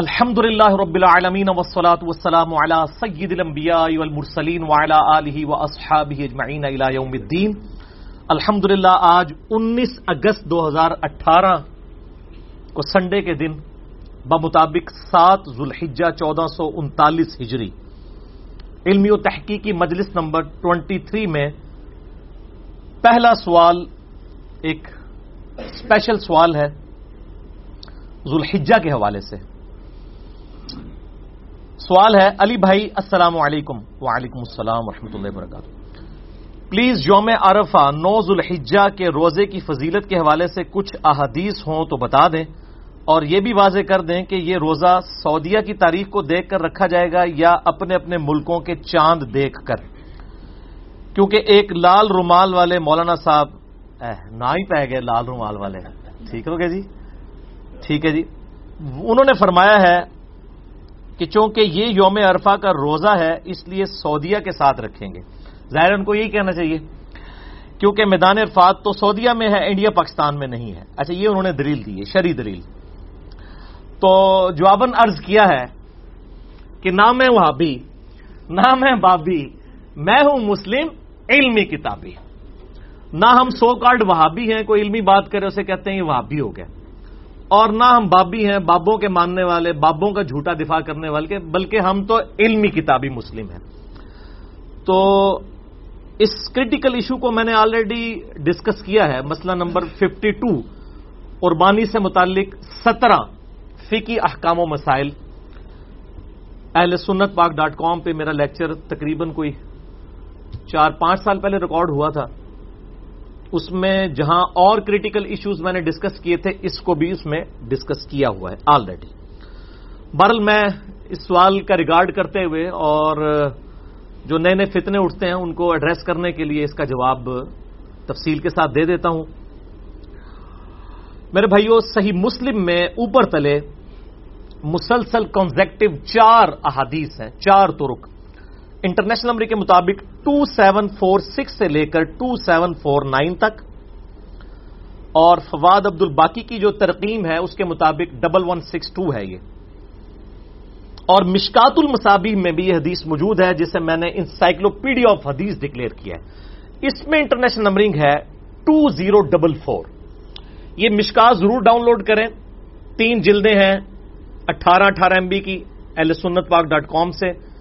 الحمد للہ رب العالمین والصلاة والسلام علی سید الانبیاء والمرسلین وعلی آلہ واصحابہ اجمعین الى یوم الدین. الحمد آج انیس اگست دو ہزار اٹھارہ کو سنڈے کے دن بمطابق سات ذوالحجہ چودہ سو انتالیس ہجری علمی و تحقیقی مجلس نمبر ٹوینٹی تھری میں پہلا سوال ایک اسپیشل سوال ہے ذوالحجہ کے حوالے سے۔ سوال ہے، علی بھائی، السلام علیکم۔ وعلیکم السلام ورحمۃ اللہ وبرکاتہ۔ پلیز، یوم عرفہ، نو ذوالحجہ کے روزے کی فضیلت کے حوالے سے کچھ احادیث ہوں تو بتا دیں۔ اور یہ بھی واضح کر دیں کہ یہ روزہ سعودیہ کی تاریخ کو دیکھ کر رکھا جائے گا یا اپنے اپنے ملکوں کے چاند دیکھ کر۔ کیونکہ ایک لال رومال والے مولانا صاحب نہ ہی پہ گئے لال رومال والے۔ ٹھیک ہو گیا جی؟ ٹھیک ہے جی۔ انہوں نے فرمایا ہے کہ چونکہ یہ یوم عرفہ کا روزہ ہے، اس لیے سعودیہ کے ساتھ رکھیں گے۔ ظاہر ان کو یہی کہنا چاہیے۔ کیونکہ میدان عرفات تو سعودیہ میں ہے، انڈیا پاکستان میں نہیں ہے۔ اچھا یہ انہوں نے دلیل دی ہے شری دلیل۔ تو جواباً ارض کیا ہے کہ نہ میں وہابی، نہ میں بابی، میں ہوں مسلم، علمی کتابی۔ نہ ہم سو کارڈ وہابی ہیں، کوئی علمی بات کرے اسے کہتے ہیں یہ وہابی ہو گیا۔ اور نہ ہم بابی ہیں، بابوں کے ماننے والے، بابوں کا جھوٹا دفاع کرنے والے، بلکہ ہم تو علمی کتابی مسلم ہیں۔ تو اس کریٹیکل ایشو کو میں نے آلریڈی ڈسکس کیا ہے، مسئلہ نمبر ففٹی ٹو قربانی سے متعلق سترہ فقی احکام و مسائل۔ اہل سنت پاک ڈاٹ کام پہ میرا لیکچر تقریباً کوئی چار پانچ سال پہلے ریکارڈ ہوا تھا۔ اس میں جہاں اور کریٹیکل ایشوز میں نے ڈسکس کیے تھے، اس کو بھی اس میں ڈسکس کیا ہوا ہے آلریڈی برل میں اس سوال کا ریگارڈ کرتے ہوئے اور جو نئے نئے فتنے اٹھتے ہیں، ان کو ایڈریس کرنے کے لیے اس کا جواب تفصیل کے ساتھ دے دیتا ہوں۔ میرے بھائیوں صحیح مسلم میں اوپر تلے مسلسل کنزیکٹو چار احادیث ہیں، چار ترک انٹرنیشنل نمبر کے مطابق ٹو سیون فور سکس سے لے کر ٹو سیون فور نائن تک۔ اور فواد عبد الباقی کی جو ترقیم ہے، اس کے مطابق ڈبل ون سکس ٹو ہے یہ۔ اور مشکات المصابی میں بھی یہ حدیث موجود ہے، جسے میں نے انسائکلوپیڈیا آف حدیث ڈکلیئر کیا ہے۔ اس میں انٹرنیشنل نمبرنگ ہے ٹو زیرو ڈبل فور۔ یہ مشکات ضرور ڈاؤن لوڈ کریں۔ تین جلدیں ہیں، اٹھارہ اٹھارہ ایم بی کی ایل سنت پاک ڈاٹ کام سے۔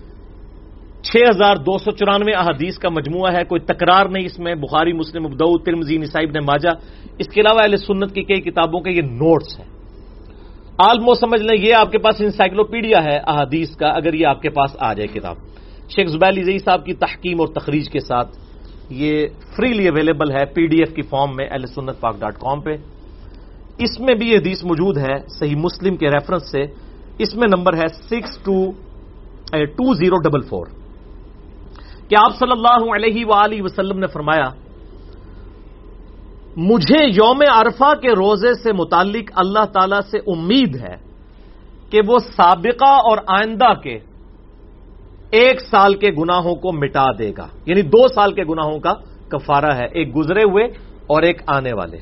چھ ہزار دو سو چورانوے احادیث کا مجموعہ ہے، کوئی تکرار نہیں اس میں، بخاری، مسلم ابدو ترمزی نصائب نے ماجا اس کے علاوہ اہل سنت کی کئی کتابوں کے یہ نوٹس ہیں۔ آلمو سمجھ لیں، یہ آپ کے پاس انسائکلوپیڈیا ہے احادیث کا، اگر یہ آپ کے پاس آ جائے کتاب۔ شیخ زبیل زئی صاحب کی تحکیم اور تخریج کے ساتھ یہ فریلی اویلیبل ہے پی ڈی ایف کی فارم میں، اہل سنت پاک ڈاٹ کام پہ۔ اس میں بھی یہ حدیث موجود ہے صحیح مسلم کے ریفرنس سے۔ اس میں نمبر ہے six two two zero double four. کہ آپ صلی اللہ علیہ وآلہ وسلم نے فرمایا، مجھے یوم عرفہ کے روزے سے متعلق اللہ تعالی سے امید ہے کہ وہ سابقہ اور آئندہ کے ایک سال کے گناہوں کو مٹا دے گا۔ یعنی دو سال کے گناہوں کا کفارہ ہے، ایک گزرے ہوئے اور ایک آنے والے۔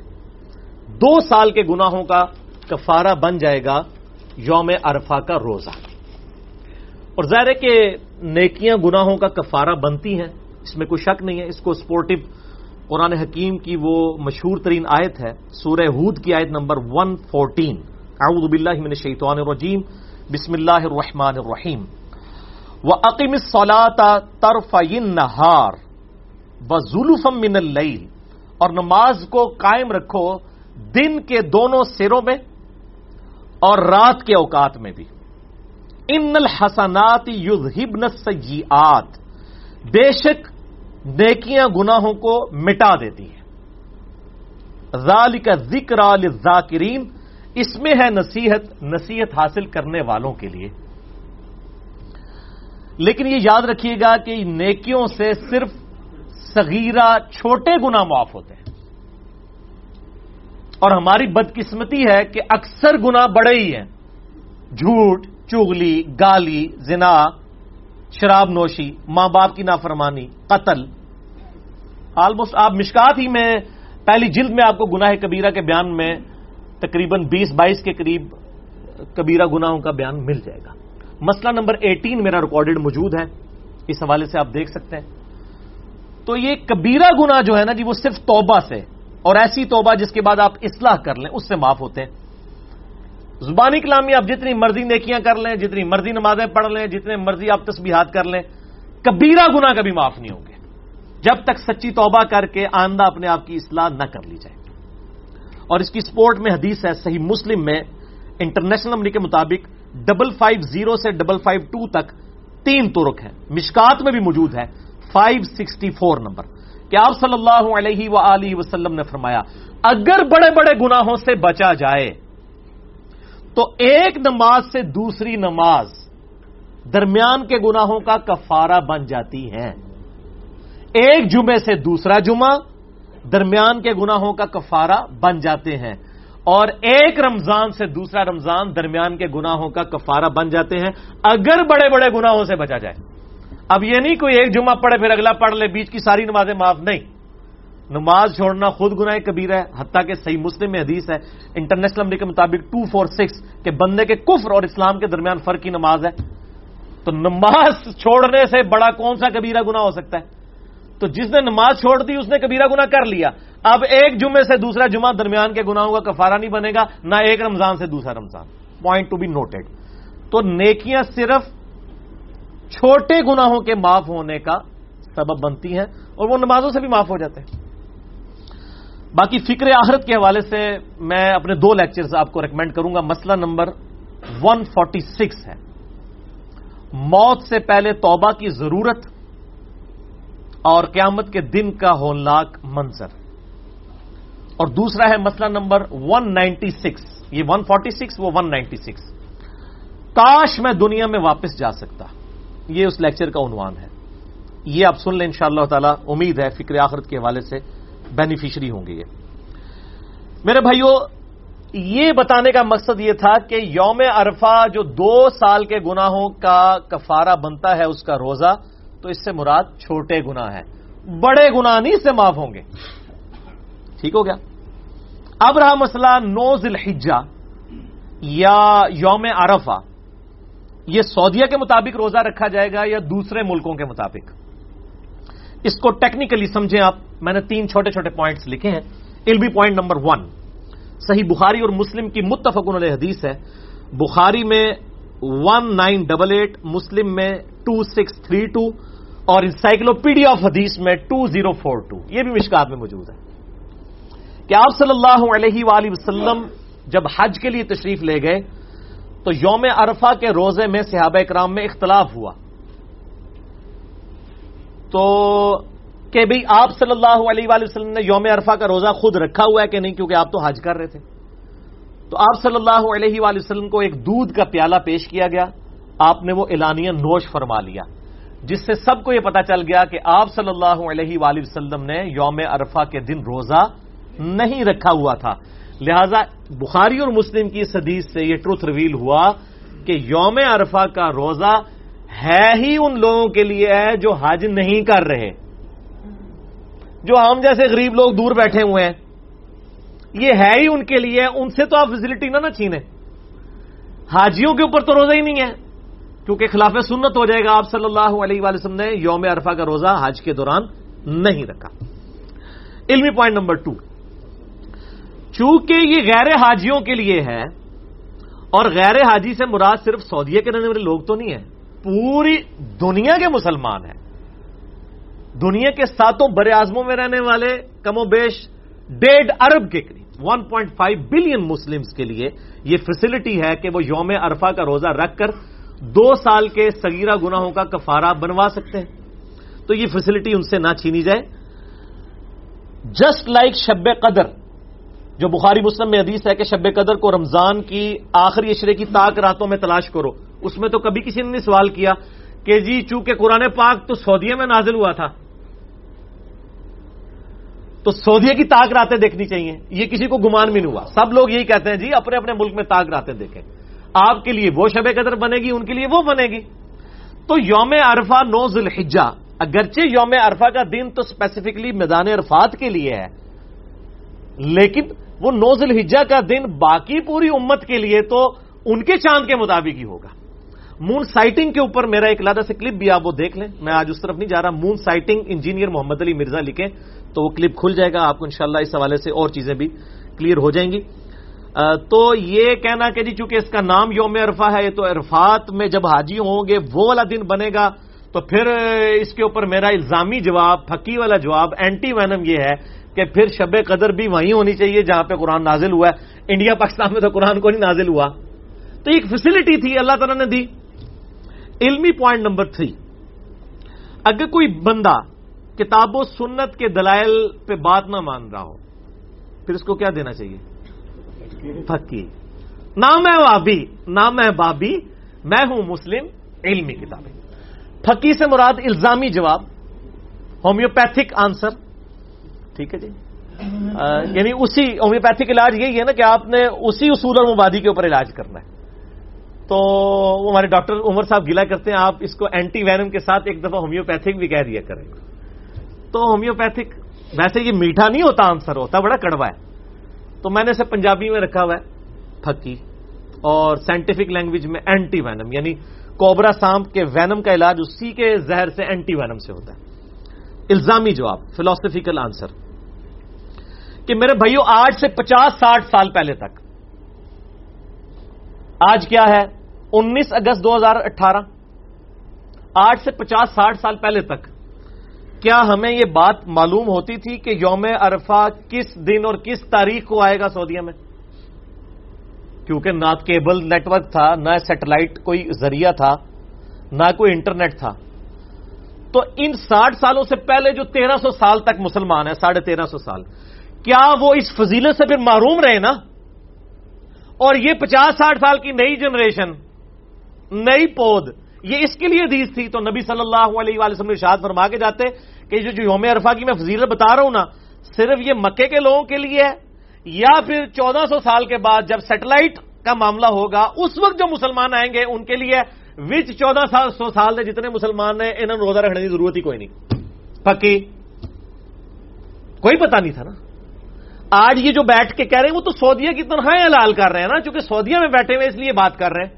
دو سال کے گناہوں کا کفارہ بن جائے گا یوم عرفہ کا روزہ۔ اور ظاہر ہے کہ نیکیاں گناہوں کا کفارہ بنتی ہیں، اس میں کوئی شک نہیں ہے۔ اس کو سپورٹو قرآن حکیم کی وہ مشہور ترین آیت ہے، سورہ ہود کی آیت نمبر 114 اعوذ باللہ من الشیطان الرجیم۔ بسم اللہ الرحمن الرحیم۔ و عقیم صلاح طرف نہار و ظلفم من اللیل اور نماز کو قائم رکھو دن کے دونوں سروں میں اور رات کے اوقات میں بھی۔ ان الحسنات یذہبن السیئات بے شک نیکیاں گناہوں کو مٹا دیتی ہیں۔ ذالک ذکر للذاکرین اس میں ہے نصیحت نصیحت حاصل کرنے والوں کے لیے۔ لیکن یہ یاد رکھیے گا کہ نیکیوں سے صرف صغیرہ چھوٹے گنا معاف ہوتے ہیں۔ اور ہماری بدقسمتی ہے کہ اکثر گنا بڑے ہی ہیں۔ جھوٹ چگلی گالی، زنا، شراب نوشی، ماں باپ کی نافرمانی، قتل۔ آلموسٹ آپ مشکات ہی میں پہلی جلد میں آپ کو گناہ کبیرہ کے بیان میں تقریباً بیس، بائیس کے قریب کبیرہ گناہوں کا بیان مل جائے گا۔ مسئلہ نمبر ایٹین میرا ریکارڈڈ موجود ہے۔ اس حوالے سے آپ دیکھ سکتے ہیں۔ تو یہ کبیرہ گنا جو ہے نا جی وہ صرف توبہ سے اور ایسی توبہ جس کے بعد آپ اصلاح کر لیں، اس سے معاف ہوتے ہیں۔ زبانی کلامی آپ جتنی مرضی نیکیاں کر لیں، جتنی مرضی نمازیں پڑھ لیں، جتنے مرضی آپ تسبیحات کر لیں، کبیرہ گنا کبھی معاف نہیں ہوں گے۔ جب تک سچی توبہ کر کے آندہ اپنے آپ کی اصلاح نہ کر لی جائے۔ اور اس کی سپورٹ میں حدیث ہے، صحیح مسلم میں انٹرنیشنل نمبر کے مطابق ڈبل فائیو زیرو سے ڈبل فائیو ٹو تک تین ترک ہیں مشکات میں بھی موجود ہے۔ Five sixty four number. کہ آپ صلی اللہ علیہ و وسلم نے فرمایا، اگر بڑے بڑے گناہوں سے بچا جائے تو ایک نماز سے دوسری نماز درمیان کے گناہوں کا کفارہ بن جاتی ہے۔ ایک جمعے سے دوسرا جمعہ درمیان کے گناہوں کا کفارہ بن جاتے ہیں۔ اور ایک رمضان سے دوسرا رمضان درمیان کے گناہوں کا کفارہ بن جاتے ہیں۔ اگر بڑے بڑے گناہوں سے بچا جائے۔ اب یہ نہیں کوئی ایک جمعہ پڑھے پھر اگلا پڑھ لے، بیچ کی ساری نمازیں معاف نہیں۔ نماز چھوڑنا خود گناہ کبیر ہے، حتیٰ کہ صحیح مسلم میں حدیث ہے انٹرنیشنل امریک کے مطابق ٹو فور سکس کہ بندے کے کفر اور اسلام کے درمیان فرق کی نماز ہے۔ تو نماز چھوڑنے سے بڑا کون سا کبیرہ گنا ہو سکتا ہے؟ تو جس نے نماز چھوڑ دی، اس نے کبیرہ گنا کر لیا۔ اب ایک جمعے سے دوسرا جمعہ درمیان کے گناہوں کا کفارہ نہیں بنے گا، نہ ایک رمضان سے دوسرا رمضان۔ پوائنٹ ٹو بی نوٹڈ تو نیکیاں صرف چھوٹے گناہوں کے معاف ہونے کا سبب بنتی ہیں اور وہ نمازوں سے بھی معاف ہو جاتے ہیں۔ باقی فکر آخرت کے حوالے سے میں اپنے دو لیکچرز آپ کو ریکمینڈ کروں گا۔ مسئلہ نمبر 146 ہے۔ موت سے پہلے توبہ کی ضرورت اور قیامت کے دن کا ہولناک منظر۔ اور دوسرا ہے مسئلہ نمبر 196 یہ 146 وہ 196 کاش میں دنیا میں واپس جا سکتا۔ یہ اس لیکچر کا عنوان ہے۔ یہ آپ سن لیں ان شاء اللہ تعالی۔ امید ہے فکر آخرت کے حوالے سے۔ بینیفیشری ہوں گے یہ۔ میرے بھائیوں یہ بتانے کا مقصد یہ تھا کہ یوم عرفہ جو دو سال کے گناہوں کا کفارہ بنتا ہے، اس کا روزہ، تو اس سے مراد چھوٹے گنا ہے بڑے گنا نہیں، اس سے معاف ہوں گے۔ ٹھیک ہو گیا؟ اب رہا مسئلہ نوز الحجہ یا یوم عرفہ۔ یہ سعودیہ کے مطابق روزہ رکھا جائے گا یا دوسرے ملکوں کے مطابق؟ اس کو ٹیکنیکلی سمجھیں آپ، میں نے تین چھوٹے چھوٹے پوائنٹس لکھے ہیں۔ بی پوائنٹ نمبر ون صحیح بخاری اور مسلم کی متفق علیہ حدیث ہے۔ بخاری میں ون نائن ڈبل ایٹ مسلم میں ٹو سکس تھری ٹو اور انسائکلوپیڈیا آف حدیث میں ٹو زیرو فور ٹو یہ بھی مشکات میں موجود ہے۔ کہ آپ صلی اللہ علیہ وآلہ وسلم جب حج کے لیے تشریف لے گئے، تو یوم عرفہ کے روزے میں صحابہ کرام میں اختلاف ہوا۔ تو کہ بھئی آپ صلی اللہ علیہ وآلہ وسلم نے یوم عرفہ کا روزہ خود رکھا ہوا ہے کہ نہیں کیونکہ آپ تو حج کر رہے تھے؟ تو آپ صلی اللہ علیہ وآلہ وسلم کو ایک دودھ کا پیالہ پیش کیا گیا، آپ نے وہ اعلانیہ نوش فرما لیا، جس سے سب کو یہ پتا چل گیا کہ آپ صلی اللہ علیہ وآلہ وسلم نے یوم عرفہ کے دن روزہ نہیں رکھا ہوا تھا۔ لہذا بخاری اور مسلم کی حدیث سے یہ ٹروتھ ریویل ہوا کہ یوم عرفہ کا روزہ ہے ہی ان لوگوں کے لیے ہے جو حج نہیں کر رہے۔ جو ہم جیسے غریب لوگ دور بیٹھے ہوئے ہیں۔ یہ ہے ہی ان کے لیے، ان سے تو آپ فیسلٹی نہ نہ چھینے۔ حاجیوں کے اوپر تو روزہ ہی نہیں ہے۔ کیونکہ خلاف سنت ہو جائے گا۔ آپ صلی اللہ علیہ وسلم نے یوم عرفہ کا روزہ حج کے دوران نہیں رکھا۔ علمی پوائنٹ نمبر ٹو چونکہ یہ غیر حاجیوں کے لیے ہے اور غیر حاجی سے مراد صرف سعودیہ کے رہنے والے لوگ تو نہیں ہیں۔ پوری دنیا کے مسلمان ہیں۔ دنیا کے ساتوں بر اعظموں میں رہنے والے، کم و بیش ڈیڑھ ارب کے قریب one point five billion Muslims کے لیے یہ فیسلٹی ہے کہ وہ یوم عرفہ کا روزہ رکھ کر دو سال کے سگیرہ گناہوں کا کفارہ بنوا سکتے ہیں۔ تو یہ فیسلٹی ان سے نہ چھینی جائے۔ جسٹ لائک شب قدر جو بخاری مسلم میں حدیث ہے کہ شب قدر کو رمضان کی آخری اشرے کی تاک راتوں میں تلاش کرو۔ اس میں تو کبھی کسی نے نہیں سوال کیا کہ جی چونکہ قرآن پاک تو سعودیہ میں نازل ہوا تھا۔ تو سعودیہ کی تاک راتیں دیکھنی چاہیے۔ یہ کسی کو گمان بھی نہیں ہوا۔ سب لوگ یہی کہتے ہیں جی اپنے اپنے ملک میں تاک راتیں دیکھیں۔ آپ کے لیے وہ شب قدر بنے گی، ان کے لیے وہ بنے گی۔ تو یوم عرفہ نوز الحجہ اگرچہ یوم عرفہ کا دن تو اسپیسیفکلی میدان عرفات کے لیے ہے، لیکن وہ نوز الحجہ کا دن باقی پوری امت کے لیے تو ان کے چاند کے مطابق ہی ہوگا۔ مون سائٹنگ کے اوپر میرا ایک لادہ سے کلپ بھی آپ وہ دیکھ لیں۔ میں آج اس طرف نہیں جا رہا۔ Moon sighting engineer Muhammad Ali Mirza لکھیں تو وہ کلپ کھل جائے گا۔ آپ کو انشاءاللہ اس حوالے سے اور چیزیں بھی کلیئر ہو جائیں گی۔ تو یہ کہنا کہ جی چونکہ اس کا نام یوم عرفہ ہے تو عرفات میں جب حاجی ہوں گے، وہ والا دن بنے گا۔ تو پھر اس کے اوپر میرا الزامی جواب، پھکی والا جواب اینٹی وینم یہ ہے کہ پھر شب قدر بھی وہیں ہونی چاہیے جہاں پہ قرآن نازل ہوا ہے۔ انڈیا، پاکستان میں تو قرآن کو نہیں نازل ہوا۔ تو ایک فیسلٹی تھی اللہ تعالیٰ نے دی۔ علمی پوائنٹ نمبر تھری اگر کوئی بندہ کتاب و سنت کے دلائل پہ بات نہ مان رہا ہو، پھر اس کو کیا دینا چاہیے؟ پھکی نام ہے بابی نام ہے بابی، میں ہوں مسلم، علمی کتابیں۔ پھکی سے مراد الزامی جواب، ہومیوپیتھک آنسر۔ ٹھیک ہے جی؟ یعنی اسی ہومیوپیتھک علاج یہی ہے نا کہ آپ نے اسی اصول اور مبادی کے اوپر علاج کرنا ہے۔ تو وہ ہمارے ڈاکٹر عمر صاحب گلا کرتے ہیں، آپ اس کو اینٹی وینم کے ساتھ ایک دفعہ ہومیوپیتھک بھی کہہ دیا کریں۔ تو ہومیوپیتھک، ویسے یہ میٹھا نہیں ہوتا آنسر، ہوتا بڑا کڑوا ہے۔ تو میں نے اسے پنجابی میں رکھا ہوا ہے، پھکی۔ اور سائنٹیفک لینگویج میں اینٹی وینم یعنی کوبرا سامپ کے وینم کا علاج اسی کے زہر سے اینٹی وینم سے ہوتا ہے۔ الزامی جواب فلاسفیکل آنسر کہ میرے بھائیوں آج سے پچاس ساٹھ سال پہلے تک۔ آج کیا ہے؟ انیس اگست دو ہزار اٹھارہ۔ آٹھ سے پچاس ساٹھ سال پہلے تک۔ کیا ہمیں یہ بات معلوم ہوتی تھی کہ یوم عرفہ کس دن اور کس تاریخ کو آئے گا سعودیہ میں؟ کیونکہ نہ کیبل نیٹ ورک تھا، نہ سیٹلائٹ کوئی ذریعہ تھا، نہ کوئی انٹرنیٹ تھا۔ تو ان ساٹھ سالوں سے پہلے جو تیرہ سو سال تک مسلمان ہیں، ساڑھے تیرہ سو سال کیا وہ اس فضیلت سے پھر معروم رہے نا؟ اور یہ پچاس ساٹھ سال کی نئی جنریشن، نئی پود، یہ اس کے لیے حدیث تھی، تو نبی صلی اللہ علیہ وآلہ وسلم شاد فرما کے جاتے کہ جو یوم عرفہ کی میں فضیلت بتا رہا ہوں نا، صرف یہ مکے کے لوگوں کے لیے ہے، یا پھر چودہ سو سال کے بعد جب سیٹلائٹ کا معاملہ ہوگا، اس وقت جو مسلمان آئیں گے، ان کے لیے وچ چودہ سو سال سے جتنے مسلمان ہیں، انہوں نے روزہ رکھنے کی ضرورت ہی کوئی نہیں۔ پکی؟ کوئی پتا نہیں تھا نا؟ آج یہ جو بیٹھ کے کہہ رہے ہیں، وہ تو سعودیہ کی تنخواہیں حلال کر رہے ہیں نا، چونکہ سعودیہ میں بیٹھے ہوئے اس لیے بات کر رہے ہیں۔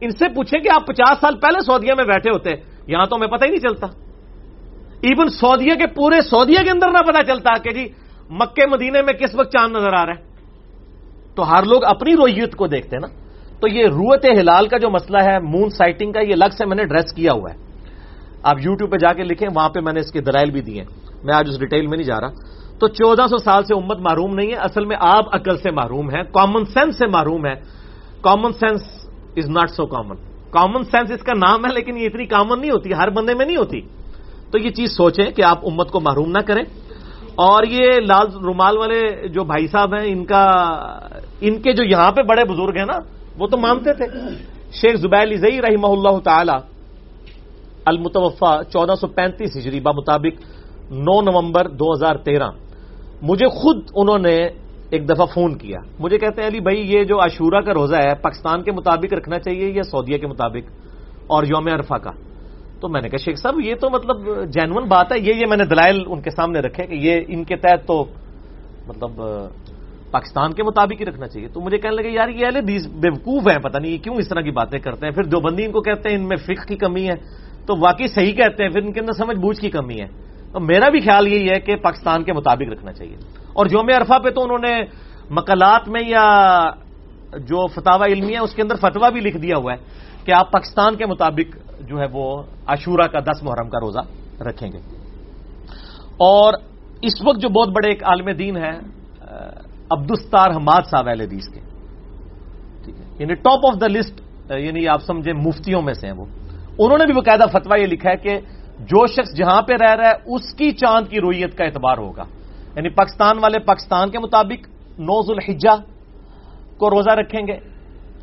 ان سے پوچھیں کہ آپ پچاس سال پہلے سعودیہ میں بیٹھے ہوتے، یہاں تو ہمیں پتہ ہی نہیں چلتا۔ ایون سعودیہ کے پورے سعودیہ کے اندر نہ پتا چلتا کہ جی مکے مدینے میں کس وقت چاند نظر آ رہا ہے تو ہر لوگ اپنی رویت کو دیکھتے ہیں نا۔ تو یہ روت ہلال کا جو مسئلہ ہے مون سائٹنگ کا، یہ الگ سے میں نے ڈریس کیا ہوا ہے۔ آپ یو ٹیوب پہ جا کے لکھیں، وہاں پہ میں نے اس کے درائل بھی دیے۔ میں آج اس ڈیٹیل میں نہیں جا رہا۔ تو چودہ سو سال سے امت معروم نہیں ہے، اصل میں آپ عقل سے معروم ہے کامن سینس سے معروم ہے common sense is not so common common sense اس کا نام ہے، لیکن یہ اتنی کامن نہیں ہوتی، ہر بندے میں نہیں ہوتی۔ تو یہ چیز سوچیں کہ آپ امت کو محروم نہ کریں۔ اور یہ لال رومال والے جو بھائی صاحب ہیں، ان کا، ان کے جو یہاں پہ بڑے بزرگ ہیں نا، وہ تو مانتے تھے۔ شیخ زبیر زئی رحمہ اللہ تعالی المتوفا چودہ سو پینتیس ہجری با مطابق نو نومبر دو ہزار تیرہ۔ مجھے خود انہوں نے ایک دفعہ فون کیا۔ مجھے کہتے ہیں، علی بھائی، یہ جو عشورہ کا روزہ ہے، پاکستان کے مطابق رکھنا چاہیے یا سعودیہ کے مطابق؟ اور یوم عرفہ کا۔ تو میں نے کہا، شیخ صاحب، یہ تو مطلب جینون بات ہے، یہ یہ میں نے دلائل ان کے سامنے رکھے کہ یہ ان کے تحت تو مطلب پاکستان کے مطابق ہی رکھنا چاہیے۔ تو مجھے کہنے لگے، یار، یہ اہل بیوقوف ہیں، پتہ نہیں یہ کیوں اس طرح کی باتیں کرتے ہیں۔ پھر جو بندی ان کو کہتے ہیں، ان میں فکر کی کمی ہے، تو واقعی صحیح کہتے ہیں، پھر ان کے اندر سمجھ بوجھ کی کمی ہے۔ میرا بھی خیال یہی ہے کہ پاکستان کے مطابق رکھنا چاہیے۔ اور یوم عرفہ پہ تو انہوں نے مقالات میں یا جو فتوا علمی ہے اس کے اندر فتوا بھی لکھ دیا ہوا ہے کہ آپ پاکستان کے مطابق جو ہے وہ عاشورہ کا دس محرم کا روزہ رکھیں گے۔ اور اس وقت جو بہت بڑے ایک عالم دین ہے عبدالستار حماد صاحب اہل حدیث کے۔ ٹھیک ہے۔ یعنی ٹاپ آف دا لسٹ یعنی آپ سمجھیں مفتیوں میں سے ہیں وہ۔ انہوں نے بھی باقاعدہ فتوا یہ لکھا ہے کہ جو شخص جہاں پہ رہ رہا ہے، اس کی چاند کی رویت کا اعتبار ہوگا۔ یعنی پاکستان والے پاکستان کے مطابق نوز الحجہ کو روزہ رکھیں گے۔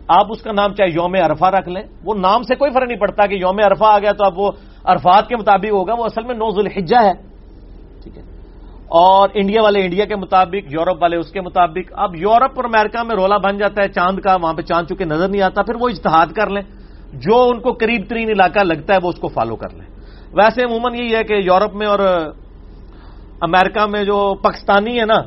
آپ اس کا نام چاہے یوم عرفہ رکھ لیں۔ وہ نام سے کوئی فرق نہیں پڑتا کہ یوم عرفہ آ گیا تو اب وہ عرفات کے مطابق ہوگا، وہ اصل میں نوز الحجہ ہے۔ ٹھیک ہے۔ اور انڈیا والے انڈیا کے مطابق، یورپ والے اس کے مطابق، اب یورپ اور امریکہ میں رولا بن جاتا ہے، چاند کا وہاں پہ چاند چکے نظر نہیں آتا، پھر وہ اجتہاد کر لیں۔ جو ان کو قریب ترین علاقہ لگتا ہے، وہ اس کو فالو کر لیں۔ ویسے عموماً یہی ہے کہ یورپ میں اور امریکہ میں جو پاکستانی ہے نا،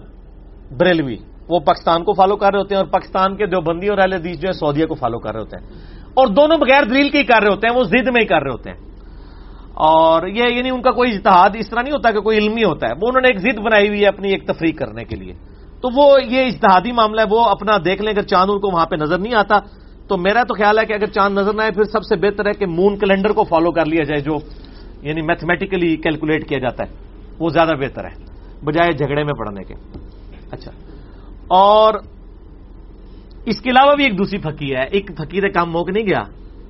بریلوی، وہ پاکستان کو فالو کر رہے ہوتے ہیں اور پاکستان کے دیوبندی اور اہل حدیث جو ہے سعودیہ کو فالو کر رہے ہوتے ہیں۔ اور دونوں بغیر دلیل کے ہی کر رہے ہوتے ہیں، وہ ضد میں ہی کر رہے ہوتے ہیں۔ اور یہ یعنی ان کا کوئی اجتہاد اس طرح نہیں ہوتا کہ کوئی علمی ہوتا ہے، وہ انہوں نے ایک ضد بنائی ہوئی ہے اپنی ایک تفریح کرنے کے لیے۔ تو وہ یہ اجتہادی معاملہ ہے، وہ اپنا دیکھ لیں، اگر چاند ان کو وہاں پہ نظر نہیں آتا، تو میرا تو خیال ہے کہ اگر چاند نظر نہ آئے، پھر سب سے بہتر ہے کہ مون کیلنڈر کو فالو کر لیا جائے، جو یعنی میتھمیٹیکلی کیلکولیٹ کیا جاتا ہے۔ وہ زیادہ بہتر ہے، بجائے جھگڑے میں پڑھنے کے۔ اچھا۔ اور اس کے علاوہ بھی ایک دوسری پھکی ہے۔ ایک فقیر کام موک نہیں گیا۔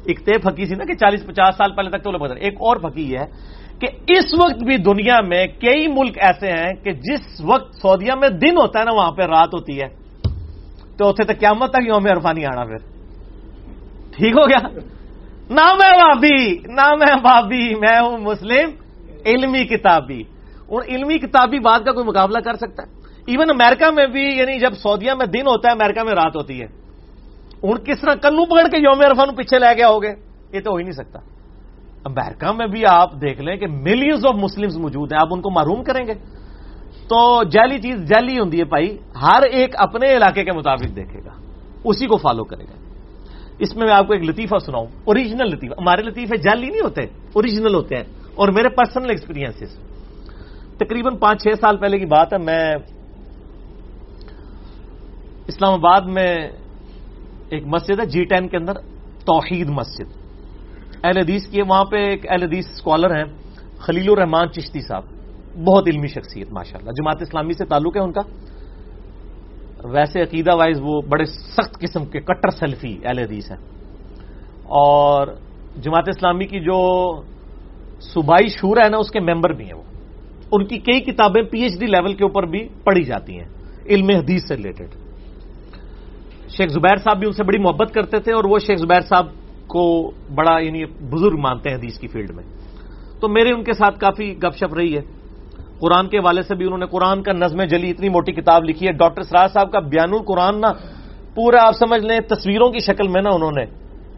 ایک طے پھکی سی نا کہ چالیس پچاس سال پہلے تک تو لوگ ایک اور پھکی ہے کہ اس وقت بھی دنیا میں کئی ملک ایسے ہیں کہ جس وقت سعودیہ میں دن ہوتا ہے نا، وہاں پہ رات ہوتی ہے۔ تو اتنے تک قیامت تک یوم عرفانی آنا پھر۔ ٹھیک ہو گیا؟ نہ میں بھابی نہ میں بھابی میں ہوں مسلم، علمی کتابی۔ اور علمی کتابی بات کا کوئی مقابلہ کر سکتا ہے؟ ایون امریکہ میں بھی یعنی جب سعودیہ میں دن ہوتا ہے امریکہ میں رات ہوتی ہے۔ ہوں کس طرح کنو پکڑ کے یوم عرفان پیچھے لے گیا ہوگے یہ تو ہو ہی نہیں سکتا۔ امریکہ میں بھی آپ دیکھ لیں کہ ملینز آف مسلم موجود ہیں۔ آپ ان کو معروم کریں گے۔ تو جیلی چیز جیلی ہوں بھائی، ہر ایک اپنے علاقے کے مطابق دیکھے گا۔ اسی کو فالو کرے گا۔ اس میں میں آپ کو ایک لطیفہ سناؤں اوریجنل لطیفہ۔ ہمارے لطیفے جیلی نہیں ہوتے اوریجنل ہوتے ہیں، اور میرے پرسنل ایکسپیرینس تقریباً پانچ چھ سال پہلے کی بات ہے، میں اسلام آباد میں ایک مسجد ہے جی ٹین کے اندر، توحید مسجد۔ اہل حدیث کی وہاں پہ ایک اہل حدیث اسکالر ہیں، خلیل الرحمان چشتی صاحب۔ بہت علمی شخصیت ماشاء اللہ جماعت اسلامی سے تعلق ہے ان کا۔ ویسے عقیدہ وائز وہ بڑے سخت قسم کے کٹر سیلفی اہل حدیث ہیں۔ اور جماعت اسلامی کی جو صوبائی شور ہے نا، اس کے ممبر بھی ہیں وہ۔ ان کی کئی کتابیں پی ایچ ڈی لیول کے اوپر بھی پڑھی جاتی ہیں، علم حدیث سے ریلیٹڈ شیخ زبیر صاحب بھی ان سے بڑی محبت کرتے تھے اور وہ شیخ زبیر صاحب کو بڑا یعنی بزرگ مانتے ہیں حدیث کی فیلڈ میں۔ تو میرے ان کے ساتھ کافی گپ شپ رہی ہے۔ قرآن کے والے سے بھی انہوں نے قرآن کا نظم جلی اتنی موٹی کتاب لکھی ہے۔ ڈاکٹر سراج صاحب کا بیان القرآن نا پورا آپ سمجھ لیں، تصویروں کی شکل میں نا انہوں نے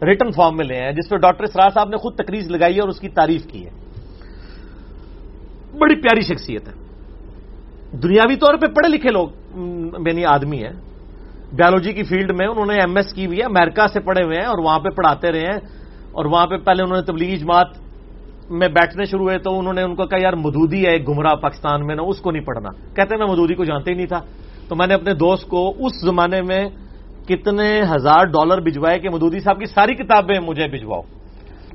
ریٹن فارم میں لے ہیں، جس پہ ڈاکٹر سراج صاحب نے خود تقریر لگائی ہے اور اس کی تعریف کی ہے۔ بڑی پیاری شخصیت ہے۔ دنیاوی طور پہ پڑھے لکھے لوگ یعنی آدمی ہیں۔ بایولوجی کی فیلڈ میں انہوں نے ایم ایس کی ہوئی ہے، امریکہ سے پڑھے ہوئے ہیں اور وہاں پہ پڑھاتے رہے ہیں۔ اور وہاں پہ پہلے انہوں نے تبلیغی جماعت میں بیٹھنے شروع ہوئے تو انہوں نے ان کو کہا، یار مدودی ہے ایک گمراہ پاکستان میں نا، اس کو نہیں پڑھنا. کہتے میں مدودی کو جانتے ہی نہیں تھا۔ تو میں نے اپنے دوست کو اس زمانے میں کتنے ہزار ڈالر بھجوائے کہ مدودی صاحب کی ساری کتابیں مجھے بھجواؤ۔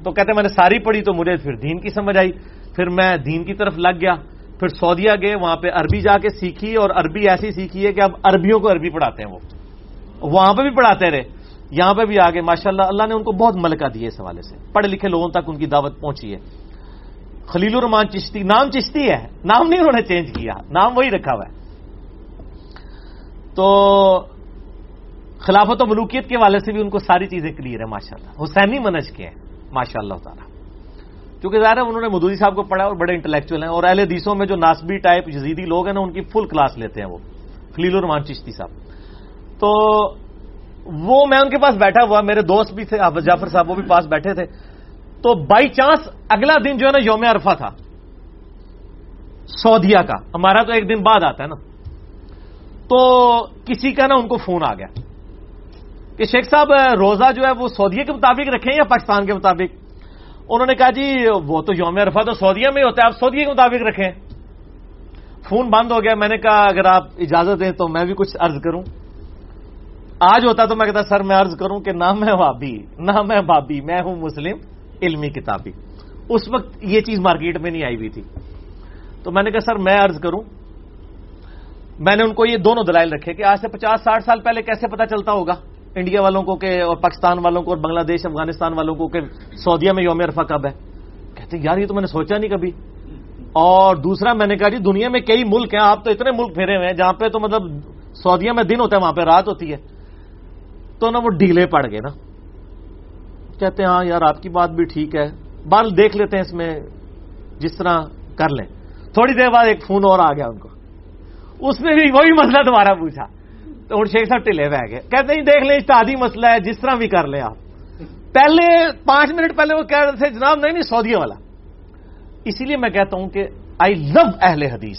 تو کہتے میں نے ساری پڑھی تو مجھے پھر دین کی سمجھ آئی۔ پھر میں دین کی طرف لگ گیا۔ پھر سعودیہ گئے، وہاں پہ عربی جا کے سیکھی اور عربی ایسی سیکھی ہے کہ اب عربیوں کو عربی پڑھاتے ہیں وہ۔ وہاں پہ بھی پڑھاتے رہے۔ یہاں پہ بھی آگے ماشاء اللہ اللہ نے ان کو بہت ملکہ دیے اس حوالے سے۔ پڑھے لکھے لوگوں تک ان کی دعوت پہنچی ہے۔ خلیل الرحمان چشتی، نام چشتی ہے، نام نہیں انہوں نے چینج کیا، نام وہی رکھا ہوا ہے۔ تو خلافت و ملوکیت کے والے سے بھی ان کو ساری چیزیں کلیئر ہے ماشاء اللہ حسینی منج کے ہیں ماشاء اللہ تعالیٰ۔ کیونکہ ظاہر ہے انہوں نے مدودی صاحب کو پڑھا اور بڑے انٹلیکچوئل ہیں، اور اہل حدیثوں میں جو ناسبی ٹائپ جزیدی لوگ ہیں نا، ان کی فل کلاس لیتے ہیں وہ، خلیل الرحمان چشتی صاحب۔ تو وہ میں ان کے پاس بیٹھا ہوا، میرے دوست بھی تھے جعفر صاحب وہ بھی پاس بیٹھے تھے۔ تو بائی چانس اگلا دن جو ہے نا یوم عرفہ تھا۔ سعودیہ کا۔ ہمارا تو ایک دن بعد آتا ہے نا۔ تو کسی کا نا ان کو فون آ گیا۔ کہ شیخ صاحب، روزہ جو ہے وہ سعودیہ کے مطابق رکھیں یا پاکستان کے مطابق؟ انہوں نے کہا جی وہ تو یوم عرفہ تو سعودیہ میں ہوتا ہے، آپ سعودیہ کے مطابق رکھیں۔ فون بند ہو گیا۔ میں نے کہا، اگر آپ اجازت دیں تو میں بھی کچھ عرض کروں۔ آج ہوتا تو میں کہتا، سر، میں عرض کروں کہ نہ میں بھابی نہ میں بھابی میں ہوں مسلم۔ علمی کتابی۔ اس وقت یہ چیز مارکیٹ میں نہیں آئی ہوئی تھی۔ تو میں نے کہا، سر، میں عرض کروں، میں نے ان کو یہ دونوں دلائل رکھے کہ آج سے پچاس، ساٹھ سال پہلے کیسے پتا چلتا ہوگا انڈیا والوں کو کہ اور پاکستان والوں کو اور بنگلہ دیش، افغانستان والوں کو کہ سعودیہ میں یوم عرفہ کب ہے۔ کہتے، یار، یہ تو میں نے سوچا نہیں کبھی۔ اور دوسرا، میں نے کہا جی دنیا میں کئی ملک ہیں، آپ تو اتنے ملک پھیرے ہوئے ہیں جہاں پہ تو مطلب سعودیہ میں دن ہوتا ہے، وہاں پہ رات ہوتی ہے۔ تو نا وہ ڈھیلے پڑ گئے نا۔ کہتے ہیں ہاں یار، آپ کی بات بھی ٹھیک ہے۔ بال دیکھ لیتے ہیں اس میں جس طرح کر لیں۔ تھوڑی دیر بعد ایک فون اور آ گیا ان کو۔ اس نے بھی وہی مسئلہ دوبارہ پوچھا۔ تو ہوں شیخ صاحب ٹلے بہ گئے۔ کہتے ہیں جی، دیکھ لیں اشتہادی مسئلہ ہے، جس طرح بھی کر لیں آپ۔ پہلے پانچ منٹ پہلے وہ کہہ رہے تھے، جناب، نہیں نہیں، سعودیہ والا۔ اسی لیے میں کہتا ہوں کہ آئی لو اہل حدیث۔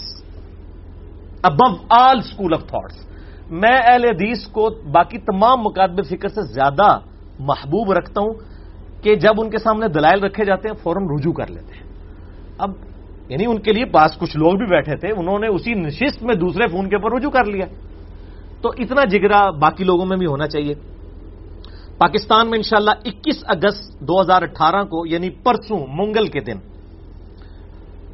ابو آل اسکول آف تھاٹس میں اہل حدیث کو باقی تمام مقادب فکر سے زیادہ محبوب رکھتا ہوں۔ کہ جب ان کے سامنے دلائل رکھے جاتے ہیں، فوراً رجوع کر لیتے ہیں۔ اب یعنی ان کے لیے پاس کچھ لوگ بھی بیٹھے تھے، انہوں نے اسی نشست میں دوسرے فون کے اوپر رجوع کر لیا۔ تو اتنا جگرا باقی لوگوں میں بھی ہونا چاہیے۔ پاکستان میں انشاءاللہ اکیس اگست دو ہزار اٹھارہ کو یعنی پرسوں منگل کے دن،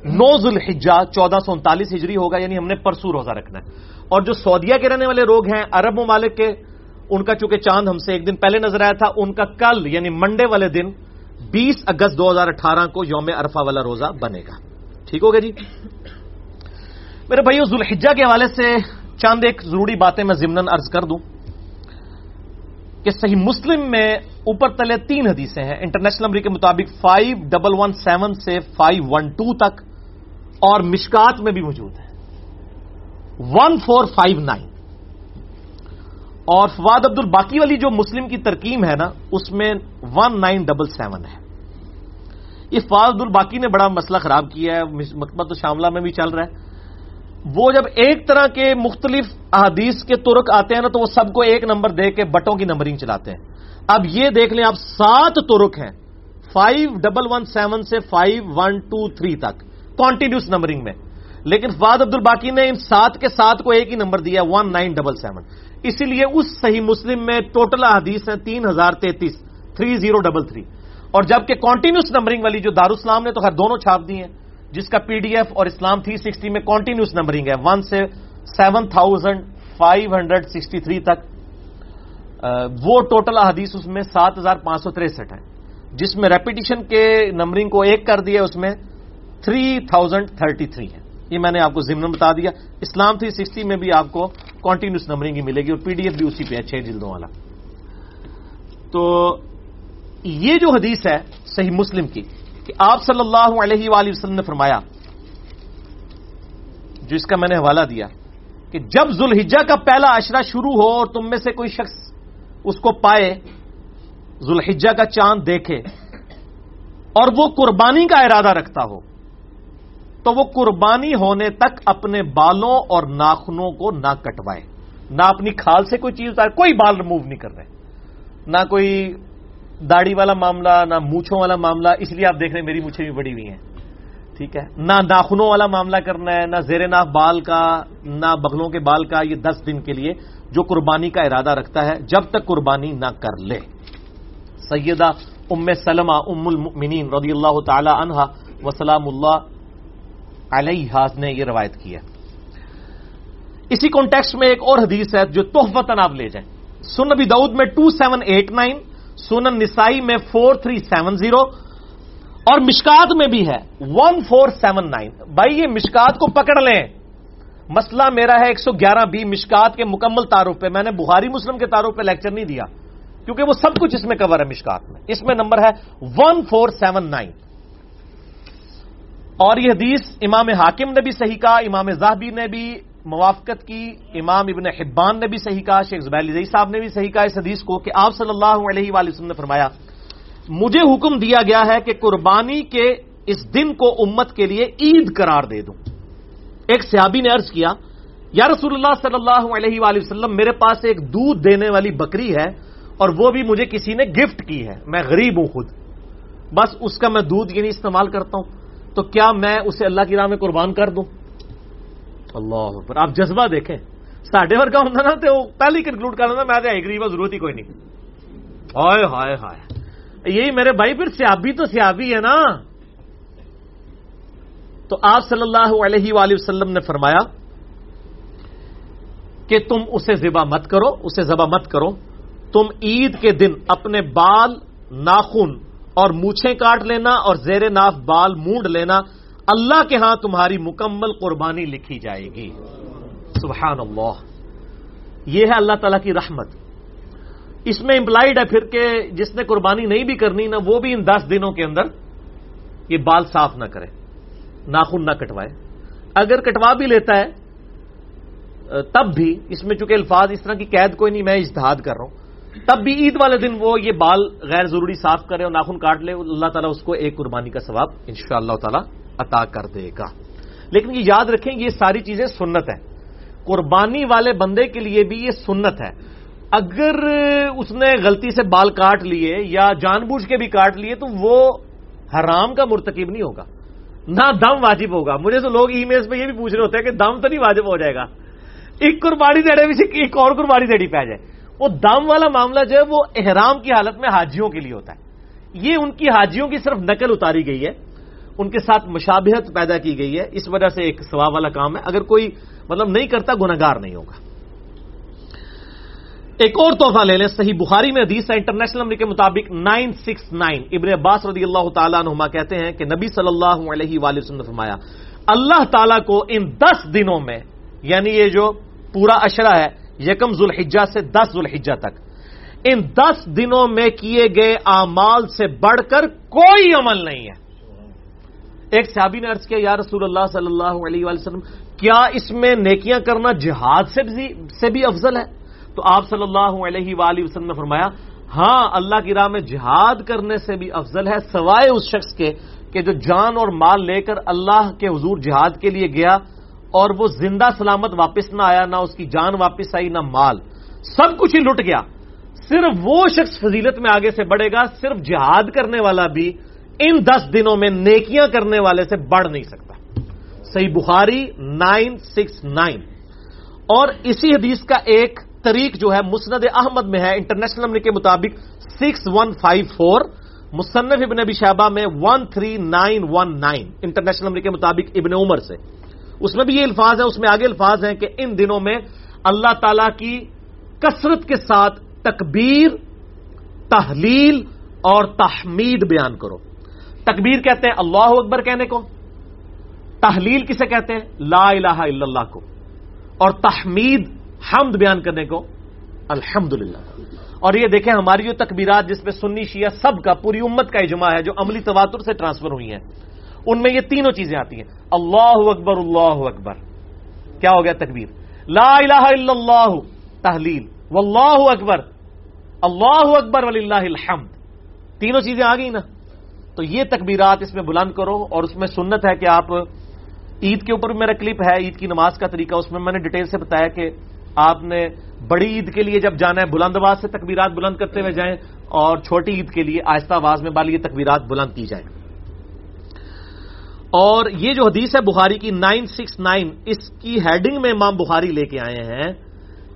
نو ذوالحجہ، چودہ سو انتالیس ہجری ہوگا یعنی ہم نے پرسوں روزہ رکھنا ہے۔ اور جو سعودیہ کے رہنے والے لوگ ہیں، عرب ممالک کے ان کا چونکہ چاند ہم سے ایک دن پہلے نظر آیا تھا، ان کا کل یعنی منڈے والے دن، بیس اگست دو ہزار اٹھارہ کو یوم عرفہ والا روزہ بنے گا۔ ٹھیک ہوگا جی؟ میرے بھائیو، ذوالحجہ کے حوالے سے چاند ایک ضروری باتیں میں ضمن ارض کر دوں کہ صحیح مسلم میں اوپر تلے تین حدیثیں ہیں۔ انٹرنیشنل نمبر کے مطابق فائیو ڈبل ون سیون سے فائیو ون ٹو تک اور مشکات میں بھی موجود ہے ون فور فائیو نائن اور فواد عبد الباقی والی جو مسلم کی ترکیم ہے نا، اس میں ون نائن ڈبل سیون ہے۔ یہ فواد عبد الباقی نے بڑا مسئلہ خراب کیا ہے مکمت شاملہ میں بھی چل رہا ہے۔ وہ جب ایک طرح کے مختلف احادیث کے ترک آتے ہیں نا، تو وہ سب کو ایک نمبر دے کے بٹوں کی نمبرنگ چلاتے ہیں۔ اب یہ دیکھ لیں، اب سات ترک ہیں۔ فائیو ڈبل ون سیون سے فائیو ون ٹو تھری تک۔ کانٹینیوس نمبرنگ میں۔ لیکن فواد عبد الباقی نے ان سات کے ساتھ کو ایک ہی نمبر دیا ون نائن ڈبل سیون اسی لیے اس صحیح مسلم میں ٹوٹل حدیث ہے تین ہزار تینتیس، تھری زیرو ڈبل تھری۔ اور جبکہ کانٹینیوس نمبرنگ والی جو دارالسلام نے، تو خیر دونوں چھاپ دی ہیں، جس کا پی ڈی ایف اور اسلام تھری سکسٹی میں کانٹینیوس نمبرنگ ہے۔ ون سے seven thousand five hundred sixty three تک وہ ٹوٹل حدیث اس میں سات ہزار پانچ سو تریسٹھ ہے جس میں ریپیٹیشن کے نمبرنگ کو ایک کر دیا اس میں تھری تھاؤزینڈ تھرٹی تھری ہے یہ میں نے آپ کو ضمن بتا دیا۔ اسلام تھری سکسٹی میں بھی آپ کو کانٹینیوس نمبرنگ ہی ملے گی اور پی ڈی ایف بھی اسی پہ ہے، چھ جلدوں والا۔ تو یہ جو حدیث ہے صحیح مسلم کی کہ آپ صلی اللہ علیہ وآلہ وسلم نے فرمایا، جو اس کا میں نے حوالہ دیا کہ جب ذوالحجہ کا پہلا اشرا شروع ہو اور تم میں سے کوئی شخص اس کو پائے، ذوالحجہ کا چاند دیکھے اور وہ قربانی کا ارادہ رکھتا ہو تو وہ قربانی ہونے تک اپنے بالوں اور ناخنوں کو نہ کٹوائے نہ اپنی کھال سے کوئی چیز اتارے کوئی بال ریموو نہیں کر رہے۔ نہ کوئی داڑھی والا معاملہ، نہ مونچھوں والا معاملہ۔ اس لیے آپ دیکھ رہے ہیں میری مچھے بھی بڑی ہوئی ہیں۔ ٹھیک ہے؟ نہ ناخنوں والا معاملہ کرنا ہے، نہ زیر ناف بال کا، نہ بغلوں کے بال کا یہ دس دن کے لیے جو قربانی کا ارادہ رکھتا ہے، جب تک قربانی نہ کر لے۔ سیدہ ام سلمہ ام المؤمنین رضی اللہ تعالی عنہا، وسلام اللہ علیہ نے یہ روایت کی ہے۔ اسی کانٹیکس میں ایک اور حدیث ہے جو تحفتن آپ لے جائیں۔ سن نبی دعود میں ٹو سیون ایٹ نائن سونن نسائی میں فور تھری سیون زیرو اور مشکات میں بھی ہے ون فور سیون نائن بھائی، یہ مشکات کو پکڑ لیں۔ مسئلہ میرا ہے ایک سو گیارہ بی، مشکات کے مکمل تعارف پہ۔ میں نے بخاری مسلم کے تعارف پہ لیکچر نہیں دیا، کیونکہ وہ سب کچھ اس میں کور ہے مشکات میں۔ اس میں نمبر ہے ون فور سیون نائن اور یہ حدیث امام حاکم نے بھی صحیح کہا، امام زاہبی نے بھی موافقت کی، امام ابن حبان نے بھی صحیح کہا، شیخ زبیر صاحب نے بھی صحیح کہا اس حدیث کو کہ آپ صلی اللہ علیہ وآلہ وسلم نے فرمایا، مجھے حکم دیا گیا ہے کہ قربانی کے اس دن کو امت کے لیے عید قرار دے دوں۔ ایک صحابی نے عرض کیا، یا رسول اللہ صلی اللہ علیہ وآلہ وسلم، میرے پاس ایک دودھ دینے والی بکری ہے اور وہ بھی مجھے کسی نے گفٹ کی ہے، میں غریب ہوں خود۔ بس اس کا میں دودھ یہ نہیں استعمال کرتا ہوں۔ تو کیا میں اسے اللہ کی راہ میں قربان کر دوں؟ اللہ پر آپ جذبہ دیکھیں۔ ساڈے ورگا ہوں نا تو پہلی کنکلوڈ کر لینا، میں غریب ضرورت ہی کوئی نہیں۔ ہائے ہائے ہائے۔ یہی میرے بھائی، پھر سیابی تو سیابی ہے نا۔ تو آپ صلی اللہ علیہ وآلہ وسلم نے فرمایا کہ تم اسے ذبح مت کرو، اسے ذبح مت کرو۔ تم عید کے دن اپنے بال ناخن اور مونچھیں کاٹ لینا اور زیر ناف بال مونڈ لینا، اللہ کے ہاں تمہاری مکمل قربانی لکھی جائے گی۔ سبحان اللہ یہ ہے اللہ تعالی کی رحمت۔ اس میں امپلائڈ ہے پھر کہ جس نے قربانی نہیں بھی کرنی نا، وہ بھی ان دس دنوں کے اندر یہ بال صاف نہ کرے، ناخن نہ کٹوائے۔ اگر کٹوا بھی لیتا ہے، تب بھی اس میں چونکہ الفاظ اس طرح کی قید کوئی نہیں، میں اجتہاد کر رہا ہوں۔ تب بھی عید والے دن وہ یہ بال غیر ضروری صاف کرے اور ناخن کاٹ لے، اللہ تعالیٰ اس کو ایک قربانی کا ثواب ان شاء اللہ تعالیٰ عطا کر دے گا۔ لیکن یہ یاد رکھیں، یہ ساری چیزیں سنت ہیں۔ قربانی والے بندے کے لیے بھی یہ سنت ہے۔ اگر اس نے غلطی سے بال کاٹ لیے یا جان بوجھ کے بھی کاٹ لیے، تو وہ حرام کا مرتکب نہیں ہوگا۔ نہ دم واجب ہوگا۔ مجھے تو لوگ ای میل پہ یہ بھی پوچھ رہے ہوتے ہیں کہ دم تو نہیں واجب ہو جائے گا۔ ایک قربانی دینے بھی ایک اور قربانی دیڑی پہ جائے۔ وہ دم والا معاملہ جو ہے وہ احرام کی حالت میں حاجیوں کے لیے ہوتا ہے۔ یہ ان کی حاجیوں کی صرف نقل اتاری گئی ہے۔ ان کے ساتھ مشابہت پیدا کی گئی ہے۔ اس وجہ سے ایک ثواب والا کام ہے۔ اگر کوئی مطلب نہیں کرتا گناگار نہیں ہوگا۔ ایک اور تحفہ لے لیں۔ صحیح بخاری میں حدیث ہے، انٹرنیشنل نمبر کے مطابق نائن سکس نائن۔ ابن عباس رضی اللہ تعالیٰ نما کہتے ہیں کہ نبی صلی اللہ علیہ وآلہ وسلم نے فرمایا، اللہ تعالیٰ کو ان دس دنوں میں یعنی یہ جو پورا اشرا ہے یکم ذوالحجہ سے دس ذوالحجہ تک۔ ان دس دنوں میں کیے گئے اعمال سے بڑھ کر کوئی عمل نہیں ہے۔ ایک صحابی نے ارض کیا، یا رسول اللہ صلی اللہ علیہ وآلہ وسلم، کیا اس میں نیکیاں کرنا جہاد سے بھی افضل ہے؟ تو آپ صلی اللہ علیہ وآلہ وسلم نے فرمایا ہاں اللہ کی راہ میں جہاد کرنے سے بھی افضل ہے، سوائے اس شخص کے کہ جو جان اور مال لے کر اللہ کے حضور جہاد کے لیے گیا اور وہ زندہ سلامت واپس نہ آیا، نہ اس کی جان واپس آئی، نہ مال۔ سب کچھ ہی لٹ گیا۔ صرف وہ شخص فضیلت میں آگے سے بڑھے گا، صرف جہاد کرنے والا بھی ان دس دنوں میں نیکیاں کرنے والے سے بڑھ نہیں سکتا۔ صحیح بخاری نائن سکس نائن۔ اور اسی حدیث کا ایک طریق جو ہے، مسند احمد میں ہے، انٹرنیشنل نمبر کے مطابق سکس ون فائیو فور، مصنف ابن ابی شہبہ میں one three nine one nine international number کے مطابق ابن عمر سے۔ اس میں بھی یہ الفاظ ہیں، اس میں آگے الفاظ ہیں کہ ان دنوں میں اللہ تعالی کی کثرت کے ساتھ تکبیر، تحلیل اور تحمید بیان کرو۔ تکبیر کہتے ہیں اللہ اکبر کہنے کو، تحلیل کسے کہتے ہیں؟ لا الہ الا اللہ کو۔ اور تحمید، حمد بیان کرنے کو الحمد اور یہ دیکھیں ہماری جو تکبیرات جس میں سنی شیعہ سب کا، پوری امت کا اجماع ہے، جو عملی تواتر سے ٹرانسفر ہوئی ہیں۔ ان میں یہ تینوں چیزیں آتی ہیں۔ اللہ اکبر اللہ اکبر۔ کیا ہو گیا تکبیر؟ لا الہ الا اللہ، تحلیل۔ واللہ اکبر۔ اللہ اکبر ولی اللہ الحمد۔ تینوں چیزیں آ گئی نا۔ تو یہ تکبیرات اس میں بلند کرو اور اس میں سنت ہے کہ آپ عید کے اوپر میرا کلپ ہے، عید کی نماز کا طریقہ۔ اس میں میں نے ڈیٹیل سے بتایا کہ آپ نے بڑی عید کے لیے جب جانا ہے، بلند آواز سے تکبیرات بلند کرتے ہوئے جائیں اور چھوٹی عید کے لیے آہستہ آواز میں بالی یہ تکبیرات بلند کی جائیں۔ اور یہ جو حدیث ہے بخاری کی نائن سکس نائن، اس کی ہیڈنگ میں امام بخاری لے کے آئے ہیں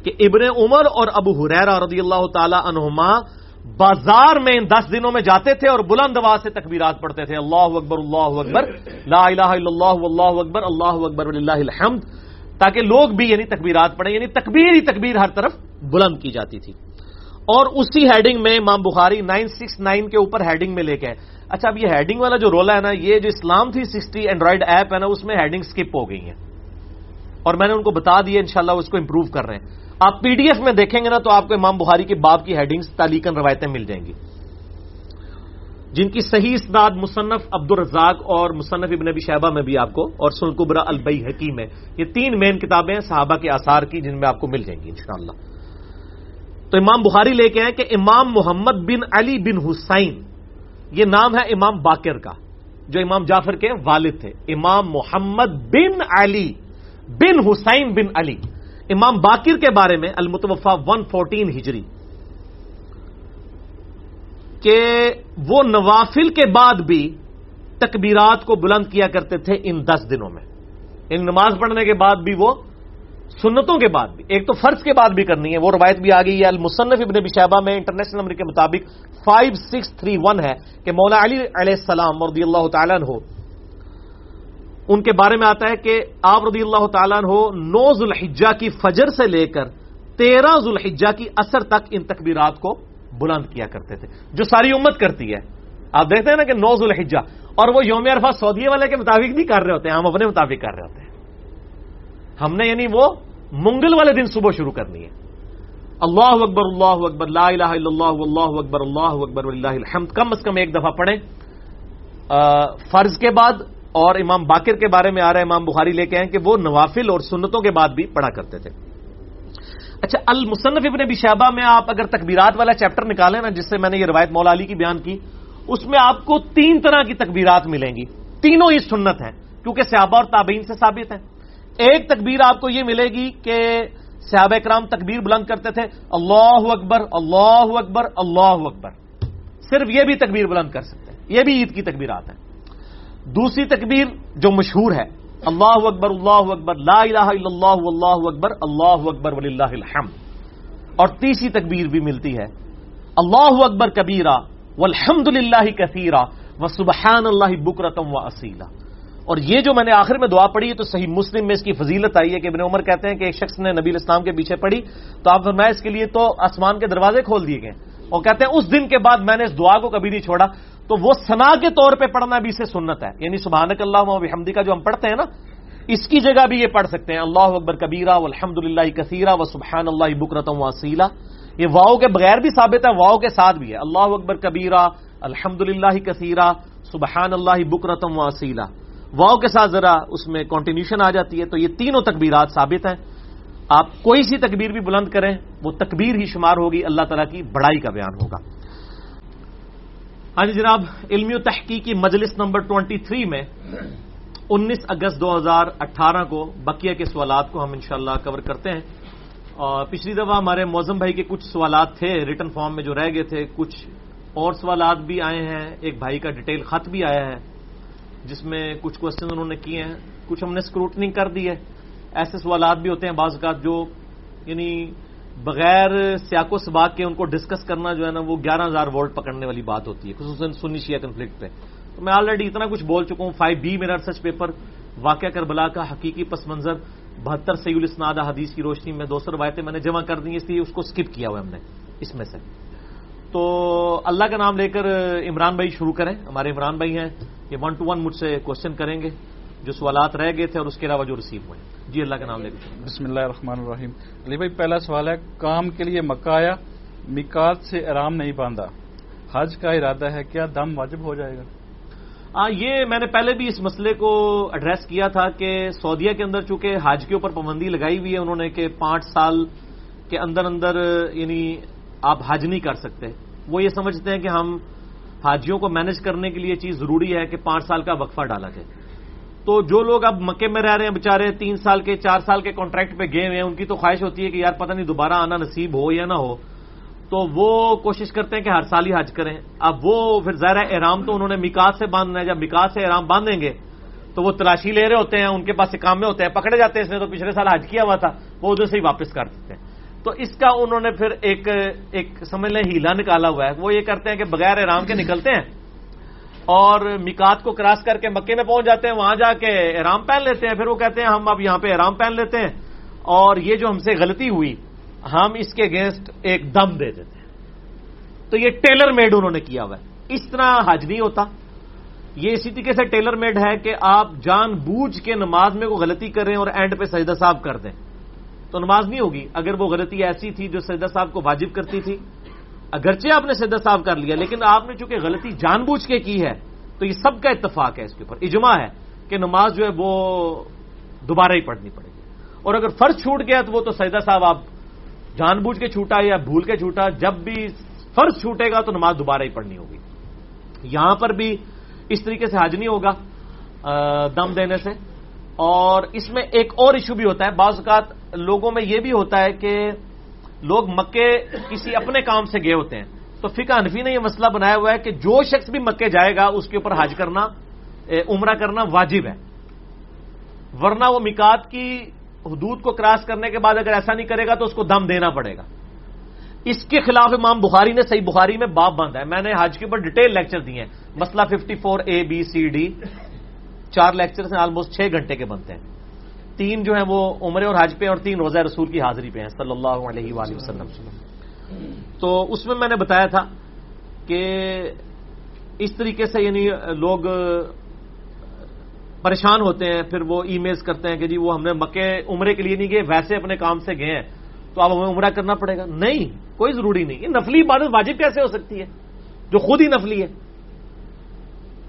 کہ ابن عمر اور ابو حریرا رضی اللہ تعالی عنہما بازار میں ان دس دنوں میں جاتے تھے اور بلند آواز سے تکبیرات پڑھتے تھے۔ اللہ اکبر اللہ اکبر، لا الہ الا اللہ اللہ اکبر اللہ اکبر اللہ الحمد، تاکہ لوگ بھی یعنی تکبیرات پڑھیں یعنی تکبیر ہی تکبیر ہر طرف بلند کی جاتی تھی۔ اور اسی ہیڈنگ میں امام بخاری نائن سکس نائن کے اوپر ہیڈنگ میں لے کے اچھا اب یہ ہیڈنگ والا جو رولا ہے نا، یہ جو اسلام تھی سکسٹی اینڈرائڈ ایپ ہے نا، اس میں ہیڈنگ سکپ ہو گئی ہیں۔ اور میں نے ان کو بتا دیا، انشاءاللہ اس کو امپروو کر رہے ہیں۔ آپ پی ڈی ایف میں دیکھیں گے نا تو آپ کو امام بخاری کے باب کی ہیڈنگز تالیکن روایتیں مل جائیں گی۔ جن کی صحیح اسناد مصنف عبد الرزاق اور مصنف ابن ابی شہبہ میں بھی آپ کو، اور سنکبرا البئی حکیم ہے یہ تین مین کتابیں ہیں صحابہ کے آثار کی، جن میں آپ کو مل جائیں گی، انشاءاللہ۔ تو امام بخاری لے کے آئے کہ امام محمد بن علی بن حسین، یہ نام ہے امام باقر کا، جو امام جعفر کے والد تھے۔ امام محمد بن علی بن حسین بن علی۔ امام باقر کے بارے میں المتوفا ون فورٹین ہجری، کہ وہ نوافل کے بعد بھی تکبیرات کو بلند کیا کرتے تھے ان دس دنوں میں۔ ان نماز پڑھنے کے بعد بھی وہ سنتوں کے بعد بھی، ایک تو فرض کے بعد بھی کرنی ہے، وہ روایت بھی آ گئی ہے، المصنف ابن بشابہ میں انٹرنیشنل نمبر کے مطابق فائیو سکس تھری ون ہے کہ مولا علی علیہ السلام رضی اللہ تعالیٰ ہو ان کے بارے میں آتا ہے کہ آپ رضی اللہ تعالیٰ ہو نو ذوالحجہ کی فجر سے لے کر تیرہ ذوالحجہ کی اثر تک ان تکبیرات کو بلند کیا کرتے تھے، جو ساری امت کرتی ہے۔ آپ دیکھتے ہیں نا کہ نو ذوالحجہ، اور وہ یوم عرفہ سعودیہ والے کے مطابق نہیں کر رہے ہوتے ہیں، ہم اپنے مطابق کر رہے ہوتے ہیں۔ ہم نے یعنی وہ منگل والے دن صبح شروع کرنی ہے۔ اللہ اکبر اللہ اکبر، لا الہ الا اللہ اللہ اکبر اللہ اکبر اللہ الحمد۔ کم از کم ایک دفعہ پڑھیں۔ فرض کے بعد اور امام باقر کے بارے میں آ رہا ہے، امام بخاری لے کے آئے کہ وہ نوافل اور سنتوں کے بعد بھی پڑھا کرتے تھے۔ اچھا المصنف ابن ابی شہبہ میں آپ اگر تکبیرات والا چیپٹر نکالیں نا، جس سے میں نے یہ روایت مولا علی کی بیان کی، اس میں آپ کو تین طرح کی تکبیرات ملیں گی۔ تینوں ہی سنت ہیں، کیونکہ صحابہ اور تابعین سے ثابت ہیں۔ ایک تکبیر آپ کو یہ ملے گی کہ صحابہ کرام تکبیر بلند کرتے تھے، اللہ اکبر اللہ اکبر اللہ اکبر۔ صرف یہ بھی تکبیر بلند کر سکتے ہیں، یہ بھی عید کی تکبیرات ہیں۔ دوسری تکبیر جو مشہور ہے، اللہ اکبر اللہ اکبر، لا الہ الا اللہ اللہ اکبر اللہ اکبر، وللہ الحمد۔ اور تیسری تکبیر بھی ملتی ہے، اللہ اکبر کبیرہ والحمد للہ کثیرہ و سبحان اللہ بکرتم و اصیلا اور یہ جو میں نے آخر میں دعا پڑھی ہے تو صحیح مسلم میں اس کی فضیلت آئی ہے کہ ابن عمر کہتے ہیں کہ ایک شخص نے نبی الاسلام کے پیچھے پڑھی تو آپ فرمایا اس کے لیے تو آسمان کے دروازے کھول دیے گئے اور کہتے ہیں اس دن کے بعد میں نے اس دعا کو کبھی نہیں چھوڑا۔ تو وہ سنا کے طور پہ پڑھنا بھی اسے سنت ہے۔ یعنی سبحانک اللہ حمدی کا جو ہم پڑھتے ہیں نا، اس کی جگہ بھی یہ پڑھ سکتے ہیں۔ اللہ اکبر کبیرہ و الحمد للہ کثیرہ و سبحان اللہ بکرتم وسیلہ یہ واؤ کے بغیر بھی ثابت ہے، واؤ کے ساتھ بھی ہے۔ اللہ اکبر کبیرہ الحمد للہ کثیرہ سبحان اللہ بکرتم وسیلہ واؤ کے ساتھ ذرا اس میں کنٹینیوشن آ جاتی ہے، تو یہ تینوں تکبیرات ثابت ہیں۔ آپ کوئی سی تکبیر بھی بلند کریں، وہ تکبیر ہی شمار ہوگی، اللہ تعالیٰ کی بڑائی کا بیان ہوگا۔ ہاں جی جناب، علمی و تحقیقی مجلس نمبر ٹوینٹی تھری میں انیس اگست دو ہزار اٹھارہ کو بقیہ کے سوالات کو ہم انشاءاللہ کور کرتے ہیں۔ اور پچھلی دفعہ ہمارے موزم بھائی کے کچھ سوالات تھے ریٹرن فارم میں جو رہ گئے تھے، کچھ اور سوالات بھی آئے ہیں، ایک بھائی کا ڈیٹیل خط بھی آیا ہے۔ جس میں کچھ کوشچن انہوں نے کیے ہیں، کچھ ہم نے اسکروٹنگ کر دی ہے۔ ایسے سوالات بھی ہوتے ہیں بعض اوقات جو یعنی بغیر سیاق و سباق کے ان کو ڈسکس کرنا جو ہے نا، وہ گیارہ ہزار وولٹ پکڑنے والی بات ہوتی ہے، خصوصاً سنی شیعہ کنفلکٹ پہ۔ تو میں آلریڈی اتنا کچھ بول چکا ہوں فائیو بی میرا ریسرچ پیپر واقعہ کربلا کا حقیقی پس منظر، بہتر سیول اسناد حدیث کی روشنی میں دو سو روایتیں میں نے جمع کر دی اس لیے اس کو اسکپ کیا ہوا ہم نے، اس میں سے۔ تو اللہ کا نام لے کر عمران بھائی شروع کریں۔ ہمارے عمران بھائی ہیں۔ یہ ون ٹو ون مجھ سے کوشچن کریں گے۔ جو سوالات رہ گئے تھے اور اس کے علاوہ جو ریسیو ہوئے۔ جی اللہ کا نام لے کر۔ بسم اللہ الرحمن الرحیم۔ علی بھائی پہلا سوال ہے کام کے لیے مکہ آیا مکات سے آرام نہیں باندھا۔ حج کا ارادہ ہے کیا دم واجب ہو جائے گا؟ ہاں یہ میں نے پہلے بھی اس مسئلے کو ایڈریس کیا تھا کہ سعودیہ کے اندر چونکہ حج کے اوپر پابندی لگائی ہوئی ہے انہوں نے کہ پانچ سال کے اندر اندر یعنی آپ حج نہیں کر سکتے۔ وہ یہ سمجھتے ہیں کہ ہم حاجیوں کو مینج کرنے کے لیے چیز ضروری ہے کہ پانچ سال کا وقفہ ڈالا جائے۔ تو جو لوگ اب مکے میں رہ رہے ہیں بےچارے تین سال کے، چار سال کے کانٹریکٹ پہ گئے ہوئے ہیں، ان کی تو خواہش ہوتی ہے کہ یار پتہ نہیں دوبارہ آنا نصیب ہو یا نہ ہو۔ تو وہ کوشش کرتے ہیں کہ ہر سال ہی حج کریں۔ اب وہ پھر ظاہر احرام تو انہوں نے مکاس سے باندھنا ہے، جب مکاس سے احرام باندھیں گے تو وہ تلاشی لے رہے ہوتے ہیں، ان کے پاس کام میں ہوتے ہیں، پکڑے جاتے ہیں۔ اس نے تو پچھلے سال حج کیا ہوا تھا، وہ ادھر سے ہی واپس کر دیتے ہیں۔ تو اس کا انہوں نے پھر ایک ایک سمجھ لیں ہیلا نکالا ہوا ہے۔ وہ یہ کرتے ہیں کہ بغیر احرام کے نکلتے ہیں اور مکات کو کراس کر کے مکے میں پہنچ جاتے ہیں، وہاں جا کے احرام پہن لیتے ہیں۔ پھر وہ کہتے ہیں، ہم اب یہاں پہ احرام پہن لیتے ہیں۔ اور یہ جو ہم سے غلطی ہوئی، ہم اس کے اگینسٹ ایک دم دے دیتے ہیں۔ تو یہ ٹیلر میڈ انہوں نے کیا ہوا ہے۔ اس طرح حج نہیں ہوتا۔ یہ اسی طریقے سے ٹیلر میڈ ہے کہ آپ جان بوجھ کے نماز میں کوئی غلطی کریں اور اینڈ پہ سجدہ صاحب کر دیں۔ تو نماز نہیں ہوگی۔ اگر وہ غلطی ایسی تھی جو سجدہ صاحب کو واجب کرتی تھی۔ اگرچہ آپ نے سجدہ صاحب کر لیا، لیکن آپ نے چونکہ غلطی جان بوجھ کے کی ہے، تو یہ سب کا اتفاق ہے اس کے اوپر۔ اجماع ہے کہ نماز جو ہے وہ دوبارہ ہی پڑھنی پڑے گی۔ اور اگر فرض چھوٹ گیا تو وہ تو سجدہ صاحب آپ جان بوجھ کے چھوٹا یا بھول کے چھوٹا، جب بھی فرض چھوٹے گا تو نماز دوبارہ ہی پڑھنی ہوگی۔ یہاں پر بھی اس طریقے سے حج نہیں ہوگا دم دینے سے۔ اور اس میں ایک اور ایشو بھی ہوتا ہے۔ بعض اوقات لوگوں میں یہ بھی ہوتا ہے کہ لوگ مکے کسی اپنے کام سے گئے ہوتے ہیں۔ تو فقہ انفی نے یہ مسئلہ بنایا ہوا ہے کہ جو شخص بھی مکے جائے گا، اس کے اوپر حج کرنا عمرہ کرنا واجب ہے۔ ورنہ وہ مکات کی حدود کو کراس کرنے کے بعد اگر ایسا نہیں کرے گا تو اس کو دم دینا پڑے گا۔ اس کے خلاف امام بخاری نے صحیح بخاری میں باپ باندھا ہے۔ میں نے حج کے اوپر ڈیٹیل لیکچر دیے ہیں۔ مسئلہ fifty four A B C D. چار لیکچر ہیں آلموسٹ چھ گھنٹے کے بنتے ہیں۔ تین جو ہیں وہ عمرے اور حج پہ اور تین روزہ رسول کی حاضری پہ ہیں، صلی اللہ علیہ وآلہ وسلم۔ تو اس میں میں نے بتایا تھا کہ اس طریقے سے یعنی لوگ پریشان ہوتے ہیں، پھر وہ ای میلز کرتے ہیں کہ جی وہ ہم نے مکے عمرے کے لیے نہیں گئے ویسے اپنے کام سے گئے ہیں۔ تو اب ہمیں عمرہ کرنا پڑے گا۔ نہیں، کوئی ضروری نہیں۔ یہ نفلی عبادت واجب کیسے ہو سکتی ہے؟ جو خود ہی نفلی ہے۔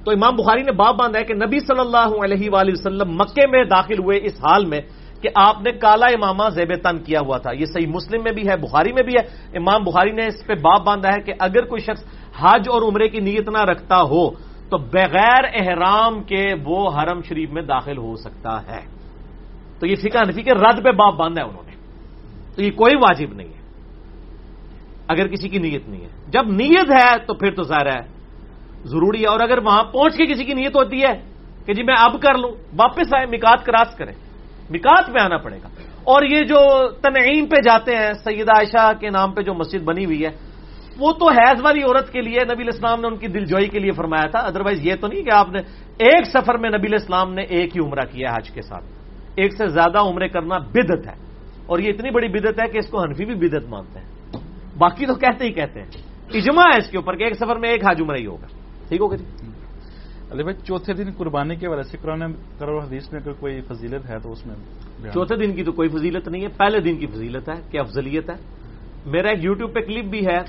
تو امام بخاری نے باب باندھا ہے کہ نبی صلی اللہ علیہ وآلہ وسلم مکے میں داخل ہوئے اس حال میں کہ آپ نے کالا امامہ زیب تن کیا ہوا تھا۔ یہ صحیح مسلم میں بھی ہے، بخاری میں بھی ہے۔ امام بخاری نے اس پہ باب باندھا ہے کہ اگر کوئی شخص حج اور عمرے کی نیت نہ رکھتا ہو تو بغیر احرام کے وہ حرم شریف میں داخل ہو سکتا ہے۔ تو یہ فقہ حنفی کے رد پہ باپ باندھا ہے انہوں نے۔ تو یہ کوئی واجب نہیں ہے۔ اگر کسی کی نیت نہیں ہے۔ جب نیت ہے تو پھر تو ظاہر ہے ضروری ہے اور اگر وہاں پہنچ کے کسی کی نیت ہوتی ہے کہ جی میں اب کر لوں، واپس آئے مکات کراس کریں۔ مکات میں آنا پڑے گا۔ اور یہ جو تنعیم پہ جاتے ہیں، سیدہ عائشہ کے نام پہ جو مسجد بنی ہوئی ہے، وہ تو حیض والی عورت کے لیے نبی الاسلام نے ان کی دل جوئی کے لیے فرمایا تھا۔ ادروائز یہ تو نہیں کہ آپ نے ایک سفر میں نبی الاسلام نے ایک ہی عمرہ کیا حج کے ساتھ۔ ایک سے زیادہ عمرے کرنا بدت ہے۔ اور یہ اتنی بڑی بدت ہے کہ اس کو حنفی بھی بدت مانتے ہیں۔ باقی تو کہتے ہی کہتے ہیں۔ اجماع ہے اس کے اوپر کہ ایک سفر میں ایک حج عمرہ ہی ہوگا۔ ٹھیک ہوگا جی علی بھائی چوتھے دن قربانی کے وجہ سے قرآن کرو حدیث میں اگر کوئی فضیلت ہے تو اس میں چوتھے دن کی تو کوئی فضیلت نہیں ہے پہلے دن کی فضیلت ہے کہ افضلیت ہے؟ میرا ایک یوٹیوب پہ کلپ بھی ہے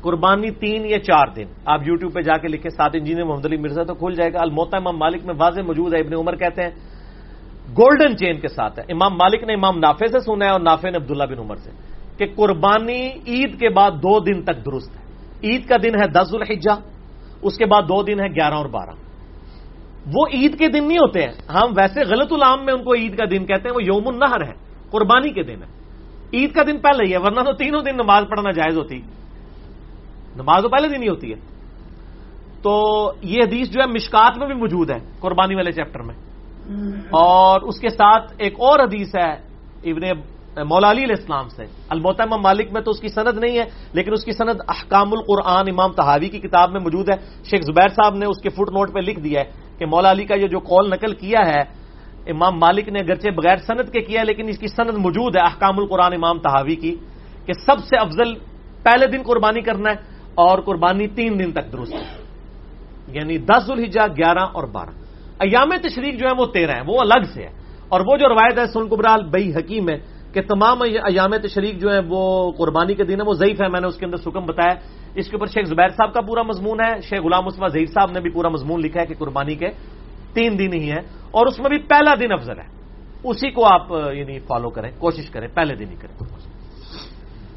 قربانی تین یا چار دن۔ آپ یوٹیوب پہ جا کے لکھے سات انجینئر محمد علی مرزا تو کھل جائے گا۔ الموتا امام مالک میں واضح موجود ہے ابن عمر کہتے ہیں۔ گولڈن چین کے ساتھ ہے۔ امام مالک نے امام نافے سے سنا ہے اور نافے نے عبداللہ بن عمر سے کہ قربانی عید کے بعد دو دن تک درست ہے۔ عید کا دن ہے دس الحجہ اس کے بعد دو دن ہے گیارہ اور بارہ۔ وہ عید کے دن نہیں ہوتے ہیں۔ ہم ویسے غلط العام میں ان کو عید کا دن کہتے ہیں وہ یوم النہر ہے قربانی کے دن ہے۔ عید کا دن پہلے ہی ہے ورنہ تو تینوں دن نماز پڑھنا جائز ہوتی۔ نماز تو پہلے دن ہی ہوتی ہے۔ تو یہ حدیث جو ہے مشکات میں بھی موجود ہے قربانی والے چیپٹر میں۔ اور اس کے ساتھ ایک اور حدیث ہے ابن مولا علی علیہ السلام سے۔ المحتم مالک میں تو اس کی سند نہیں ہے، لیکن اس کی سند احکام القرآن امام تحاوی کی کتاب میں موجود ہے۔ شیخ زبیر صاحب نے اس کے فٹ نوٹ پہ لکھ دیا ہے کہ مولا علی کا یہ جو کال نقل کیا ہے، امام مالک نے اگرچہ بغیر سند کے کیا ہے، لیکن اس کی سند موجود ہے احکام القرآن امام تحاوی کی، کہ سب سے افضل پہلے دن قربانی کرنا ہے اور قربانی تین دن تک درست ہے۔ یعنی دس الحجا گیارہ اور بارہ۔ ایام تشریق جو ہے وہ تیرہ ہے وہ الگ سے ہے اور وہ جو روایت ہے، سن قبرال بئی حکیم ہے کہ تمام ایام تشریق جو ہے وہ قربانی کے دن ہے وہ ضعیف ہے میں نے اس کے اندر سکم بتایا۔ اس کے اوپر شیخ زبیر صاحب کا پورا مضمون ہے، شیخ غلام مصفا ظہیر صاحب نے بھی پورا مضمون لکھا ہے کہ قربانی کے تین دن ہی ہے اور اس میں بھی پہلا دن افضل ہے۔ اسی کو آپ یعنی فالو کریں، کوشش کریں، پہلے دن ہی کریں۔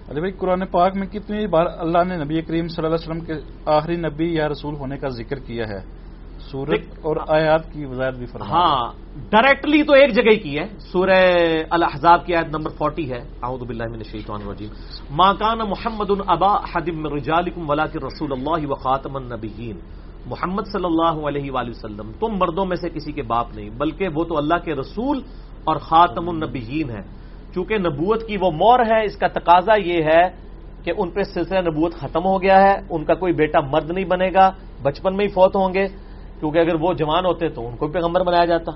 ارے بھائی، قرآن پاک میں کتنی بار اللہ نے نبی کریم صلی اللہ علیہ وسلم کے آخری نبی یا رسول ہونے کا ذکر کیا ہے؟ سورت اور آیات کی وضاحت بھی فرما ہاں ڈائریکٹلی تو ایک جگہ کی ہے۔ سورہ الحضاب کی آیت نمبر فورٹی ہے۔ اعوذ باللہ من الشیطان الرجیم۔ ما کان محمد ابا حدم من رجالکم ولکن رسول اللہ و خاتم النبیین۔ محمد صلی اللہ علیہ وآلہ وسلم تم مردوں میں سے کسی کے باپ نہیں بلکہ وہ تو اللہ کے رسول اور خاتم النبیین ہے چونکہ نبوت کی وہ مور ہے اس کا تقاضا یہ ہے کہ ان پہ سلسلہ نبوت ختم ہو گیا ہے ان کا کوئی بیٹا مرد نہیں بنے گا بچپن میں ہی فوت ہوں گے۔ کیونکہ اگر وہ جوان ہوتے تو ان کو بھی پیغمبر بنایا جاتا۔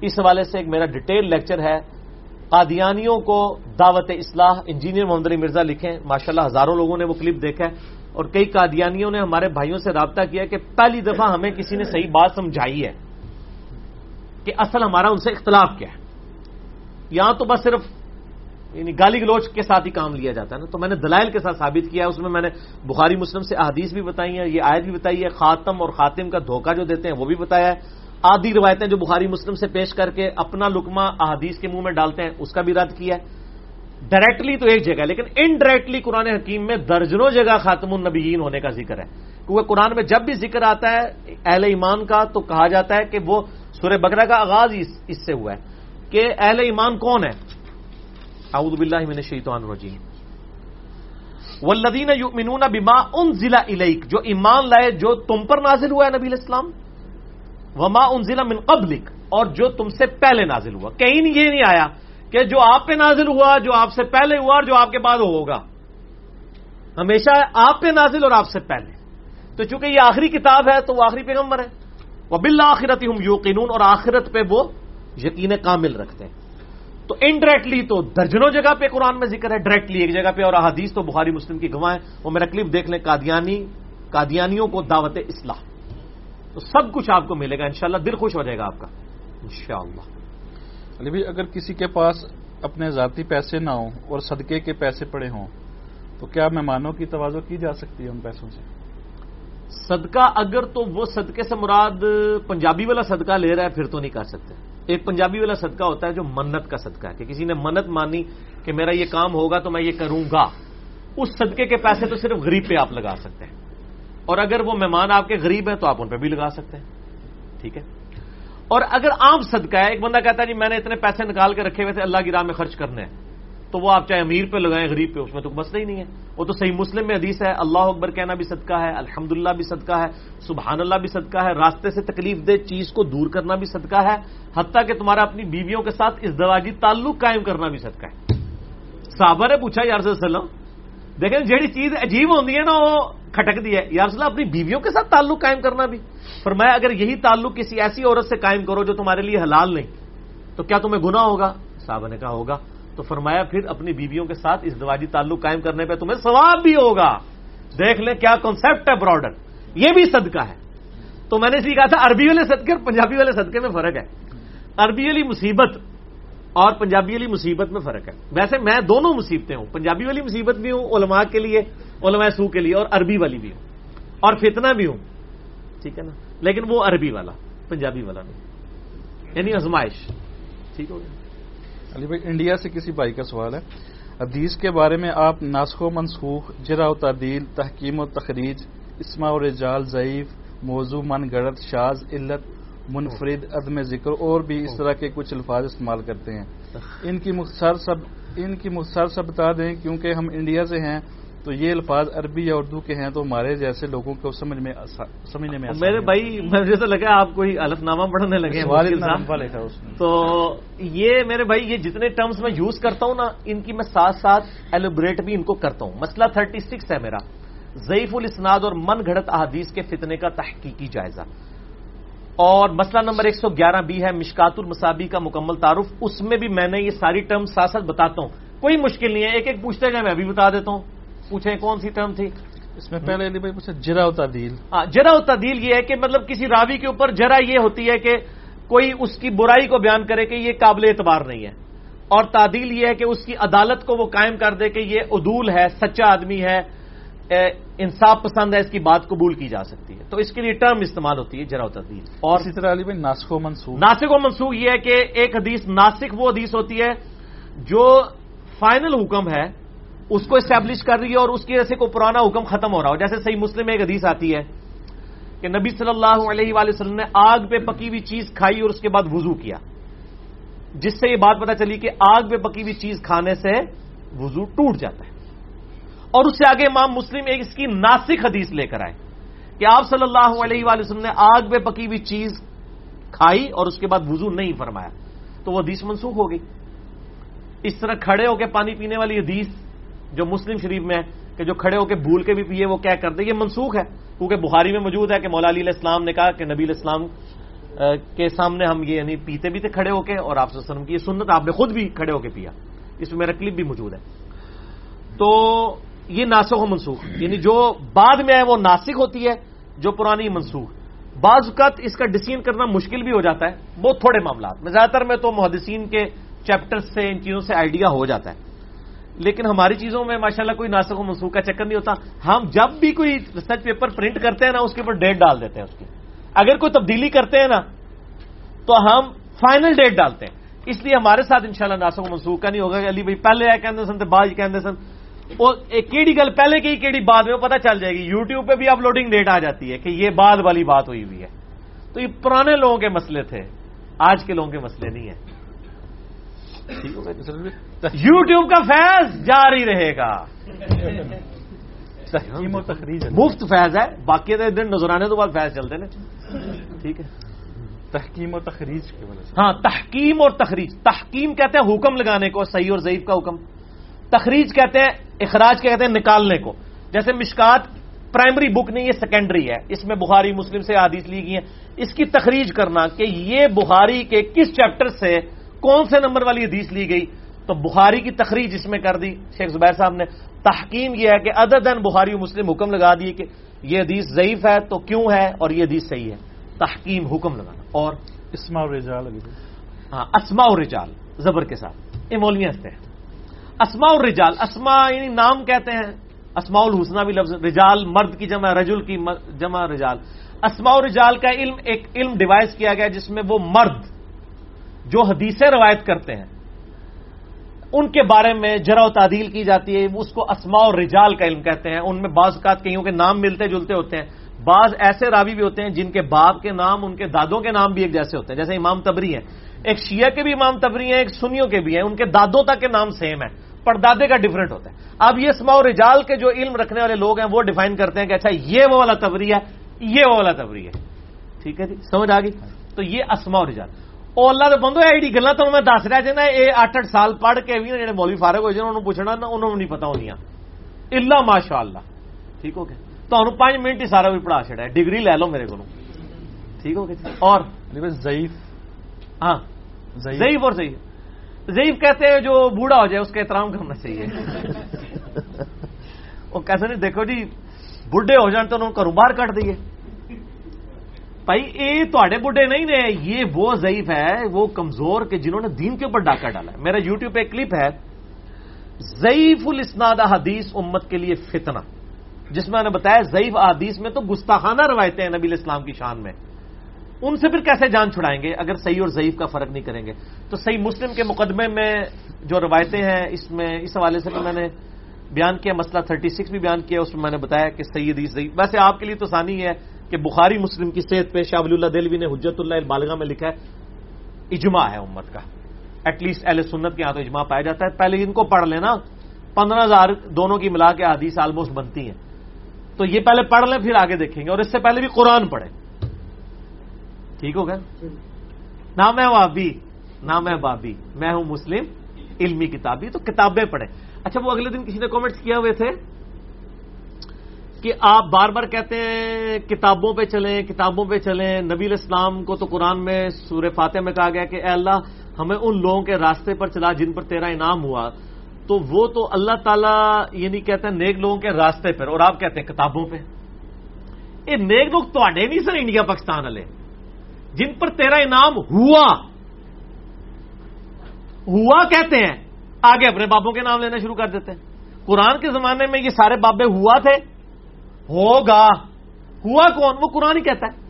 اس حوالے سے ایک میرا ڈیٹیل لیکچر ہے۔ قادیانیوں کو دعوت اصلاح انجینئر محمد علی مرزا لکھیں۔ ماشاءاللہ ہزاروں لوگوں نے وہ کلپ دیکھا ہے اور کئی قادیانیوں نے ہمارے بھائیوں سے رابطہ کیا کہ پہلی دفعہ ہمیں کسی نے صحیح بات سمجھائی ہے کہ اصل ہمارا ان سے اختلاف کیا ہے۔ یہاں تو بس صرف یعنی گالی گلوچ کے ساتھ ہی کام لیا جاتا ہے نا۔ تو میں نے دلائل کے ساتھ ثابت کیا ہے اس میں میں نے بخاری، مسلم سے احادیث بھی بتائی ہیں، یہ آیت بھی بتائی ہے۔ خاتم اور خاتم کا دھوکہ جو دیتے ہیں، وہ بھی بتایا ہے۔ آدھی روایتیں جو بخاری، مسلم سے پیش کر کے اپنا لکما احادیث کے منہ میں ڈالتے ہیں، اس کا بھی رد کیا ہے۔ ڈائریکٹلی تو ایک جگہ ہے، لیکن انڈائریکٹلی قرآن حکیم میں درجنوں جگہ خاتم النبیین ہونے کا ذکر ہے۔ کیونکہ قرآن میں جب بھی ذکر آتا ہے اہل ایمان کا، تو کہا جاتا ہے کہ وہ سورہ بکرا کا آغاز اس سے ہوا ہے کہ اہل ایمان کون ہے اعوذ باللہ من الشیطان الرجیم. والذین یؤمنون بما انزل الیک، جو ایمان لائے، جو تم پر نازل ہوا ہے نبی الاسلام وما انزل من قبلک، اور جو تم سے پہلے نازل ہوا۔ کہیں یہ نہیں آیا کہ جو آپ پہ نازل ہوا، جو آپ سے پہلے ہوا، اور جو آپ کے بعد ہوگا۔ ہمیشہ آپ پہ نازل اور آپ سے پہلے۔ تو چونکہ یہ آخری کتاب ہے، تو وہ آخری پیغمبر ہے۔ وہ بل آخرت ہم یوقینون اور آخرت پہ وہ یقین کامل رکھتے ہیں۔ تو انڈائریکٹلی تو درجنوں جگہ پہ قرآن میں ذکر ہے ڈائریکٹلی ایک جگہ پہ اور احادیث تو بخاری مسلم کی گواہ ہے وہ میرا کلپ دیکھ لیں قادیانی قادیانیوں کو دعوت اصلاح۔ تو سب کچھ آپ کو ملے گا انشاءاللہ دل خوش ہو جائے گا آپ کا۔ انشاءاللہ۔ علی بھائی اگر کسی کے پاس اپنے ذاتی پیسے نہ ہوں اور صدقے کے پیسے پڑے ہوں تو کیا مہمانوں کی توازو کی جا سکتی ہے ان پیسوں سے؟ صدقہ اگر تو وہ صدقے سے مراد پنجابی والا صدقہ لے رہا ہے پھر تو نہیں کر سکتے۔ ایک پنجابی والا صدقہ ہوتا ہے جو منت کا صدقہ ہے، کہ کسی نے منت مانی کہ میرا یہ کام ہوگا تو میں یہ کروں گا۔ اس صدقے کے پیسے تو صرف غریب پہ آپ لگا سکتے ہیں۔ اور اگر وہ مہمان آپ کے غریب ہیں تو آپ ان پہ بھی لگا سکتے ہیں۔ ٹھیک ہے؟ اور اگر عام صدقہ ہے، ایک بندہ کہتا ہے جی میں نے اتنے پیسے نکال کے رکھے ہوئے تھے، اللہ کی راہ میں خرچ کرنے ہیں۔ تو وہ آپ چاہے امیر پہ لگائیں، غریب پہ، اس میں تو مسئلہ ہی نہیں ہے۔ وہ تو صحیح مسلم میں حدیث ہے، اللہ اکبر کہنا بھی صدقہ ہے الحمد بھی صدقہ ہے سبحان اللہ بھی صدقہ ہے، راستے سے تکلیف دہ چیز کو دور کرنا بھی صدقہ ہے، حتیٰ کہ تمہارا اپنی بیویوں کے ساتھ اس دواجی تعلق قائم کرنا بھی صدقہ ہے۔ صحابہ نے پوچھا یار وسلم دیکھیں جہی چیز عجیب ہوتی ہے نا، وہ کھٹک دی ہے یار صلاح اپنی بیویوں کے ساتھ تعلق قائم کرنا بھی۔ فرمایا، اگر یہی تعلق کسی ایسی عورت سے قائم کرو جو تمہارے لیے حلال نہیں، تو کیا تمہیں گنا ہوگا؟ صاحبہ نے کہا، ہوگا۔ تو فرمایا پھر اپنی بیویوں کے ساتھ اس دواجی تعلق قائم کرنے پہ تمہیں ثواب بھی ہوگا۔ دیکھ لیں کیا کانسیپٹ ہے براڈر یہ بھی صدقہ ہے۔ تو میں نے اسی کہا تھا عربی والے صدقے اور پنجابی والے صدقے میں فرق ہے۔ عربی والی مصیبت اور پنجابی والی مصیبت میں فرق ہے۔ ویسے میں دونوں مصیبتیں ہوں، پنجابی والی مصیبت بھی ہوں، علماء کے لیے، علماء سو کے لیے اور عربی والی بھی ہوں۔ اور فتنہ بھی ہوں، ٹھیک ہے نا؟ لیکن وہ عربی والا، پنجابی والا نہیں۔ یعنی ازمائش ٹھیک ہو گیا۔ علی بھائی، انڈیا سے کسی بھائی کا سوال ہے۔ حدیث کے بارے میں آپ ناسخ و منسوخ جرا و تعدیل، تحکیم و تخریج اسما و رجال، ضعیف، موضوع، من گڑت شاز علت، منفرد، عدم ذکر اور بھی اس طرح کے کچھ الفاظ استعمال کرتے ہیں۔ ان کی مختصر سب، ان کی مختصر سب بتا دیں، کیونکہ ہم انڈیا سے ہیں۔ تو یہ الفاظ عربی یا اردو کے ہیں تو ہمارے جیسے لوگوں کو سمجھ میں سمجھنے میں میرے بھائی مجھے تو لگا آپ کوئی الف نامہ پڑھنے لگے تو یہ میرے بھائی یہ جتنے ٹرمز میں یوز کرتا ہوں نا ان کی میں ساتھ ساتھ ایلوبریٹ بھی ان کو کرتا ہوں۔ مسئلہ تھرٹی سکس ہے میرا۔ ضعیف الاسناد اور من گھڑت احادیث کے فتنے کا تحقیقی جائزہ۔ اور مسئلہ نمبر ایک سو گیارہ بھی ہے مشکات المسابی کا مکمل تعارف۔ اس میں بھی میں نے یہ ساری ٹرم ساتھ ساتھ بتاتا ہوں۔ کوئی مشکل نہیں ہے ایک ایک پوچھتے گئے میں ابھی بتا دیتا ہوں۔ پوچھیں کون سی ٹرم تھی؟ اس میں پہلے علی بھائی پوچھا جرا تعدیل ہاں جرا تعدیل یہ ہے کہ مطلب کسی راوی کے اوپر جرا یہ ہوتی ہے کہ کوئی اس کی برائی کو بیان کرے کہ یہ قابل اعتبار نہیں ہے۔ اور تعدیل یہ ہے کہ اس کی عدالت کو وہ قائم کر دے کہ یہ عدول ہے سچا آدمی ہے انصاف پسند ہے اس کی بات قبول کی جا سکتی ہے۔ تو اس کے لیے ٹرم استعمال ہوتی ہے جرا تعدیل اور اسی طرح علی بھائی ناسک و منسوخ۔ ناسک و منسوخ یہ ہے کہ ایک حدیث ناسک وہ حدیث ہوتی ہے جو فائنل حکم ہے اس کو اسٹیبلش کر رہی ہے اور اس کی وجہ سے کوئی پرانا حکم ختم ہو رہا ہو۔ جیسے صحیح مسلم ایک حدیث آتی ہے کہ نبی صلی اللہ علیہ وآلہ وسلم نے آگ پہ پکی ہوئی چیز کھائی اور اس کے بعد وضو کیا۔ جس سے یہ بات پتا چلی کہ آگ پہ پکی ہوئی چیز کھانے سے وضو ٹوٹ جاتا ہے۔ اور اس سے آگے امام مسلم ایک اس کی ناسک حدیث لے کر آئے کہ آپ صلی اللہ علیہ وآلہ وسلم نے آگ پہ پکی ہوئی چیز کھائی اور اس کے بعد وضو نہیں فرمایا۔ تو وہ حدیث منسوخ ہو گئی۔ اس طرح کھڑے ہو کے پانی پینے والی حدیث جو مسلم شریف میں ہے، کہ جو کھڑے ہو کے بھول کے بھی پیے، وہ کیا کرتے؟ یہ منسوخ ہے۔ کیونکہ بخاری میں موجود ہے کہ مولا علی علیہ السلام نے کہا کہ نبی علیہ السلام کے سامنے ہم یہ یعنی پیتے بھی تھے کھڑے ہو کے، اور آپ وسلم کی یہ سنت آپ نے خود بھی کھڑے ہو کے پیا۔ اس میں میرا کلپ بھی موجود ہے۔ تو یہ ناسخ و منسوخ۔ یعنی جو بعد میں ہے وہ ناسک ہوتی ہے، جو پرانی منسوخ۔ بعض اوقات اس کا ڈسین کرنا مشکل بھی ہو جاتا ہے، بہت تھوڑے معاملات۔ میں زیادہ تر میں تو محدثین کے چیپٹر سے، ان چیزوں سے آئیڈیا ہو جاتا ہے۔ لیکن ہماری چیزوں میں ماشاءاللہ کوئی ناسک و منسوخ کا چکر نہیں ہوتا۔ ہم جب بھی کوئی ریسرچ پیپر پرنٹ کرتے ہیں نا، اس کے اوپر ڈیٹ ڈال دیتے ہیں اس کی اگر کوئی تبدیلی کرتے ہیں نا، تو ہم فائنل ڈیٹ ڈالتے ہیں۔ اس لیے ہمارے ساتھ انشاءاللہ ناسک و منسوخ کا نہیں ہوگا۔ کہ علی بھائی پہلے آئے کہتے سن بعض کہتے سن۔ کیڑی گل پہلے کی، کیڑی بعد میں پتہ چل جائے گی۔ یوٹیوب پہ بھی اپلوڈنگ ڈیٹ آ جاتی ہے کہ یہ بعد والی بات ہوئی ہوئی ہے۔ تو یہ پرانے لوگوں کے مسئلے تھے۔ آج کے لوگوں کے مسئلے نہیں ہیں۔ یوٹیوب کا فیض جاری رہے گا۔ و تخریج مفت فیض ہے باقی دن نظرانے تو بعد فیض چلتے نا۔ ٹھیک ہے۔ تحکیم و تخریج کی وجہ سے۔ ہاں تحکیم اور تخریج۔ تحکیم کہتے ہیں حکم لگانے کو صحیح اور ضعیف کا حکم۔ تخریج کہتے ہیں اخراج کہتے ہیں نکالنے کو۔ جیسے مشکات پرائمری بک نہیں یہ سیکنڈری ہے۔ اس میں بخاری مسلم سے حدیث لی گئی ہیں۔ اس کی تخریج کرنا کہ یہ بخاری کے کس چیپٹر سے کون سے نمبر والی حدیث لی گئی؟ تو بخاری کی تخریج اس میں کر دی۔ شیخ زبیر صاحب نے تحکیم یہ ہے کہ ادر دن بخاری مسلم حکم لگا دیے کہ یہ حدیث ضعیف ہے تو کیوں ہے اور یہ حدیث صحیح ہے۔ تحکیم حکم لگانا۔ اور اسما رجال ہاں اسما رجال زبر کے ساتھ۔ ایمولیاں سے اسما رجال اسما یعنی نام کہتے ہیں۔ اسماء الحسنہ بھی لفظ رجال مرد کی جمع رجل کی جمع رجال۔ اسماء رجال کا علم ایک علم ڈیوائز کیا گیا جس میں وہ مرد جو حدیثیں روایت کرتے ہیں، ان کے بارے میں جرا و تعدیل کی جاتی ہے، اس کو اسماء اور رجال کا علم کہتے ہیں۔ ان میں بعض اوقات کئیوں کے نام ملتے جلتے ہوتے ہیں۔ بعض ایسے راوی بھی ہوتے ہیں جن کے باپ کے نام، ان کے دادوں کے نام بھی ایک جیسے ہوتے ہیں۔ جیسے امام تبری ہیں۔ ایک شیعہ کے بھی امام تبری ہیں، ایک سنیوں کے بھی ہیں۔ ان کے دادوں تک کے نام سیم ہے پردادے کا ڈفرنٹ ہوتا ہے۔ اب یہ اسماع رجال کے جو علم رکھنے والے لوگ ہیں، وہ ڈیفائن کرتے ہیں کہ اچھا یہ وہ والا تبری ہے، یہ وہ والا تبری ہے۔ ٹھیک ہے جی؟ سمجھ آ گئی؟ تو یہ اسماء رجال۔ وہ اللہ ਦੇ بندو ਇਹ ਜਿਹੜੀ ਗੱਲਾਂ ਤੁਹਾਨੂੰ ਮੈਂ ਦੱਸ ਰਿਹਾ ਜਿੰਨਾ ਇਹ 8-8 ਸਾਲ ਪੜ੍ਹ ਕੇ ਵੀ ਜਿਹੜੇ ਮੌਲਵੀ ਫਾਰਗ ਹੋਏ ਜਿਹਨਾਂ ਨੂੰ ਪੁੱਛਣਾ ਨਾ ਉਹਨਾਂ ਨੂੰ ਨਹੀਂ ਪਤਾ ਹੁੰਦੀਆਂ ਇੱਲਾ ਮਾਸ਼ਾਅੱਲਾ। ਠੀਕ ਹੋ ਗਿਆ? ਤੁਹਾਨੂੰ 5 ਮਿੰਟ ਹੀ ਸਾਰਾ ਵੀ ਪੜਾ ਛੜਿਆ ਡਿਗਰੀ ਲੈ ਲਓ ਮੇਰੇ ਕੋਲੋਂ। ٹھیک ہو گیا اور ضعیف ہاں ضعیف اور ضعیف ضعیف کہتے ہیں جو بوڑھا ہو جائے اس کا احترام کرنا چاہیے وہ کہتے نہیں دیکھو جی بڈھے ہو جان تو انہوں کو باہر کٹ دیے بھائی یہ تے بڈھے نہیں نے، یہ وہ ضعیف ہے، وہ کمزور کے جنہوں نے دین کے اوپر ڈاکہ ڈالا ہے۔ میرا یوٹیوب پہ ایک کلپ ہے، ضعیف الاسناد حدیث امت کے لیے فتنہ۔ جس میں نے بتایا، ضعیف احادیث میں تو گستاخانہ روایتیں ہیں نبی الاسلام کی شان میں۔ ان سے پھر کیسے جان چھڑائیں گے؟ اگر صحیح اور ضعیف کا فرق نہیں کریں گے۔ تو صحیح مسلم کے مقدمے میں جو روایتیں ہیں، اس میں، اس حوالے سے بھی میں نے بیان کیا، مسئلہ 36 بھی بیان کیا، اس میں میں نے بتایا کہ صحیح حدیث ضعیف۔ ویسے آپ کے لیے تو ثانی ہے کہ بخاری مسلم کی صحت پہ شاہ ولی اللہ دلوی نے حجت اللہ البالغہ میں لکھا ہے، اجماع ہے امت کا۔ ایٹ لیسٹ اہل سنت کے یہاں تو اجماع پایا جاتا ہے۔ پہلے ان کو پڑھ لینا، پندرہ ہزار دونوں کی ملا کے حدیث آلموسٹ بنتی ہیں۔ تو یہ پہلے پڑھ لیں، پھر آگے دیکھیں گے۔ اور اس سے پہلے بھی قرآن پڑھیں۔ ٹھیک ہو گیا؟ نہ میں بابی نہ میں بابی، میں ہوں مسلم، علمی کتابی، تو کتابیں پڑھیں۔ اچھا وہ اگلے دن کسی نے کامنٹس کیا ہوئے تھے؟ کہ آپ بار بار کہتے ہیں کتابوں پہ چلیں، کتابوں پہ چلیں۔ نبی الاسلام کو تو قرآن میں سورہ فاتح میں کہا گیا کہ اے اللہ، ہمیں ان لوگوں کے راستے پر چلا جن پر تیرا انعام ہوا۔ تو وہ تو اللہ تعالیٰ یہ نہیں کہتے ہیں نیک لوگوں کے راستے پر، اور آپ کہتے ہیں کتابوں پہ۔ یہ نیک لوگ تو نہیں سر انڈیا، پاکستان والے۔ جن پر تیرا انعام ہوا۔ ہوا کہتے ہیں۔ آگے اپنے بابوں کے نام لینا شروع کر دیتے ہیں۔ قرآن کے زمانے میں یہ سارے بابے ہوا تھے۔ ہوگا۔ ہوا کون؟ وہ قرآن ہی کہتا ہے۔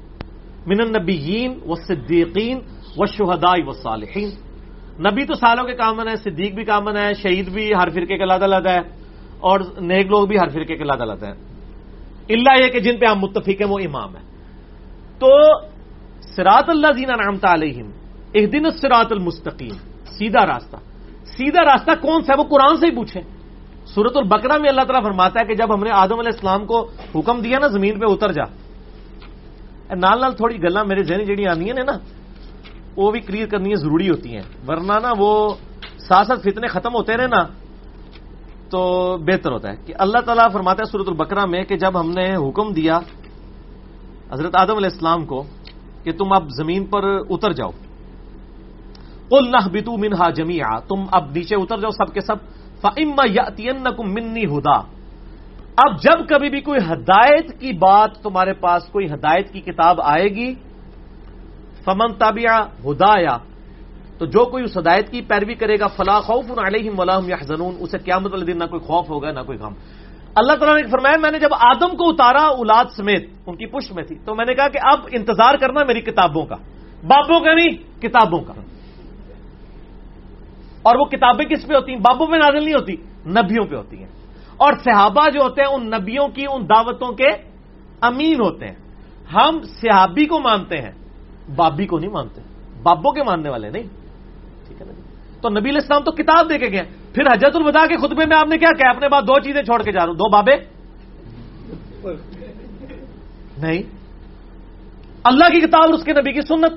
من النبیین و صدیقین و شہدائی و صالحین نبی تو سالوں کے کامن ہے صدیق بھی کامن ہے شہید بھی ہر فرقے کے علیحدہ علیحدہ ہے اور نیک لوگ بھی ہر فرقے کے علیحدہ علیحدہ ہے اللہ یہ کہ جن پہ ہم متفق ہیں، وہ امام ہے تو سراط اللہ زینا نامتا علیہم ایک دن سراط المستقیم۔ سیدھا راستہ۔ سیدھا راستہ کون سا ہے؟ وہ قرآن سے ہی پوچھے سورت البقرہ میں اللہ تعالیٰ فرماتا ہے کہ جب ہم نے آدم علیہ السلام کو حکم دیا نا زمین پہ اتر جا نال نال تھوڑی گلا میرے ذہنی جہی آدی نے نا، وہ بھی کلیئر کرنی ضروری ہوتی ہیں۔ ورنہ نا وہ ساتھ ساتھ فتنے ختم ہوتے رہے نا، تو بہتر ہوتا ہے۔ کہ اللہ تعالیٰ فرماتا ہے سورت البقرہ میں کہ جب ہم نے حکم دیا حضرت آدم علیہ السلام کو کہ تم اب زمین پر اتر جاؤ۔ قل نہ بتو منہا جمیا تم اب نیچے اتر جاؤ سب کے سب۔ فعما یا منی ہدا اب جب کبھی بھی کوئی ہدایت کی بات تمہارے پاس کوئی ہدایت کی کتاب آئے گی، فمن تابیا ہدایا تو جو کوئی اس ہدایت کی پیروی کرے گا فلاں خوف علیہم ولاحم یا زنون اسے قیامت والے دن نہ کوئی خوف ہوگا، نہ کوئی غم۔ اللہ تعالیٰ نے فرمایا، میں نے جب آدم کو اتارا اولاد سمیت، ان کی پشت میں تھی، تو میں نے کہا کہ اب انتظار کرنا میری کتابوں کا، بابوں کا نہیں، کتابوں کا۔ اور وہ کتابیں کس پہ ہوتی ہیں؟ بابوں پہ نازل نہیں ہوتی، نبیوں پہ ہوتی ہیں۔ اور صحابہ جو ہوتے ہیں، ان نبیوں کی، ان دعوتوں کے امین ہوتے ہیں۔ ہم صحابی کو مانتے ہیں، بابی کو نہیں مانتے، بابوں کے ماننے والے نہیں۔ ٹھیک ہے نا جی؟ تو نبی علیہ السلام تو کتاب دے کے گئے پھر حجت الوداع کے خطبے میں آپ نے کیا کہا اپنے بعد دو چیزیں چھوڑ کے جا رہا ہوں۔ دو بابے۔ نہیں۔ اللہ کی کتاب اور اس کے نبی کی سنت۔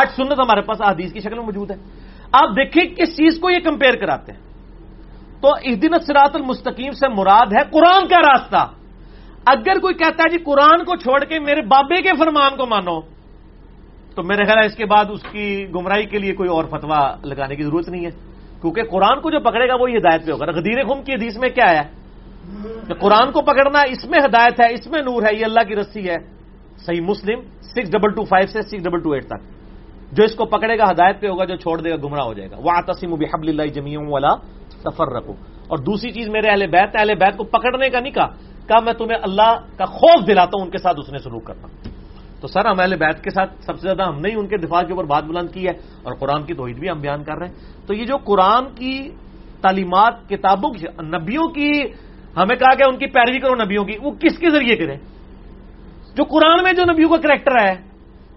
آج سنت ہمارے پاس حدیث کی شکل میں موجود ہے۔ آپ دیکھیں کس چیز کو یہ کمپیئر کراتے ہیں۔ تو اس دن سراط المستقیم سے مراد ہے قرآن کا راستہ۔ اگر کوئی کہتا ہے جی قرآن کو چھوڑ کے میرے بابے کے فرمان کو مانو، تو میرے خیال ہے اس کے بعد اس کی گمراہی کے لیے کوئی اور فتوا لگانے کی ضرورت نہیں ہے۔ کیونکہ قرآن کو جو پکڑے گا وہ ہدایت پہ ہوگا۔ غدیر خم کی حدیث میں کیا ہے؟ کہ قرآن کو پکڑنا اس میں ہدایت ہے، اس میں نور ہے، یہ اللہ کی رسی ہے۔ صحیح مسلم سکس ڈبل ٹو فائیو سے سکس ڈبل ٹو ایٹ تک۔ جو اس کو پکڑے گا، ہدایت پہ ہوگا، جو چھوڑ دے گا، گمراہ ہو جائے گا۔ وہ آتسیم بحب اللہ جمیوں والا سفر رکھو اور دوسری چیز میرے اہل بیت اہل بیت کو پکڑنے کا نہیں کہا کہا میں تمہیں اللہ کا خوف دلاتا ہوں، ان کے ساتھ اس نے سلوک کرنا۔ تو سر، ہم اہل بیت کے ساتھ سب سے زیادہ ہم نے ہی ان کے دفاع کے اوپر بات بلند کی ہے، اور قرآن کی توحید بھی ہم بیان کر رہے ہیں۔ تو یہ جو قرآن کی تعلیمات، کتابوں کی، نبیوں کی، ہمیں کہا کہ ان کی پیروی کرو نبیوں کی، وہ کس کے ذریعے کریں؟ جو قرآن میں جو نبیوں کا کریکٹر ہے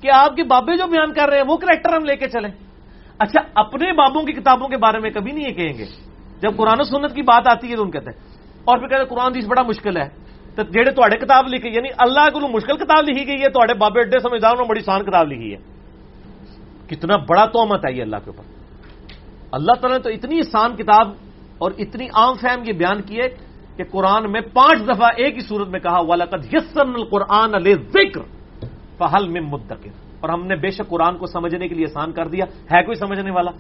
کہ آپ کے بابے جو بیان کر رہے ہیں وہ کریکٹر ہم لے کے چلیں۔ اچھا اپنے بابوں کی کتابوں کے بارے میں کبھی نہیں یہ کہیں گے۔ جب قرآن و سنت کی بات آتی ہے تو ان کہتے ہیں۔ اور پھر کہتے ہیں، قرآن دیس بڑا مشکل ہے۔ تو جہے تے کتاب لکھی یعنی اللہ کو مشکل کتاب لکھی گئی ہے تے بابے اڈے سمجھدار بڑی سان کتاب لکھی ہے۔ کتنا بڑا تومت ہے یہ اللہ کے اوپر۔ اللہ تعالیٰ نے تو اتنی آسان کتاب اور اتنی عام فہم یہ بیان کی ہے کہ قرآن میں پانچ دفعہ ایک ہی صورت میں کہا والد یسن القرآن علیہ ذکر فہل میں مدکر۔ اور ہم نے بے شک قرآن کو سمجھنے کے لیے آسان کر دیا۔ ہے کوئی سمجھنے والا؟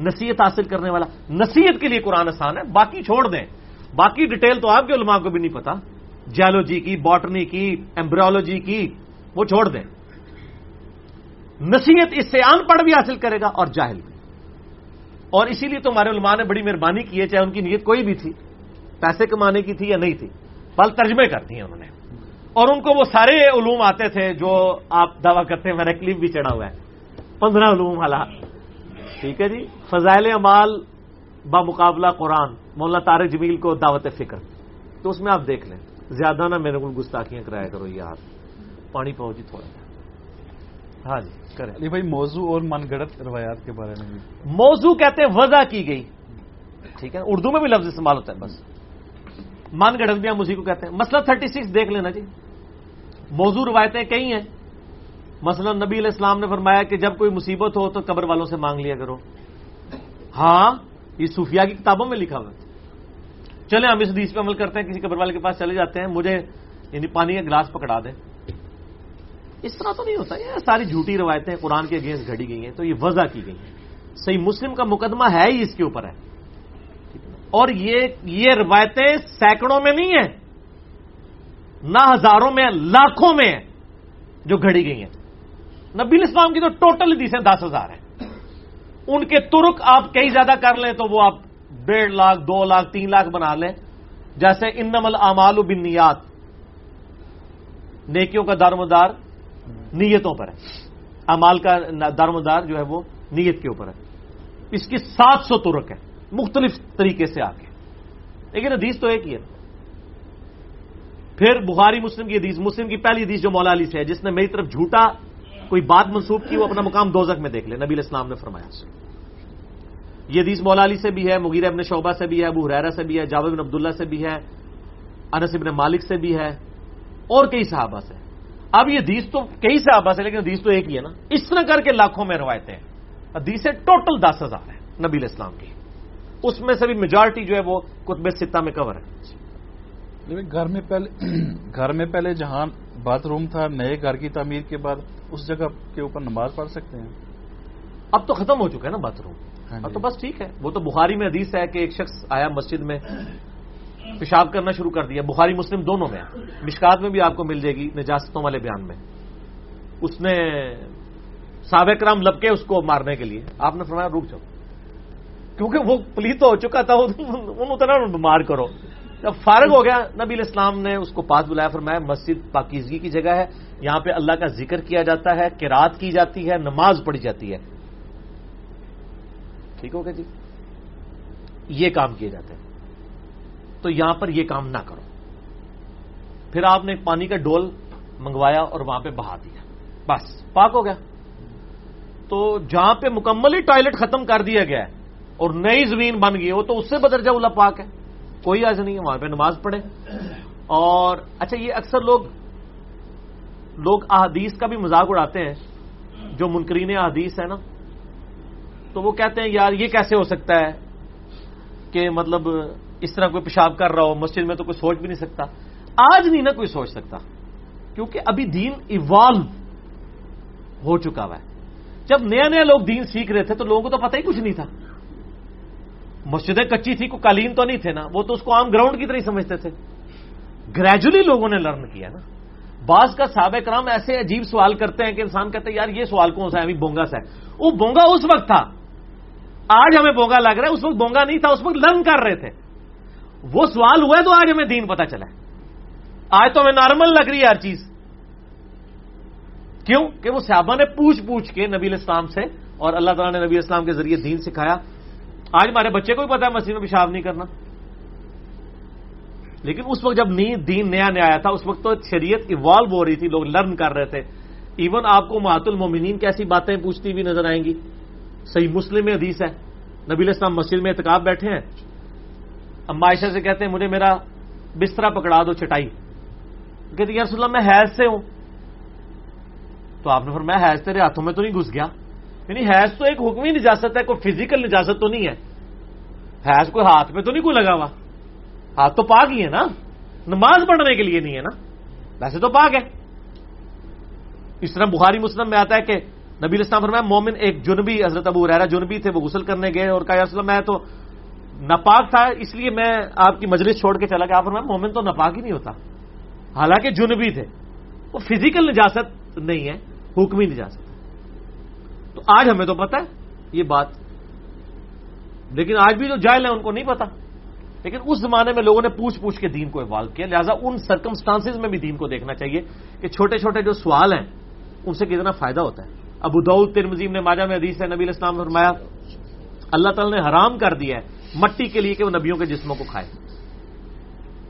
نصیحت حاصل کرنے والا۔ نصیحت کے لیے قرآن آسان ہے، باقی چھوڑ دیں۔ باقی ڈیٹیل تو آپ کے علماء کو بھی نہیں پتا۔ جیولوجی کی، باٹنی کی، ایمبریولوجی کی، وہ چھوڑ دیں۔ نصیحت اس سے ان پڑھ بھی حاصل کرے گا اور جاہل بھی۔ اور اسی لیے تو ہمارے علماء نے بڑی مہربانی کی ہے، چاہے ان کی نیت کوئی بھی تھی، پیسے کمانے کی تھی یا نہیں تھی پل ترجمے کرتی ہیں انہوں نے۔ اور ان کو وہ سارے علوم آتے تھے جو آپ دعویٰ کرتے ہیں میرا کلپ بھی چڑھا ہوا ہے۔ پندرہ علوم والا ٹھیک ہے جی؟ فضائل امال بمقابلہ قرآن۔ مولانا طارق جمیل کو دعوت فکر۔ تو اس میں آپ دیکھ لیں۔ زیادہ نہ میرے کو گستاخیاں کرایا کرو یہ آپ پانی پہنچی جی تھوڑا۔ ہاں جی کریں۔ علی بھائی موضوع اور من گڑت روایات کے بارے میں موضوع کہتے ہیں وضع کی گئی۔ ٹھیک ہے اردو میں بھی لفظ استعمال ہوتا ہے بس۔ من گڑت بھی ہم اسی کو کہتے ہیں۔ مسئلہ تھرٹی سکس دیکھ لینا جی۔ موضوع روایتیں کئی ہیں۔ مثلا نبی علیہ السلام نے فرمایا کہ جب کوئی مصیبت ہو تو قبر والوں سے مانگ لیا کرو۔ ہاں یہ صوفیہ کی کتابوں میں لکھا ہوا چلیں، ہم اس حدیث پہ عمل کرتے ہیں، کسی قبر والے کے پاس چلے جاتے ہیں، مجھے یعنی پانی کا گلاس پکڑا دیں۔ اس طرح تو نہیں ہوتا، یہ ساری جھوٹی روایتیں قرآن کے اگینسٹ گھڑی گئی ہیں، تو یہ وضع کی گئی ہیں۔ صحیح مسلم کا مقدمہ ہے ہی اس کے اوپر ہے۔ اور یہ روایتیں سینکڑوں میں نہیں ہیں۔ نہ ہزاروں میں، لاکھوں میں جو گھڑی گئی ہیں۔ نبی اسلام کی تو ٹوٹل حدیثیں دس ہزار ہیں۔ ان کے ترک آپ کئی زیادہ کر لیں تو وہ آپ ڈیڑھ لاکھ، دو لاکھ، تین لاکھ بنا لیں۔ جیسے انمل امال بن نیکیوں کا دار مدار نیتوں پر ہے۔ امال کا دار مدار جو ہے وہ نیت کے اوپر ہے۔ اس کی سات سو ترک ہے مختلف طریقے سے آ کے لیکن حدیث تو ایک ہی ہے۔ پھر بخاری مسلم کی حدیث، مسلم کی پہلی حدیث جو مولا علی سے ہے، جس نے میری طرف جھوٹا کوئی بات منسوخ کی، وہ اپنا مقام دوزک میں دیکھ لے، نبی اسلام نے فرمایا۔ یہ حدیث مولا علی سے بھی ہے مغیر ابن شعبہ سے بھی ہے، ابو حریرا سے بھی ہے جاوید بن عبداللہ سے بھی ہے، انس ابن مالک سے بھی ہے، اور کئی صحابہ سے۔ اب یہ حدیث تو کئی صحابہ سے، لیکن حدیث تو ایک ہی ہے نا۔ اس طرح کر کے لاکھوں میں روایتیں ہیں۔ حدیث ٹوٹل دس ہزار ہے نبی اسلام کی۔ اس میں سے بھی میجارٹی جو ہے وہ کتب ستہ میں کور ہے۔ گھر میں پہلے گھر میں پہلے جہاں باتھ روم تھا نئے گھر کی تعمیر کے بعد اس جگہ کے اوپر نماز پڑھ سکتے ہیں۔ اب تو ختم ہو چکا ہے نا باتھ روم۔ ہاں اب جی۔ تو بس ٹھیک ہے۔ وہ تو بخاری میں حدیث ہے کہ ایک شخص آیا مسجد میں پیشاب کرنا شروع کر دیا۔ بخاری مسلم دونوں میں مشکات میں بھی آپ کو مل جائے گی نجاستوں والے بیان میں۔ اس نے سابق رام لپکے اس کو مارنے کے لیے۔ آپ نے فرمایا رک جاؤ۔ کیونکہ وہ پلیت ہو چکا تھا اتنا مار کرو۔ جب فارغ ہو گیا۔ نبی اسلام نے اس کو پاس بلایا، فرمایا، مسجد پاکیزگی کی جگہ ہے۔ یہاں پہ اللہ کا ذکر کیا جاتا ہے کراط کی جاتی ہے، نماز پڑھی جاتی ہے۔ ٹھیک ہوگا جی؟ یہ کام کیے جاتے ہیں۔ تو یہاں پر یہ کام نہ کرو۔ پھر آپ نے ایک پانی کا ڈول منگوایا اور وہاں پہ بہا دیا۔ بس، پاک ہو گیا۔ تو جہاں پہ مکمل ہی ٹوائلٹ ختم کر دیا گیا ہے اور نئی زمین بن گئی وہ تو اس سے بدرجہ اولا پاک ہے۔ کوئی ایسا نہیں ہے، وہاں پہ نماز پڑھے اور اچھا یہ اکثر لوگ لوگ احادیث کا بھی مذاق اڑاتے ہیں، جو منکرین احادیث ہے نا۔ تو وہ کہتے ہیں، یار، یہ کیسے ہو سکتا ہے کہ مطلب اس طرح کوئی پیشاب کر رہا ہو، مسجد میں تو کوئی سوچ بھی نہیں سکتا۔ آج نہیں نا کوئی سوچ سکتا، کیونکہ ابھی دین ایوالو ہو چکا ہوا ہے۔ جب نیا نیا لوگ دین سیکھ رہے تھے تو لوگوں کو تو پتہ ہی کچھ نہیں تھا۔ مسجدیں کچی تھی کوئی قالین تو نہیں تھے نا، وہ تو اس کو عام گراؤنڈ کی طرح سمجھتے تھے۔ گریجولی لوگوں نے لرن کیا نا۔ بعض کا سابق کرام ایسے عجیب سوال کرتے ہیں کہ انسان کہتے ہیں یار، یہ سوال کون سا ہے؟ ابھی بونگا سا ہے۔ وہ بونگا اس وقت تھا۔ آج ہمیں بونگا لگ رہا ہے، اس وقت بونگا نہیں تھا، اس وقت لرن کر رہے تھے۔ وہ سوال ہوا تو آج ہمیں دین پتا چلا آج تو ہمیں نارمل لگ رہی ہے ہر چیز۔ کیوں؟ کہ وہ صحابہ نے پوچھ پوچھ کے نبی اسلام سے اور اللہ تعالیٰ نے نبی اسلام کے ذریعے دین سکھایا۔ آج ہمارے بچے کو بھی پتا ہے مسجد میں پیشاب نہیں کرنا۔ لیکن اس وقت جب نیند دین، نیا نیا آیا تھا، اس وقت تو شریعت ایوالو ہو رہی تھی، لوگ لرن کر رہے تھے۔ ایون آپ کو محت المومنین کیسی باتیں پوچھتی ہوئی نظر آئیں گی۔ صحیح مسلم میں حدیث ہے۔ نبی اسلام مسجد میں اعتکاب بیٹھے ہیں۔ اما عائشہ سے کہتے ہیں، مجھے میرا بسترا پکڑا دو، چٹائی۔ کہتے یا رسول اللہ میں حیض سے ہوں۔ تو آپ نے فرمایا، حیض تیرے ہاتھوں میں تو نہیں گھس گیا؟ یعنی حیض تو ایک حکمی نجاست ہے، کوئی فزیکل نجاست تو نہیں ہے۔ حیض کوئی ہاتھ میں تو نہیں کوئی لگا ہوا۔ ہاتھ تو پاک ہی ہے نا۔ نماز پڑھنے کے لیے نہیں ہے نا۔ ویسے تو پاک ہے۔ اس طرح بخاری مسلم میں آتا ہے کہ نبی اسلام فرمایا، مومن ایک جنبی حضرت ابو رحرا جنبی تھے، وہ غسل کرنے گئے اور کہا، یا میں تو ناپاک تھا، اس لیے میں آپ کی مجلس چھوڑ کے چلا گیا۔ فرمایا، مومن تو ناپاک ہی نہیں ہوتا۔ حالانکہ جنبی تھے۔ وہ فزیکل نجاست نہیں ہے، حکمی نجاست۔ تو آج ہمیں تو پتا ہے، یہ بات۔ لیکن آج بھی جو جائل ہیں، ان کو نہیں پتا لیکن اس زمانے میں لوگوں نے پوچھ پوچھ کے دین کو ایوالو کیا۔ لہٰذا ان سرکمسٹانس میں بھی دین کو دیکھنا چاہیے کہ چھوٹے چھوٹے جو سوال ہیں، ان سے کتنا فائدہ ہوتا ہے۔ ابو دعود ترمزیم نے ماجا میں حدیث ہے، نبی اسلام نے فرمایا، اللہ تعالیٰ نے حرام کر دیا ہے مٹی کے لیے کہ وہ نبیوں کے جسموں کو کھائے۔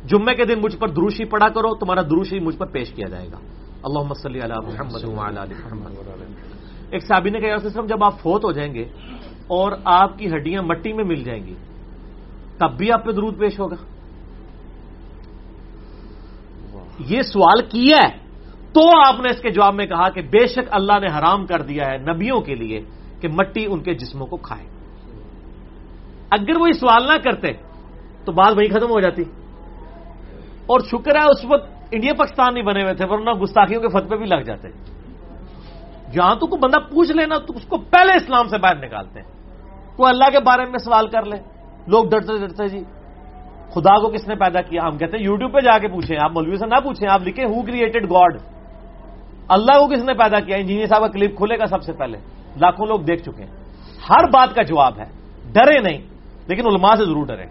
جمعے کے دن مجھ پر دروشی پڑا کرو، تمہارا دروشی مجھ پر پیش کیا جائے گا۔ اللہ مسلی محمد۔ ایک صحابی نے کہا جب آپ فوت ہو جائیں گے اور آپ کی ہڈیاں مٹی میں مل جائیں گی، تب بھی آپ پہ درود پیش ہوگا۔ یہ سوال کیا ہے؟ تو آپ نے اس کے جواب میں کہا کہ بے شک اللہ نے حرام کر دیا ہے نبیوں کے لیے کہ مٹی ان کے جسموں کو کھائے۔ اگر وہ یہ سوال نہ کرتے، تو بات وہی ختم ہو جاتی۔ اور شکر ہے اس وقت انڈیا پاکستان نہیں بنے ہوئے تھے، ورنہ گستاخیوں کے فتوے بھی لگ جاتے۔ جہاں تو کوئی بندہ پوچھ لینا تو اس کو پہلے اسلام سے باہر نکالتے ہیں۔ کوئی اللہ کے بارے میں سوال کر لے۔ لوگ ڈرتے ڈرتے جی۔ خدا کو کس نے پیدا کیا؟ ہم کہتے ہیں، یوٹیوب پہ جا کے پوچھیں۔ آپ مولوی سے نہ پوچھیں، آپ لکھیں ہو کریٹڈ گاڈ اللہ کو کس نے پیدا کیا؟ انجینئر صاحب کا کلپ کھلے گا سب سے پہلے۔ لاکھوں لوگ دیکھ چکے ہیں۔ ہر بات کا جواب ہے۔ ڈرے نہیں، لیکن علماء سے ضرور ڈرے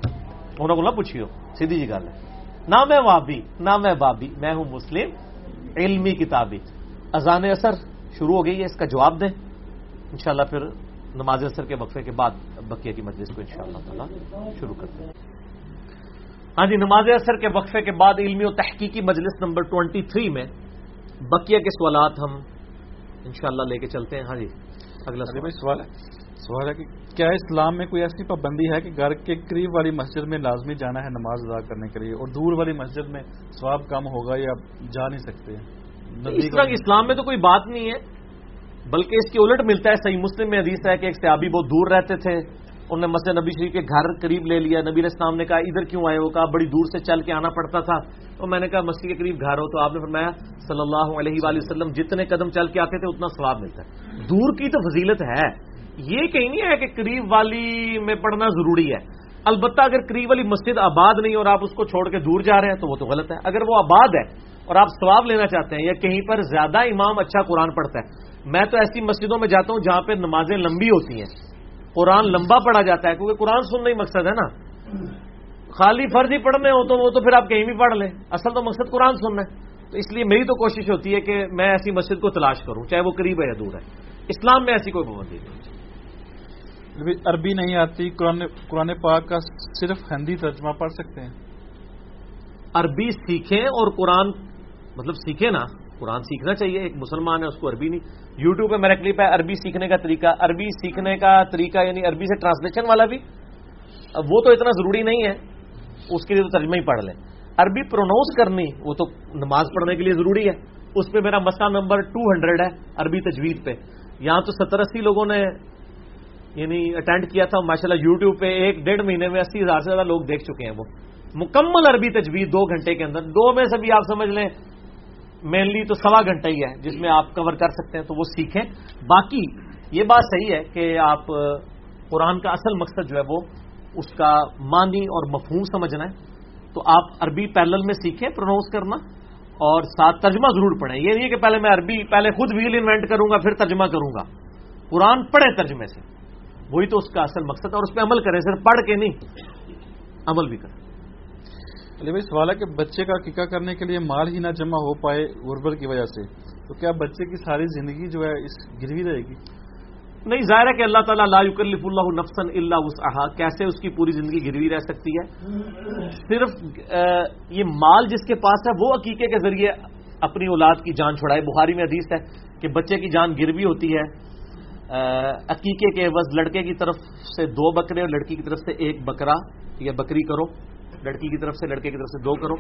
انہوں کو نہ پوچھیو سیدھی جی گل ہے۔ نہ میں وابی نہ میں بابی، میں ہوں مسلم۔ علمی کتابی۔ اذان اثر۔ شروع ہو گئی ہے اس کا جواب دیں۔ انشاءاللہ پھر نماز اثر کے وقفے کے بعد بقیہ کی مجلس کو انشاءاللہ تعالی شروع کرتے ہیں۔ ہاں جی نماز اثر کے وقفے کے بعد علمی و تحقیقی مجلس نمبر ٹوینٹی تھری میں بقیہ کے سوالات ہم انشاءاللہ لے کے چلتے ہیں۔ ہاں جی اگلا سوال۔ ہے۔ سوال ہے کہ کیا اسلام میں کوئی ایسی پابندی ہے کہ گھر کے قریب والی مسجد میں لازمی جانا ہے نماز ادا کرنے کے لیے اور دور والی مسجد میں سواب کم ہوگا یا جا نہیں سکتے؟ اس طرح اسلام میں تو کوئی بات نہیں ہے بلکہ اس کی الٹ ملتا ہے۔ صحیح مسلم میں حدیث ہے کہ ایک صحابی بہت دور رہتے تھے۔ انہوں نے مسجد نبی شریف کے گھر قریب لے لیا۔ نبی اسلام نے کہا ادھر کیوں آئے وہ کہا بڑی دور سے چل کے آنا پڑتا تھا۔ تو میں نے کہا مسجد کے قریب گھر ہو تو آپ نے فرمایا صلی اللہ علیہ وآلہ وسلم جتنے قدم چل کے آتے تھے اتنا ثواب ملتا ہے۔ دور کی تو فضیلت ہے۔ یہ کہیں نہیں ہے کہ قریب والی میں پڑھنا ضروری ہے۔ البتہ اگر قریب والی مسجد آباد نہیں اور آپ اس کو چھوڑ کے دور جا رہے ہیں تو وہ تو غلط ہے۔ اگر وہ آباد ہے اور آپ ثواب لینا چاہتے ہیں یا کہیں پر زیادہ امام اچھا قرآن پڑھتا ہے۔ میں تو ایسی مسجدوں میں جاتا ہوں جہاں پہ نمازیں لمبی ہوتی ہیں۔ قرآن لمبا پڑھا جاتا ہے کیونکہ قرآن سننا ہی مقصد ہے نا۔ خالی فرض ہی پڑھنے ہو تو وہ تو پھر آپ کہیں بھی پڑھ لیں۔ اصل تو مقصد قرآن سننا ہے۔ تو اس لیے میری تو کوشش ہوتی ہے کہ میں ایسی مسجد کو تلاش کروں چاہے وہ قریب ہے یا دور ہے۔ اسلام میں ایسی کوئی پابندی نہیں۔ عربی نہیں آتی قرآن پاک کا صرف ہندی ترجمہ پڑھ سکتے ہیں۔ عربی سیکھیں اور قرآن مطلب سیکھیں نا، قرآن سیکھنا چاہیے، ایک مسلمان ہے، اس کو عربی نہیں۔ یوٹیوب پہ میرا کلپ ہے، عربی سیکھنے کا طریقہ، عربی سیکھنے کا طریقہ یعنی عربی سے ٹرانسلیشن والا بھی۔ وہ تو اتنا ضروری نہیں ہے، اس کے لیے تو ترجمہ ہی پڑھ لیں۔ عربی پروناؤنس کرنی، وہ تو نماز پڑھنے کے لیے ضروری ہے۔ اس پہ میرا مسئلہ نمبر ٹو ہنڈریڈ ہے، عربی تجوید پہ۔ یہاں تو ستر اسی لوگوں نے یعنی اٹینڈ کیا تھا ماشاء اللہ یوٹیوب پہ ایک ڈیڑھ مہینے میں اسی ہزار سے زیادہ لوگ دیکھ چکے ہیں وہ۔ مکمل عربی تجوید دو گھنٹے کے اندر، دو میں سے بھی آپ سمجھ لیں مینلی تو سوا گھنٹہ ہی ہے، جس میں آپ کور کر سکتے ہیں تو وہ سیکھیں۔ باقی یہ بات صحیح ہے کہ آپ قرآن کا اصل مقصد جو ہے وہ اس کا معنی اور مفہوم سمجھنا ہے۔ تو آپ عربی پیرل میں سیکھیں پروناؤنس کرنا اور ساتھ ترجمہ ضرور پڑھیں۔ یہ نہیں ہے کہ پہلے میں عربی، پہلے خود ویل انوینٹ کروں گا، پھر ترجمہ کروں گا۔ قرآن پڑھے ترجمے سے۔ وہی تو اس کا اصل مقصد ہے اور اس پہ عمل کریں، صرف پڑھ کے نہیں، عمل بھی کریں۔ علی بھائی سوال ہے کہ بچے کا عقیقہ کرنے کے لیے مال ہی نہ جمع ہو پائے غربت کی وجہ سے؟ تو کیا بچے کی ساری زندگی جو ہے اس گروی رہے گی؟ نہیں، ظاہر ہے کہ اللہ تعالیٰ لا یکلف اللہ نفسن اللہ وسعہ کیسے اس کی پوری زندگی گروی رہ سکتی ہے؟ صرف یہ مال جس کے پاس ہے، وہ عقیقے کے ذریعے اپنی اولاد کی جان چھڑائے۔ بخاری میں حدیث ہے کہ بچے کی جان گروی ہوتی ہے عقیقے کے عوض لڑکے کی طرف سے دو بکرے اور لڑکی کی طرف سے ایک بکرا یا بکری کرو۔ لڑکی کی طرف سے، لڑکے کی طرف سے دو کرو۔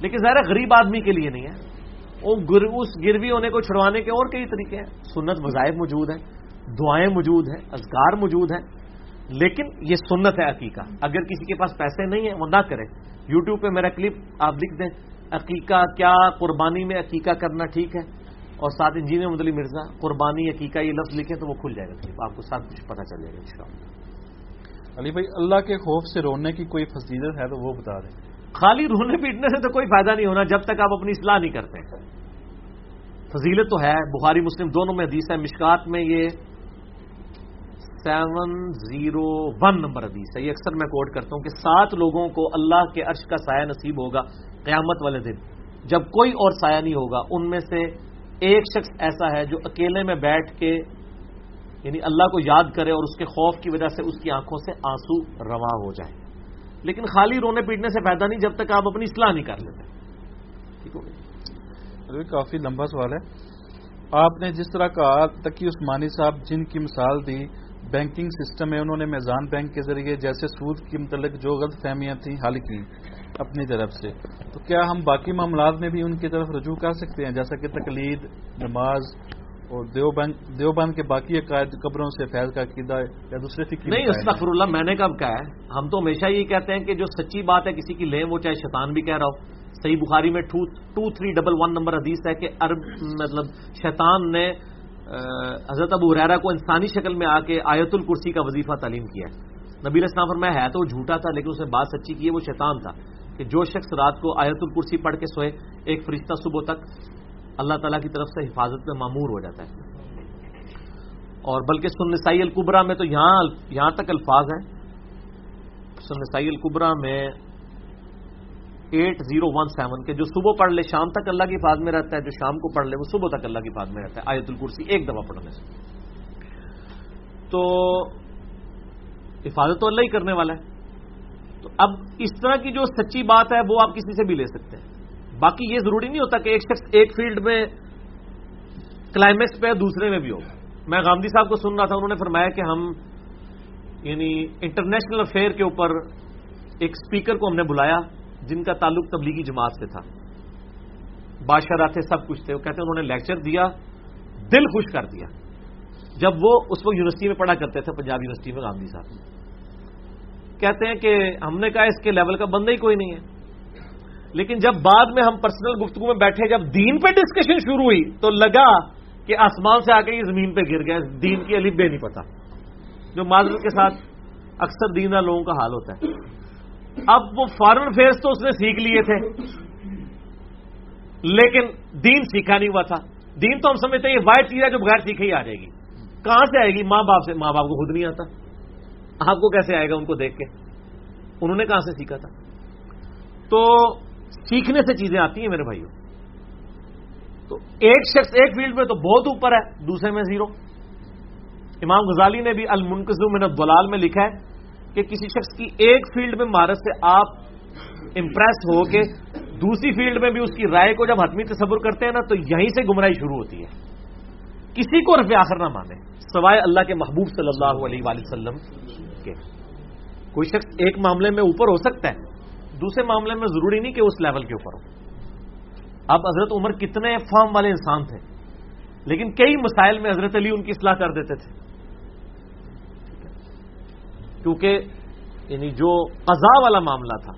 لیکن ظاہر غریب آدمی کے لیے نہیں ہے۔ وہ اس گروی ہونے کو چھڑوانے کے اور کئی طریقے ہیں۔ سنت وظائف موجود ہیں، دعائیں موجود ہیں ازگار موجود ہیں۔ لیکن یہ سنت ہے عقیقہ۔ اگر کسی کے پاس پیسے نہیں ہیں، وہ نہ کرے۔ یوٹیوب پہ میرا کلپ آپ لکھ دیں۔ عقیقہ کیا قربانی میں عقیقہ کرنا ٹھیک ہے؟ اور ساتھ انجینئر مدلی مرزا، قربانی، عقیقہ یہ لفظ لکھیں تو وہ کھل جائے گا۔ کلپ آپ کو ساتھ کچھ پتہ چل جائے گا ان علی بھائی، اللہ کے خوف سے رونے کی کوئی فضیلت ہے تو وہ بتا دیں۔ خالی رونے پیٹنے سے تو کوئی فائدہ نہیں ہونا جب تک آپ اپنی اصلاح نہیں کرتے۔ فضیلت تو ہے، بخاری، مسلم دونوں میں حدیث ہے۔ مشکات میں یہ سیون زیرو ون نمبر حدیث ہے۔ یہ اکثر میں کوٹ کرتا ہوں کہ سات لوگوں کو اللہ کے عرش کا سایہ نصیب ہوگا قیامت والے دن۔ جب کوئی اور سایہ نہیں ہوگا، ان میں سے ایک شخص ایسا ہے جو اکیلے میں بیٹھ کے یعنی اللہ کو یاد کرے اور اس کے خوف کی وجہ سے اس کی آنکھوں سے آنسو رواں ہو جائے لیکن خالی رونے پیٹنے سے فائدہ نہیں جب تک آپ اپنی اصلاح نہیں کر لیتے۔ ٹھیک ہو کافی لمبا سوال ہے۔ آپ نے جس طرح کہا تقی عثمانی صاحب جن کی مثال دی، بینکنگ سسٹم میں انہوں نے میزان بینک کے ذریعے جیسے سود کے متعلق جو غلط فہمیاں تھیں حل کی اپنی طرف سے۔ تو کیا ہم باقی معاملات میں بھی ان کی طرف رجوع کر سکتے ہیں؟ جیسا کہ تقلید، نماز اور دیوبند کے باقی عقائد قبروں سے فیض کا عقیدہ یا دوسرے فکر نہیں استغفر اللہ میں نے کب کہا ہے؟ ہم تو ہمیشہ یہی کہتے ہیں کہ جو سچی بات ہے کسی کی لیں وہ چاہے شیطان بھی کہہ رہا ہو۔ صحیح بخاری میں two three double one number حدیث ہے کہ ارب مطلب شیطان نے حضرت ابو ریرا کو انسانی شکل میں آ کے آیت الکرسی کا وظیفہ تعلیم کیا ہے۔ نبی اسلام پر میں ہے تو وہ جھوٹا تھا لیکن اس نے بات سچی کی ہے وہ شیطان تھا کہ جو شخص رات کو آیت الکرسی پڑھ کے سوئے ایک فرشتہ صبح تک اللہ تعالیٰ کی طرف سے حفاظت میں معمور ہو جاتا ہے۔ اور بلکہ سنسائی القبرا میں تو یہاں یہاں تک الفاظ ہیں۔ سنسائی القبرا میں ایٹ زیرو ون سیون کے جو صبح پڑھ لے، شام تک اللہ کی فاظ میں رہتا ہے، جو شام کو پڑھ لے، وہ صبح تک اللہ کی فاظ میں رہتا ہے۔ آیت الکرسی ایک دفعہ پڑھنے سے۔ تو حفاظت تو اللہ ہی کرنے والا ہے۔ تو اب اس طرح کی جو سچی بات ہے، وہ آپ کسی سے بھی لے سکتے ہیں۔ باقی یہ ضروری نہیں ہوتا کہ ایک شخص ایک فیلڈ میں کلائمیکس پہ دوسرے میں بھی ہو۔ میں گاندھی صاحب کو سن رہا تھا، انہوں نے فرمایا کہ ہم یعنی انٹرنیشنل افیئر کے اوپر ایک اسپیکر کو ہم نے بلایا، جن کا تعلق تبلیغی جماعت سے تھا۔ بادشاہ تھے، سب کچھ تھے۔ وہ کہتے ہیں، انہوں نے لیکچر دیا، دل خوش کر دیا۔ جب وہ اس وقت یونیورسٹی میں پڑھا کرتے تھے، پنجاب یونیورسٹی میں گاندھی صاحب۔ کہتے ہیں کہ ہم نے کہا اس کے لیول کا بندہ ہی کوئی نہیں ہے۔ لیکن جب بعد میں ہم پرسنل گفتگو میں بیٹھے، جب دین پہ ڈسکشن شروع ہوئی، تو لگا کہ آسمان سے آ کے یہ زمین پہ گر گئے۔ دین کی علی بے نہیں پتا۔ جو معذرت کے ساتھ اکثر دیندار لوگوں کا حال ہوتا ہے۔ اب وہ فارن فیئرس تو اس نے سیکھ لیے تھے۔ لیکن دین سیکھا نہیں ہوا تھا۔ دین تو ہم سمجھتے ہیں یہ واحد چیز ہے جو بغیر سیکھے ہی آ جائے گی۔ کہاں سے آئے گی؟ ماں باپ سے۔ ماں باپ کو خود نہیں آتا۔ آپ کو کیسے آئے گا ان کو دیکھ کے؟ انہوں نے کہاں سے سیکھا تھا؟ تو سیکھنے سے چیزیں آتی ہیں میرے بھائیوں۔ تو ایک شخص ایک فیلڈ میں تو بہت اوپر ہے، دوسرے میں زیرو۔ امام غزالی نے بھی المنقزو من الضلال میں لکھا ہے کہ کسی شخص کی ایک فیلڈ میں مہارت سے آپ امپریس ہو کے دوسری فیلڈ میں بھی اس کی رائے کو جب حتمی تصور کرتے ہیں نا، تو یہیں سے گمراہی شروع ہوتی ہے۔ کسی کو رفع آخر نہ مانے، سوائے اللہ کے محبوب صلی اللہ علیہ وآلہ وسلم کے۔ کوئی شخص ایک معاملے میں اوپر ہو سکتا ہے دوسرے معاملے میں ضروری نہیں کہ اس لیول کے اوپر ہو اب حضرت عمر کتنے فارم والے انسان تھے، لیکن کئی مسائل میں حضرت علی ان کی اصلاح کر دیتے تھے۔ کیونکہ یعنی جو قضاء والا معاملہ تھا،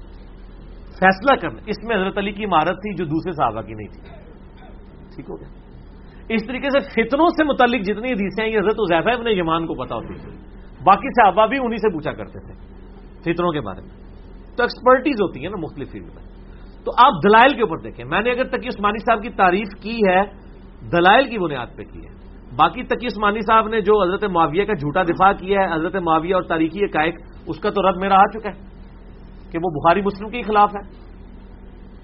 فیصلہ کرنا، اس میں حضرت علی کی عمارت تھی جو دوسرے صحابہ کی نہیں تھی۔ ٹھیک ہو گیا۔ اس طریقے سے فتنوں سے متعلق جتنی حدیثیں ہیں، یہ حضرت ازیفہ ابن یمان کو پتا ہوتی تھی باقی صحابہ بھی انہی سے پوچھا کرتے تھے، فتنوں کے بارے میں۔ تو ایکسپرٹیز ہوتی ہے نا مختلف فیلڈ میں۔ تو آپ دلائل کے اوپر دیکھیں۔ میں نے اگر تقی عثمانی صاحب کی تعریف کی ہے، دلائل کی بنیاد پہ کی ہے۔ باقی تقی عثمانی صاحب نے جو حضرت معاویہ کا جھوٹا دفاع کیا ہے، حضرت معاویہ اور تاریخی قائق اس کا تو رد میرا آ چکا ہے کہ وہ بخاری مسلم کے خلاف ہے۔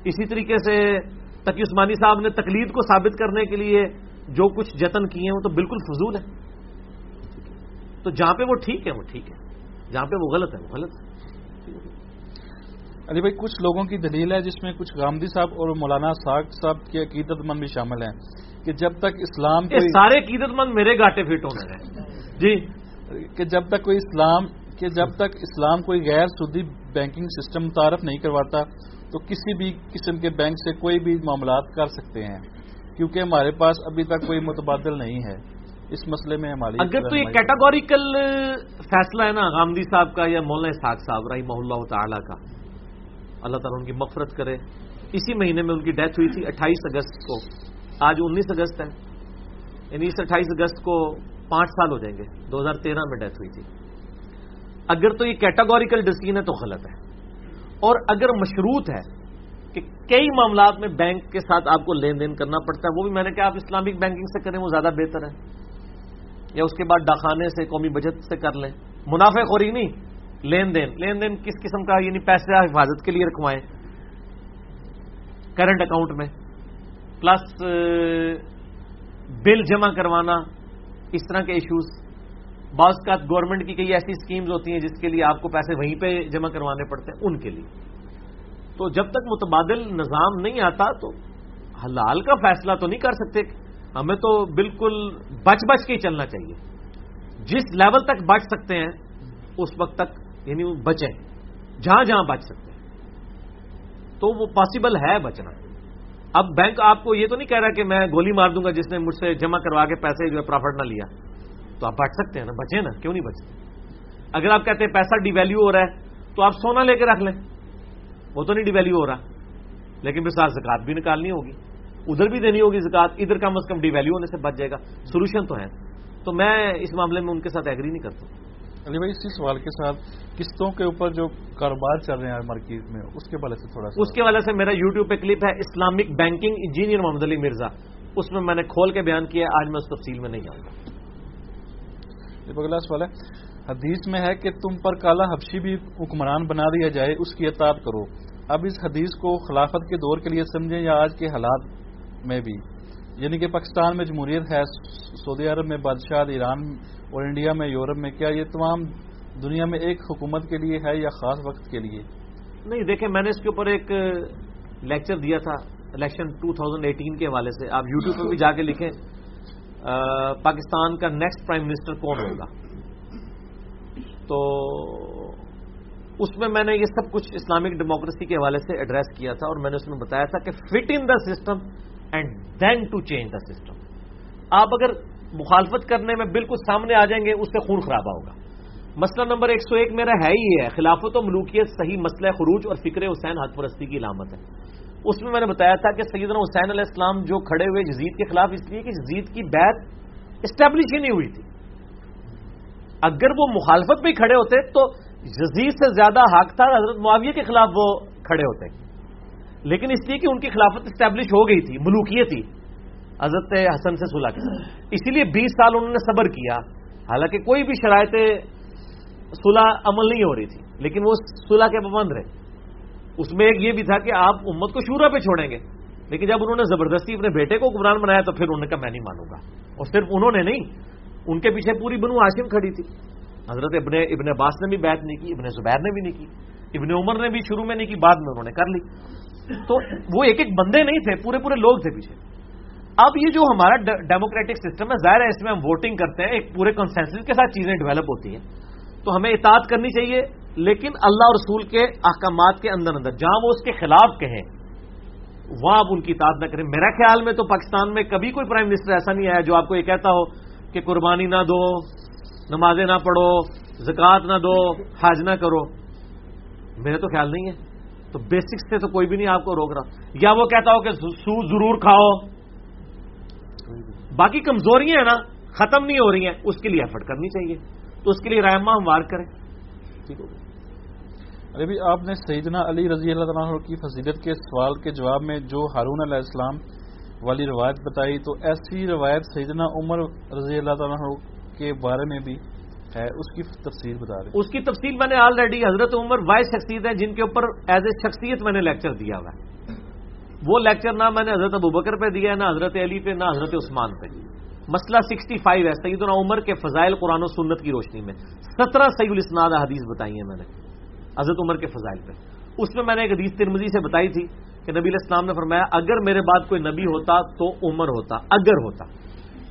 اسی طریقے سے تقی عثمانی صاحب نے تقلید کو ثابت کرنے کے لیے جو کچھ جتن کیے ہیں، وہ تو بالکل فضول ہے تو جہاں پہ وہ ٹھیک ہے، وہ ٹھیک ہے۔ جہاں پہ وہ غلط ہے، وہ غلط ہے۔ علی بھائی کچھ لوگوں کی دلیل ہے جس میں کچھ گامدی صاحب اور مولانا ساگ صاحب کے عقیدت مند بھی شامل ہیں کہ جب تک اسلام کے سارے عقیدت مند میرے گاٹے فٹ ہونے ہیں۔ جی۔ کہ جب تک کوئی اسلام کہ جب تک اسلام کوئی غیر سودی بینکنگ سسٹم متعارف نہیں کرواتا تو کسی بھی قسم کے بینک سے کوئی بھی معاملات کر سکتے ہیں۔ کیونکہ ہمارے پاس ابھی تک کوئی متبادل نہیں ہے۔ اس مسئلے میں ہماری اگر تو یہ کیٹاگوریکل فیصلہ ہے نا غامدی صاحب کا یا مولانا اسحاق صاحب رحمہ اللہ تعالی کا اللہ تعالیٰ ان کی مفرت کرے۔ اسی مہینے میں ان کی ڈیتھ ہوئی تھی اٹھائیس اگست کو۔ آج انیس اگست ہے۔ یعنی اس اٹھائیس اگست کو پانچ سال ہو جائیں گے۔ دو ہزار تیرہ میں ڈیتھ ہوئی تھی۔ اگر تو یہ کیٹاگوریکل ڈسین ہے تو غلط ہے۔ اور اگر مشروط ہے کہ کئی معاملات میں بینک کے ساتھ آپ کو لین دین کرنا پڑتا ہے، وہ بھی میں نے کہا آپ اسلامک بینکنگ سے کریں، وہ زیادہ بہتر ہے۔ یا اس کے بعد ڈاکانے سے قومی بچت سے کر لیں۔ منافع خوری نہیں۔ لین دین لین دین کس قسم کا یعنی پیسے حفاظت کے لیے رکھوائیں۔ کرنٹ اکاؤنٹ میں۔ پلس بل جمع کروانا، اس طرح کے ایشوز بعض کا گورنمنٹ کی کئی ایسی اسکیمز ہوتی ہیں جس کے لیے آپ کو پیسے وہیں پہ جمع کروانے پڑتے ہیں، ان کے لیے۔ تو جب تک متبادل نظام نہیں آتا تو حلال کا فیصلہ تو نہیں کر سکتے۔ ہمیں تو بالکل بچ بچ کے ہی چلنا چاہیے۔ جس لیول تک بچ سکتے ہیں، اس وقت تک یعنی بچیں۔ جہاں جہاں بچ سکتے ہیں۔ تو وہ پاسبل ہے بچنا۔ اب بینک آپ کو یہ تو نہیں کہہ رہا کہ میں گولی مار دوں گا جس نے مجھ سے جمع کروا کے پیسے جو ہے پروفٹ نہ لیا۔ تو آپ بچ سکتے ہیں نا۔ بچے نا۔ کیوں نہیں بچتے؟ اگر آپ کہتے ہیں پیسہ ڈی ویلو ہو رہا ہے، تو آپ سونا لے کے رکھ لیں۔ وہ تو نہیں ڈی ویلو ہو رہا۔ لیکن پھر ساتھ زکات بھی نکالنی ہوگی۔ ادھر بھی دینی ہوگی زکات۔ ادھر کم از کم ڈی ویلو ہونے سے بچ جائے گا۔ سولوشن تو ہے۔ تو میں اس معاملے میں ان کے ساتھ ایگری نہیں کرتا۔ علی بھائی اسی سوال کے ساتھ قسطوں کے اوپر جو کاروبار چل رہے ہیں مارکیٹ میں اس کے والے سے تھوڑا سا۔ اس کے والے سے میرا یوٹیوب پہ کلپ ہے Islamic banking engineer Muhammad Ali Mirza. اس میں میں نے کھول کے بیان کیا آج میں اس تفصیل میں نہیں جاؤں گا۔ اگلا سوال ہے۔ حدیث میں ہے کہ تم پر کالا حبشی بھی حکمران بنا دیا جائے اس کی اطاعت کرو۔ اب اس حدیث کو خلافت کے دور کے لیے سمجھیں یا آج کے حالات میں بھی؟ یعنی کہ پاکستان میں جمہوریت ہے سعودی عرب میں بادشاہ ایران اور انڈیا میں، یورپ میں، کیا یہ تمام دنیا میں ایک حکومت کے لیے ہے یا خاص وقت کے لیے؟ نہیں، دیکھیں، میں نے اس کے اوپر ایک لیکچر دیا تھا، الیکشن 2018 کے حوالے سے۔ آپ یوٹیوب پہ بھی جا کے لکھیں پاکستان کا نیکسٹ پرائم منسٹر کون ہوگا؟ تو اس میں میں نے یہ سب کچھ اسلامک ڈیموکریسی کے حوالے سے ایڈریس کیا تھا اور میں نے اس میں بتایا تھا کہ fit in the system and then to change the system آپ اگر مخالفت کرنے میں بالکل سامنے آ جائیں گے، اس سے خون خرابہ ہوگا۔ مسئلہ نمبر ایک سو ایک میرا ہے ہی ہے، خلافت و ملوکیت صحیح مسئلہ خروج اور فکر حسین حق پرستی کی علامت ہے۔ اس میں میں نے بتایا تھا کہ سیدنا حسین علیہ السلام جو کھڑے ہوئے جزید کے خلاف، اس لیے کہ جزید کی بیت اسٹیبلش ہی نہیں ہوئی تھی۔ اگر وہ مخالفت بھی کھڑے ہوتے تو جزید سے زیادہ حق تھا، حضرت معاویہ کے خلاف وہ کھڑے ہوتے۔ لیکن اس لیے کہ ان کی خلافت اسٹیبلش ہو گئی تھی، ملوکیت تھی حضرت حسن سے صلح کے اسی لیے بیس سال انہوں نے صبر کیا۔ حالانکہ کوئی بھی شرائط صلح عمل نہیں ہو رہی تھی، لیکن وہ صلح کے پابند رہے۔ اس میں ایک یہ بھی تھا کہ آپ امت کو شورا پہ چھوڑیں گے۔ لیکن جب انہوں نے زبردستی اپنے بیٹے کو حکمران بنایا تو پھر انہوں نے کہا، میں نہیں مانوں گا۔ اور صرف انہوں نے نہیں، ان کے پیچھے پوری بنو ہاشم کھڑی تھی۔ حضرت ابن ابن عباس نے بھی بیعت نہیں کی، ابن زبیر نے بھی نہیں کی۔ ابن عمر نے بھی شروع میں نہیں کی، بعد میں انہوں نے کر لی۔ تو وہ ایک ایک بندے نہیں تھے، پورے پورے لوگ تھے پیچھے۔ اب یہ جو ہمارا ڈیموکریٹک سسٹم ہے، ظاہر ہے اس میں ہم ووٹنگ کرتے ہیں، ایک پورے کنسنسس کے ساتھ چیزیں ڈیولپ ہوتی ہیں۔ تو ہمیں اطاعت کرنی چاہیے، لیکن اللہ رسول کے احکامات کے اندر اندر، جہاں وہ اس کے خلاف کہیں، وہاں آپ ان کی اطاعت نہ کریں۔ میرا خیال میں تو پاکستان میں کبھی کوئی پرائم منسٹر ایسا نہیں آیا جو آپ کو یہ کہتا ہو کہ قربانی نہ دو، نمازیں نہ پڑھو، زکوٰۃ نہ دو حاج نہ کرو۔ میرے تو خیال نہیں ہے۔ تو بیسکس سے تو کوئی بھی نہیں آپ کو روک رہا۔ یا وہ کہتا ہو کہ سود ضرور کھاؤ۔ باقی کمزوریاں ہیں نا ختم نہیں ہو رہی ہیں اس کے لیے ایفرٹ کرنی چاہیے۔ تو اس کے لیے رائما ہم وار کریں۔ ٹھیک ہوگا ابھی آپ نے سیدنا علی رضی اللہ عنہ کی فضیلت کے سوال کے جواب میں جو ہارون علیہ السلام والی روایت بتائی تو ایسی روایت سیدنا عمر رضی اللہ عنہ کے بارے میں بھی ہے اس کی تفصیل بتا رہے اس کی تفصیل میں نے آلریڈی حضرت عمر وائس شخصیت ہیں جن کے اوپر ایز اے شخصیت میں نے لیکچر دیا ہوا ہے۔ وہ لیکچر نہ میں نے حضرت ابو بکر پہ دیا ہے، نہ حضرت علی پہ، نہ حضرت عثمان پہ۔ مسئلہ سکسٹی فائیو ہے سیدنا عمر کے فضائل قرآن و سنت کی روشنی میں۔ سترہ سعید الاسناد حدیث بتائی ہیں میں نے، حضرت عمر کے فضائل پہ۔ اس میں میں نے ایک حدیث ترمزی سے بتائی تھی کہ نبی الاسلام نے فرمایا، اگر میرے بعد کوئی نبی ہوتا تو عمر ہوتا، اگر ہوتا۔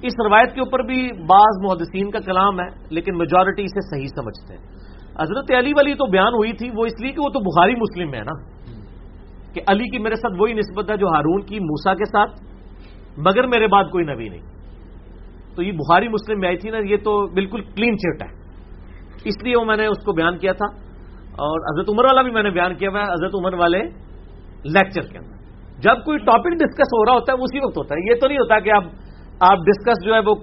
اس روایت کے اوپر بھی بعض محدثین کا کلام ہے، لیکن میجورٹی اسے صحیح سمجھتے ہیں۔ حضرت علی والی تو بیان ہوئی تھی، وہ اس لیے کہ وہ تو بخاری مسلم ہے نا۔ کہ علی کی میرے ساتھ وہی نسبت ہے جو ہارون کی موسا کے ساتھ، مگر میرے بعد کوئی نبی نہیں۔ تو یہ بخاری مسلم میں آئی تھی نا، یہ تو بالکل کلین چٹ ہے۔ اس لیے وہ میں نے اس کو بیان کیا تھا۔ اور حضرت عمر والا بھی میں نے بیان کیا ہوا ہے، حضرت عمر والے لیکچر کے اندر۔ جب کوئی ٹاپک ڈسکس ہو رہا ہوتا ہے اسی وقت ہوتا ہے۔ یہ تو نہیں ہوتا کہ اب آپ ڈسکس جو ہے وہ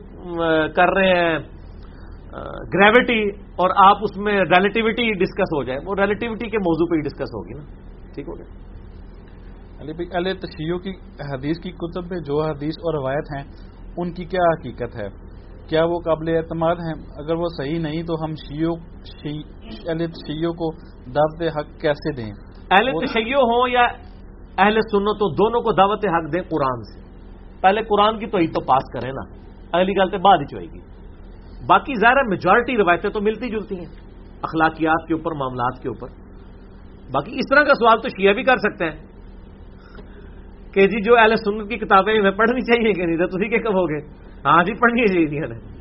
کر رہے ہیں گریوٹی اور آپ اس میں ریلیٹیوٹی ڈسکس ہو جائے۔ وہ ریلیٹیوٹی کے موضوع پہ ہی ڈسکس ہوگی نا۔ ٹھیک ہو گیا۔ بھائی تشیعوں کی حدیث کی کتب میں جو حدیث اور روایت ہیں ان کی کیا حقیقت ہے؟ کیا وہ قابل اعتماد ہیں؟ اگر وہ صحیح نہیں تو ہم شیعوں اہل تشیعوں کو دعوت حق کیسے دیں؟ اہل تشیع ہوں یا اہل سنو تو دونوں کو دعوت حق دیں قرآن سے۔ پہلے قرآن کی تو ہی تو پاس کریں نا اگلی گل تو بعد ہی چوئے گی۔ باقی ظاہر میجورٹی روایتیں تو ملتی جلتی ہیں اخلاقیات کے اوپر معاملات کے اوپر۔ باقی اس طرح کا سوال تو شیعہ بھی کر سکتے ہیں۔ کہ جی جو اہل سنت کی کتابیں ہمیں پڑھنی چاہیے کہ نہیں، تو تھی کب ہوگے ہاں جی پڑھنی چاہیے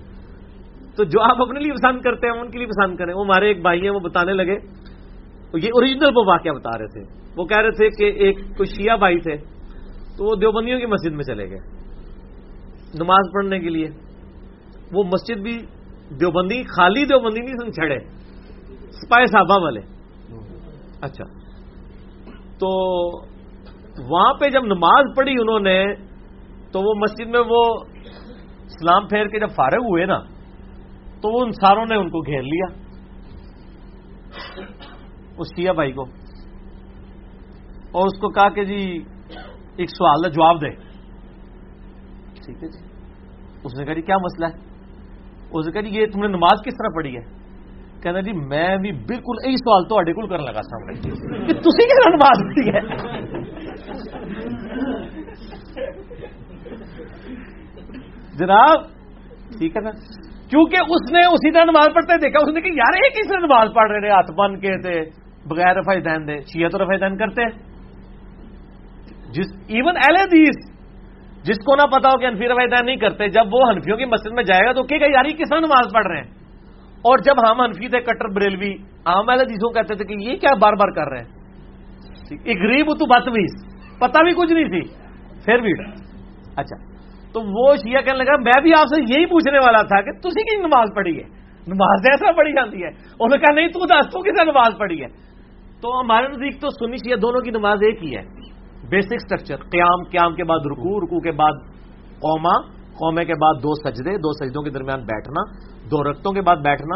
تو جو آپ اپنے لیے پسند کرتے ہیں ان کے لیے پسند کریں۔ وہ ہمارے ایک بھائی ہیں، وہ بتانے لگے۔ یہ اوریجنل وہ واقعہ بتا رہے تھے۔ وہ کہہ رہے تھے کہ ایک کوئی شیعہ بھائی تھے، تو وہ دیوبندیوں کی مسجد میں چلے گئے۔ نماز پڑھنے کے لیے۔ وہ مسجد بھی دیوبندی، خالی دیوبندی نہیں، سن چھڑے۔ سپاہی صاحبہ والے۔ اچھا۔ تو وہاں پہ جب نماز پڑھی انہوں نے، تو وہ مسجد میں وہ سلام پھیر کے جب فارغ ہوئے نا، تو ان ساروں نے ان کو گھیر لیا۔ اس شیعہ بھائی کو۔ اور اس کو کہا کہ جی ایک سوال ہے، جواب دے ٹھیک ہے جی۔ اس نے کہا جی کیا مسئلہ ہے؟ اس نے کہا جی یہ تم نے نماز کس طرح پڑھی ہے؟ کہنا جی میں بھی بالکل یہی سوال تو کر لگا سامنے۔ تھی کس نماز پڑھی ہے؟ جناب، ٹھیک ہے نا؟ کیونکہ اس نے اسی طرح نماز پڑھتے دیکھا، اس نے کہ یار یہ کس طرح نماز پڑھ رہے ہاتھ بن کے تھے بغیر رفائی دین دے، شیعہ تو رفائی دین کرتے جس ایون ایل حدیث، جس کو نہ پتا ہو کہ انفی روایت نہیں کرتے، جب وہ ہنفیوں کی مسجد میں جائے گا تو کہ یار یہ کس نماز پڑھ رہے ہیں۔ اور جب ہم ہنفی تھے، کٹر، بریلوی، عام اہل حدیثوں کہتے تھے کہ یہ کیا بار بار کر رہے ہیں۔ ایک غریب تو بدتمیز پتا بھی کچھ نہیں تھی۔ پھر بھی۔ اچھا۔ تو وہ شیعہ کہنے لگا، میں بھی آپ سے یہی پوچھنے والا تھا کہ تھی کی نماز پڑھی ہے؟ نماز ایسا پڑھی جاتی ہے۔ انہوں نے کہا، نہیں، تو دس تو کس نماز پڑھی ہے۔ تو ہمارے نزدیک تو سنی شیعہ دونوں کی نماز ایک ہی ہے۔ بیسک سٹرکچر قیام قیام کے بعد رکو رکو کے بعد قوما قومے کے بعد دو سجدے، دو سجدوں کے درمیان بیٹھنا، دو رختوں کے بعد بیٹھنا،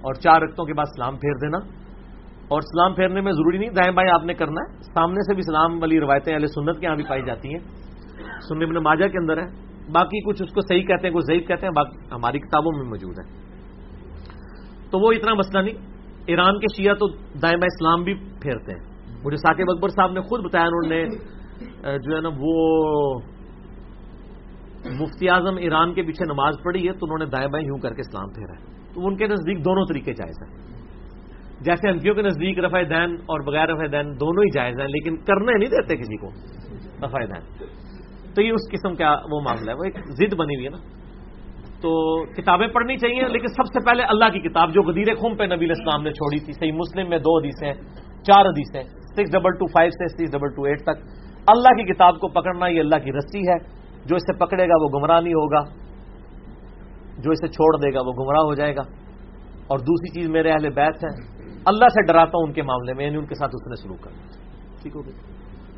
اور چار رختوں کے بعد سلام پھیر دینا۔ اور سلام پھیرنے میں ضروری نہیں، دائیں بائیں آپ نے کرنا ہے۔ سامنے سے بھی سلام والی روایتیں علیہ سنت کے یہاں بھی پائی جاتی ہیں۔ سننے ابن ماجہ کے اندر ہے۔ باقی کچھ اس کو صحیح کہتے ہیں، کچھ ضعیف کہتے ہیں، باقی ہماری کتابوں میں موجود ہے۔ تو وہ اتنا مسئلہ نہیں، ایران کے شیعہ تو دائیں اسلام بھی پھیرتے ہیں۔ مجھے ثاقب اکبر صاحب نے خود بتایا، انہوں نے جو ہے نا، وہ مفتی اعظم ایران کے پیچھے نماز پڑھی ہے، تو انہوں نے دائیں بائیں یوں کر کے اسلام پھیرا ہے۔ تو ان کے نزدیک دونوں طریقے جائز ہیں۔ جیسے انفیوں کے نزدیک رفع دین اور بغیر رفع دین دونوں ہی جائز ہیں، لیکن کرنے نہیں دیتے کسی کو رفع دین۔ تو یہ اس قسم کا وہ معاملہ ہے۔ وہ ایک ضد بنی ہوئی ہے نا۔ تو کتابیں پڑھنی چاہیے لیکن سب سے پہلے اللہ کی کتاب جو غدیر خم پہ نبی اسلام نے چھوڑی تھی۔ صحیح مسلم میں دو حدیثیں چار حدیثیں سکس ڈبل ٹو فائیو سے سکس ڈبل ٹو ایٹ تک۔ اللہ کی کتاب کو پکڑنا یہ اللہ کی رسی ہے۔ جو اسے پکڑے گا وہ گمراہ نہیں ہوگا۔ جو اسے چھوڑ دے گا وہ گمراہ ہو جائے گا۔ اور دوسری چیز میرے اہل بیت ہے اللہ سے ڈراتا ہوں ان کے معاملے میں یعنی ان کے ساتھ اس نے شروع کر۔ ٹھیک ہو گیا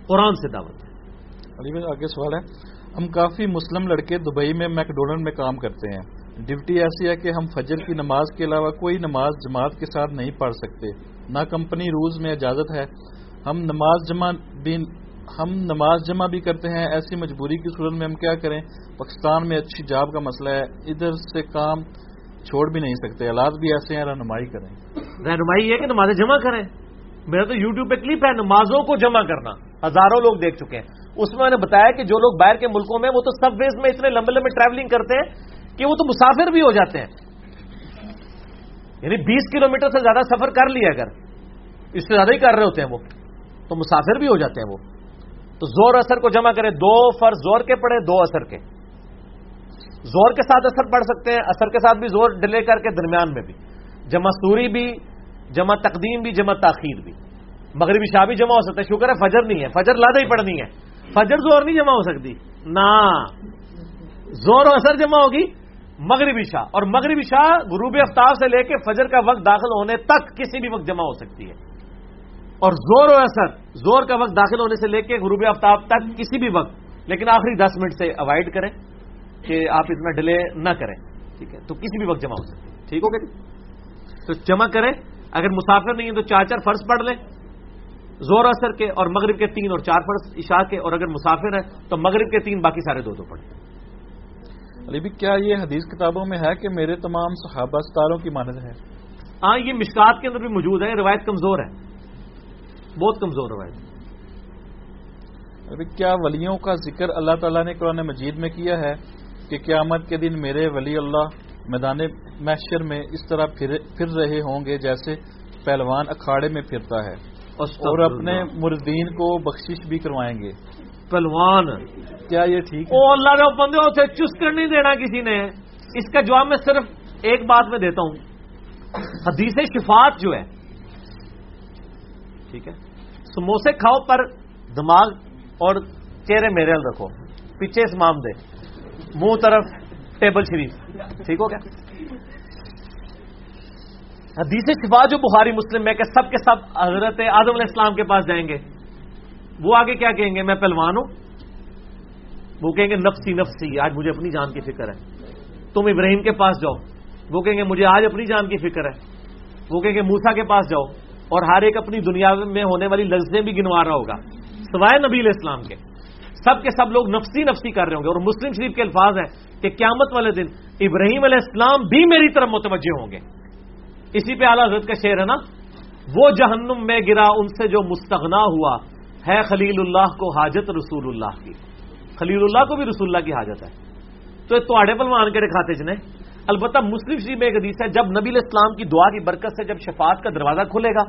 قرآن سے دعوت۔ ہے علی میں آگے سوال ہے۔ ہم کافی مسلم لڑکے دبئی میں میکڈونلڈ میں کام کرتے ہیں۔ ڈیوٹی ایسی ہے کہ ہم فجر کی نماز کے علاوہ کوئی نماز جماعت کے ساتھ نہیں پڑھ سکتے۔ نہ کمپنی روز میں اجازت ہے۔ ہم نماز جمع بھی، ہم نماز جمع بھی کرتے ہیں۔ ایسی مجبوری کی صورت میں ہم کیا کریں؟ پاکستان میں اچھی جاب کا مسئلہ ہے۔ ادھر سے کام چھوڑ بھی نہیں سکتے۔ حالات بھی ایسے ہیں، رہنمائی کریں۔ رہنمائی ہے کہ نمازیں جمع کریں۔ میرا تو یوٹیوب پہ کلپ ہے، نمازوں کو جمع کرنا۔ ہزاروں لوگ دیکھ چکے ہیں۔ اس میں نے بتایا کہ جو لوگ باہر کے ملکوں میں وہ تو سب ویز میں اتنے لمبے لمبے ٹریولنگ کرتے ہیں کہ وہ تو مسافر بھی ہو جاتے ہیں۔ یعنی بیس کلو میٹر سے زیادہ سفر کر لیا اگر، اس سے زیادہ ہی کر رہے ہوتے ہیں وہ، تو مسافر بھی ہو جاتے ہیں وہ۔ تو زور اثر کو جمع کرے دو فرض زور کے پڑے، دو اثر کے۔ زور کے ساتھ اثر پڑھ سکتے ہیں، اثر کے ساتھ بھی زور ڈلے کر کے درمیان میں بھی۔ جمع سوری بھی، جمع تقدیم بھی، جمع تاخیر بھی۔ مغربی شاہ بھی جمع ہو سکتا ہے شکر ہے، فجر نہیں ہے، فجر لادہ ہی پڑھنی ہے۔ فجر زور نہیں جمع ہو سکتی۔ نہ۔ زور و اثر جمع ہوگی مغربی شاہ اور مغربی شاہ غروب افتاب سے لے کے فجر کا وقت داخل ہونے تک کسی بھی وقت جمع ہو سکتی ہے۔ اور زور و اثر، زور کا وقت داخل ہونے سے لے کے غروب آفتاب تک کسی بھی وقت۔ لیکن آخری دس منٹ سے اوائڈ کریں کہ آپ اتنا ڈیلے نہ کریں۔ ٹھیک ہے؟ تو کسی بھی وقت جمع ہو سکتی ہے۔ ٹھیک ہو گیا؟ جی؟ تو جمع کریں۔ اگر مسافر نہیں ہے تو چار چار فرض پڑھ لیں۔ زور اثر کے اور مغرب کے تین اور چار فرض عشاء کے اور اگر مسافر ہے تو مغرب کے تین باقی سارے دو دو پڑھیں علی بھی کیا یہ حدیث کتابوں میں ہے کہ میرے تمام صحابہ ستاروں کی مانند ہے؟ ہاں یہ مشکات کے اندر بھی موجود ہے روایت کمزور ہے۔ بہت کمزور روایت۔ ابھی کیا ولیوں کا ذکر اللہ تعالیٰ نے قرآن مجید میں کیا ہے کہ قیامت کے دن میرے ولی اللہ میدان محشر میں اس طرح پھر رہے ہوں گے جیسے پہلوان اکھاڑے میں پھرتا ہے؟ اور اپنے مردین کو بخشش بھی کروائیں گے۔ پہلوان کیا یہ ٹھیک او اللہ نے بندے اسے چست کر نہیں دینا کسی نے۔ اس کا جواب میں صرف ایک بات میں دیتا ہوں۔ حدیث شفاعت جو ہے ٹھیک ہے سموسے کھاؤ پر دماغ اور چہرے میرے رکھو۔ پیچھے اسمام دے۔ منہ طرف ٹیبل شریف۔ ٹھیک ہو گیا؟ حدیث شفا جو بخاری مسلم میں کہ سب کے سب حضرت آدم علیہ السلام کے پاس جائیں گے۔ وہ آگے کیا کہیں گے؟ میں پہلوان ہوں۔ وہ کہیں گے، نفسی نفسی، آج مجھے اپنی جان کی فکر ہے۔ تم ابراہیم کے پاس جاؤ۔ وہ کہیں گے، مجھے آج اپنی جان کی فکر ہے۔ وہ کہیں گے موسا کے پاس جاؤ۔ اور ہر ایک اپنی دنیا میں ہونے والی لفظیں بھی گنوا رہا ہوگا۔ سوائے نبی علیہ السلام کے۔ سب کے سب لوگ نفسی نفسی کر رہے ہوں گے۔ اور مسلم شریف کے الفاظ ہیں کہ قیامت والے دن ابراہیم علیہ السلام بھی میری طرف متوجہ ہوں گے۔ اسی پہ اعلیٰ حضرت کا شعر ہے نا، وہ جہنم میں گرا ان سے جو مستغنا ہوا ہے خلیل اللہ کو، حاجت رسول اللہ کی۔ خلیل اللہ کو بھی رسول اللہ کی حاجت ہے۔ تو تھوڑے پلوان کے کھاتے جنے۔ البتہ مسلم شریف میں ایک حدیث ہے، جب نبی علیہ السلام کی دعا کی برکت سے جب شفاعت کا دروازہ کھلے گا،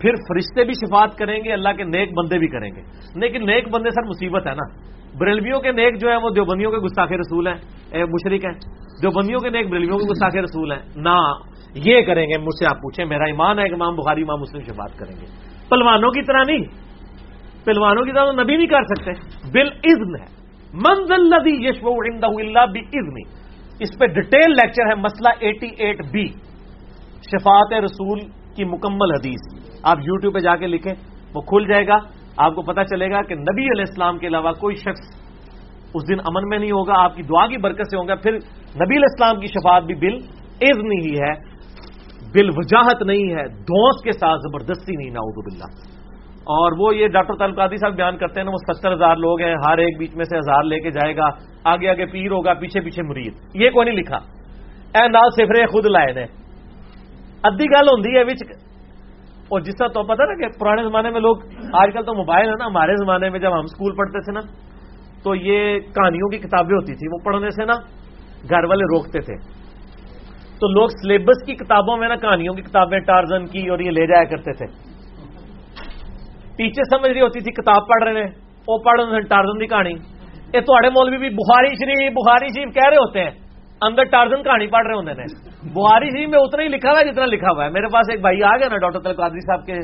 پھر فرشتے بھی شفاعت کریں گے، اللہ کے نیک بندے بھی کریں گے۔ لیکن نیک بندے سر مصیبت ہے نا۔ بریلویوں کے نیک جو ہیں، وہ دیوبندیوں کے گستاخ رسول ہیں۔ مشرق ہیں، دیوبندیوں کے نیک بریلویوں کے گستاخ رسول ہیں۔ نہ یہ کریں گے، مجھ سے آپ پوچھیں، میرا ایمان ہے کہ امام بخاری، امام مسلم شفاعت کریں گے۔ پلوانوں کی طرح نہیں۔ پلوانوں کی طرح تو نبی نہیں کر سکتے بل عزم ہے۔ منزل یشو اللہ بھی عزمی اس پہ ڈیٹیل لیکچر ہے مسئلہ ایٹی ایٹ بی۔ شفاعت رسول کی مکمل حدیث۔ آپ یوٹیوب پہ جا کے لکھیں، وہ کھل جائے گا۔ آپ کو پتا چلے گا کہ نبی علیہ السلام کے علاوہ کوئی شخص اس دن امن میں نہیں ہوگا، آپ کی دعا کی برکت سے ہوگا پھر نبی علیہ السلام کی شفاعت بھی بل عز نہیں ہے۔ بل وجاہت نہیں ہے، دوست کے ساتھ زبردستی نہیں ناؤد باللہ۔ اور وہ یہ ڈاکٹر تعلقاتی صاحب بیان کرتے ہیں نا، وہ ستر ہزار لوگ ہیں، ہر ایک بیچ میں سے ہزار لے کے جائے گا، آگے آگے پیر ہوگا، پیچھے پیچھے مرید۔ یہ کوئی نہیں لکھا؟ اے نال سفرے خود لائے نے۔ ادھی گل ہوں اور جس طرح تو پتا نا کہ پرانے زمانے میں لوگ، آج کل تو موبائل ہے نا، ہمارے زمانے میں جب ہم اسکول پڑھتے تھے نا، تو یہ کہانیوں کی کتابیں ہوتی تھی وہ پڑھنے سے نا، گھر والے روکتے تھے۔ تو لوگ سلیبس کی کتابوں میں نا کہانیوں کی کتابیں ٹارزن کی اور یہ لے جایا کرتے تھے۔ ٹیچر سمجھ رہی ہوتی تھی کتاب پڑھ رہے ہیں، وہ پڑھ رہے ہیں ٹارزن کی کہانی۔ یہ تھوڑے مولوی بھی بخاری شریف بخاری شریف کہہ رہے ہوتے ہیں، اندر ٹارزن کہانی پڑھ رہے ہوتے ہیں۔ بخاری شریف میں اتنا ہی لکھا ہوا ہے جتنا لکھا ہوا ہے۔ میرے پاس ایک بھائی آ گیا نا، ڈاکٹر تل قادری صاحب کے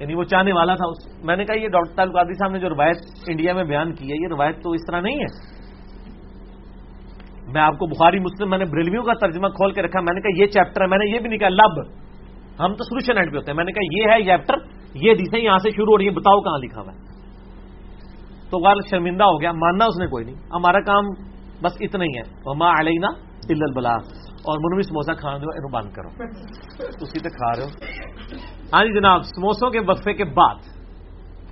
یعنی وہ چاہنے والا تھا میں نے کہا یہ ڈاکٹر تل قادری صاحب نے جو روایت انڈیا میں بیان کی ہے، یہ روایت تو اس طرح نہیں ہے۔ میں آپ کو بخاری مسلم میں نے بریلویوں کا ترجمہ کھول کے رکھا، میں نے کہا یہ چیپٹر ہے، میں نے یہ بھی نہیں کہا، لب۔ ہم تو سولوشن اینڈ پہ ہوتے ہیں۔ میں نے کہا یہ ہے چیپٹر یہ دیسے یہاں سے شروع ہو رہی ہے، بتاؤ کہاں لکھا ہوا ہے۔ تو غال شرمندہ ہو گیا، ماننا اس نے کوئی نہیں۔ ہمارا کام بس اتنا ہی ہے۔ ماں علینا دل البلا اور منوی سموسا کھانا دو بند کرو۔ اسی تک کھا رہے ہو۔ ہاں جی جناب، سموسوں کے وقفے کے بعد۔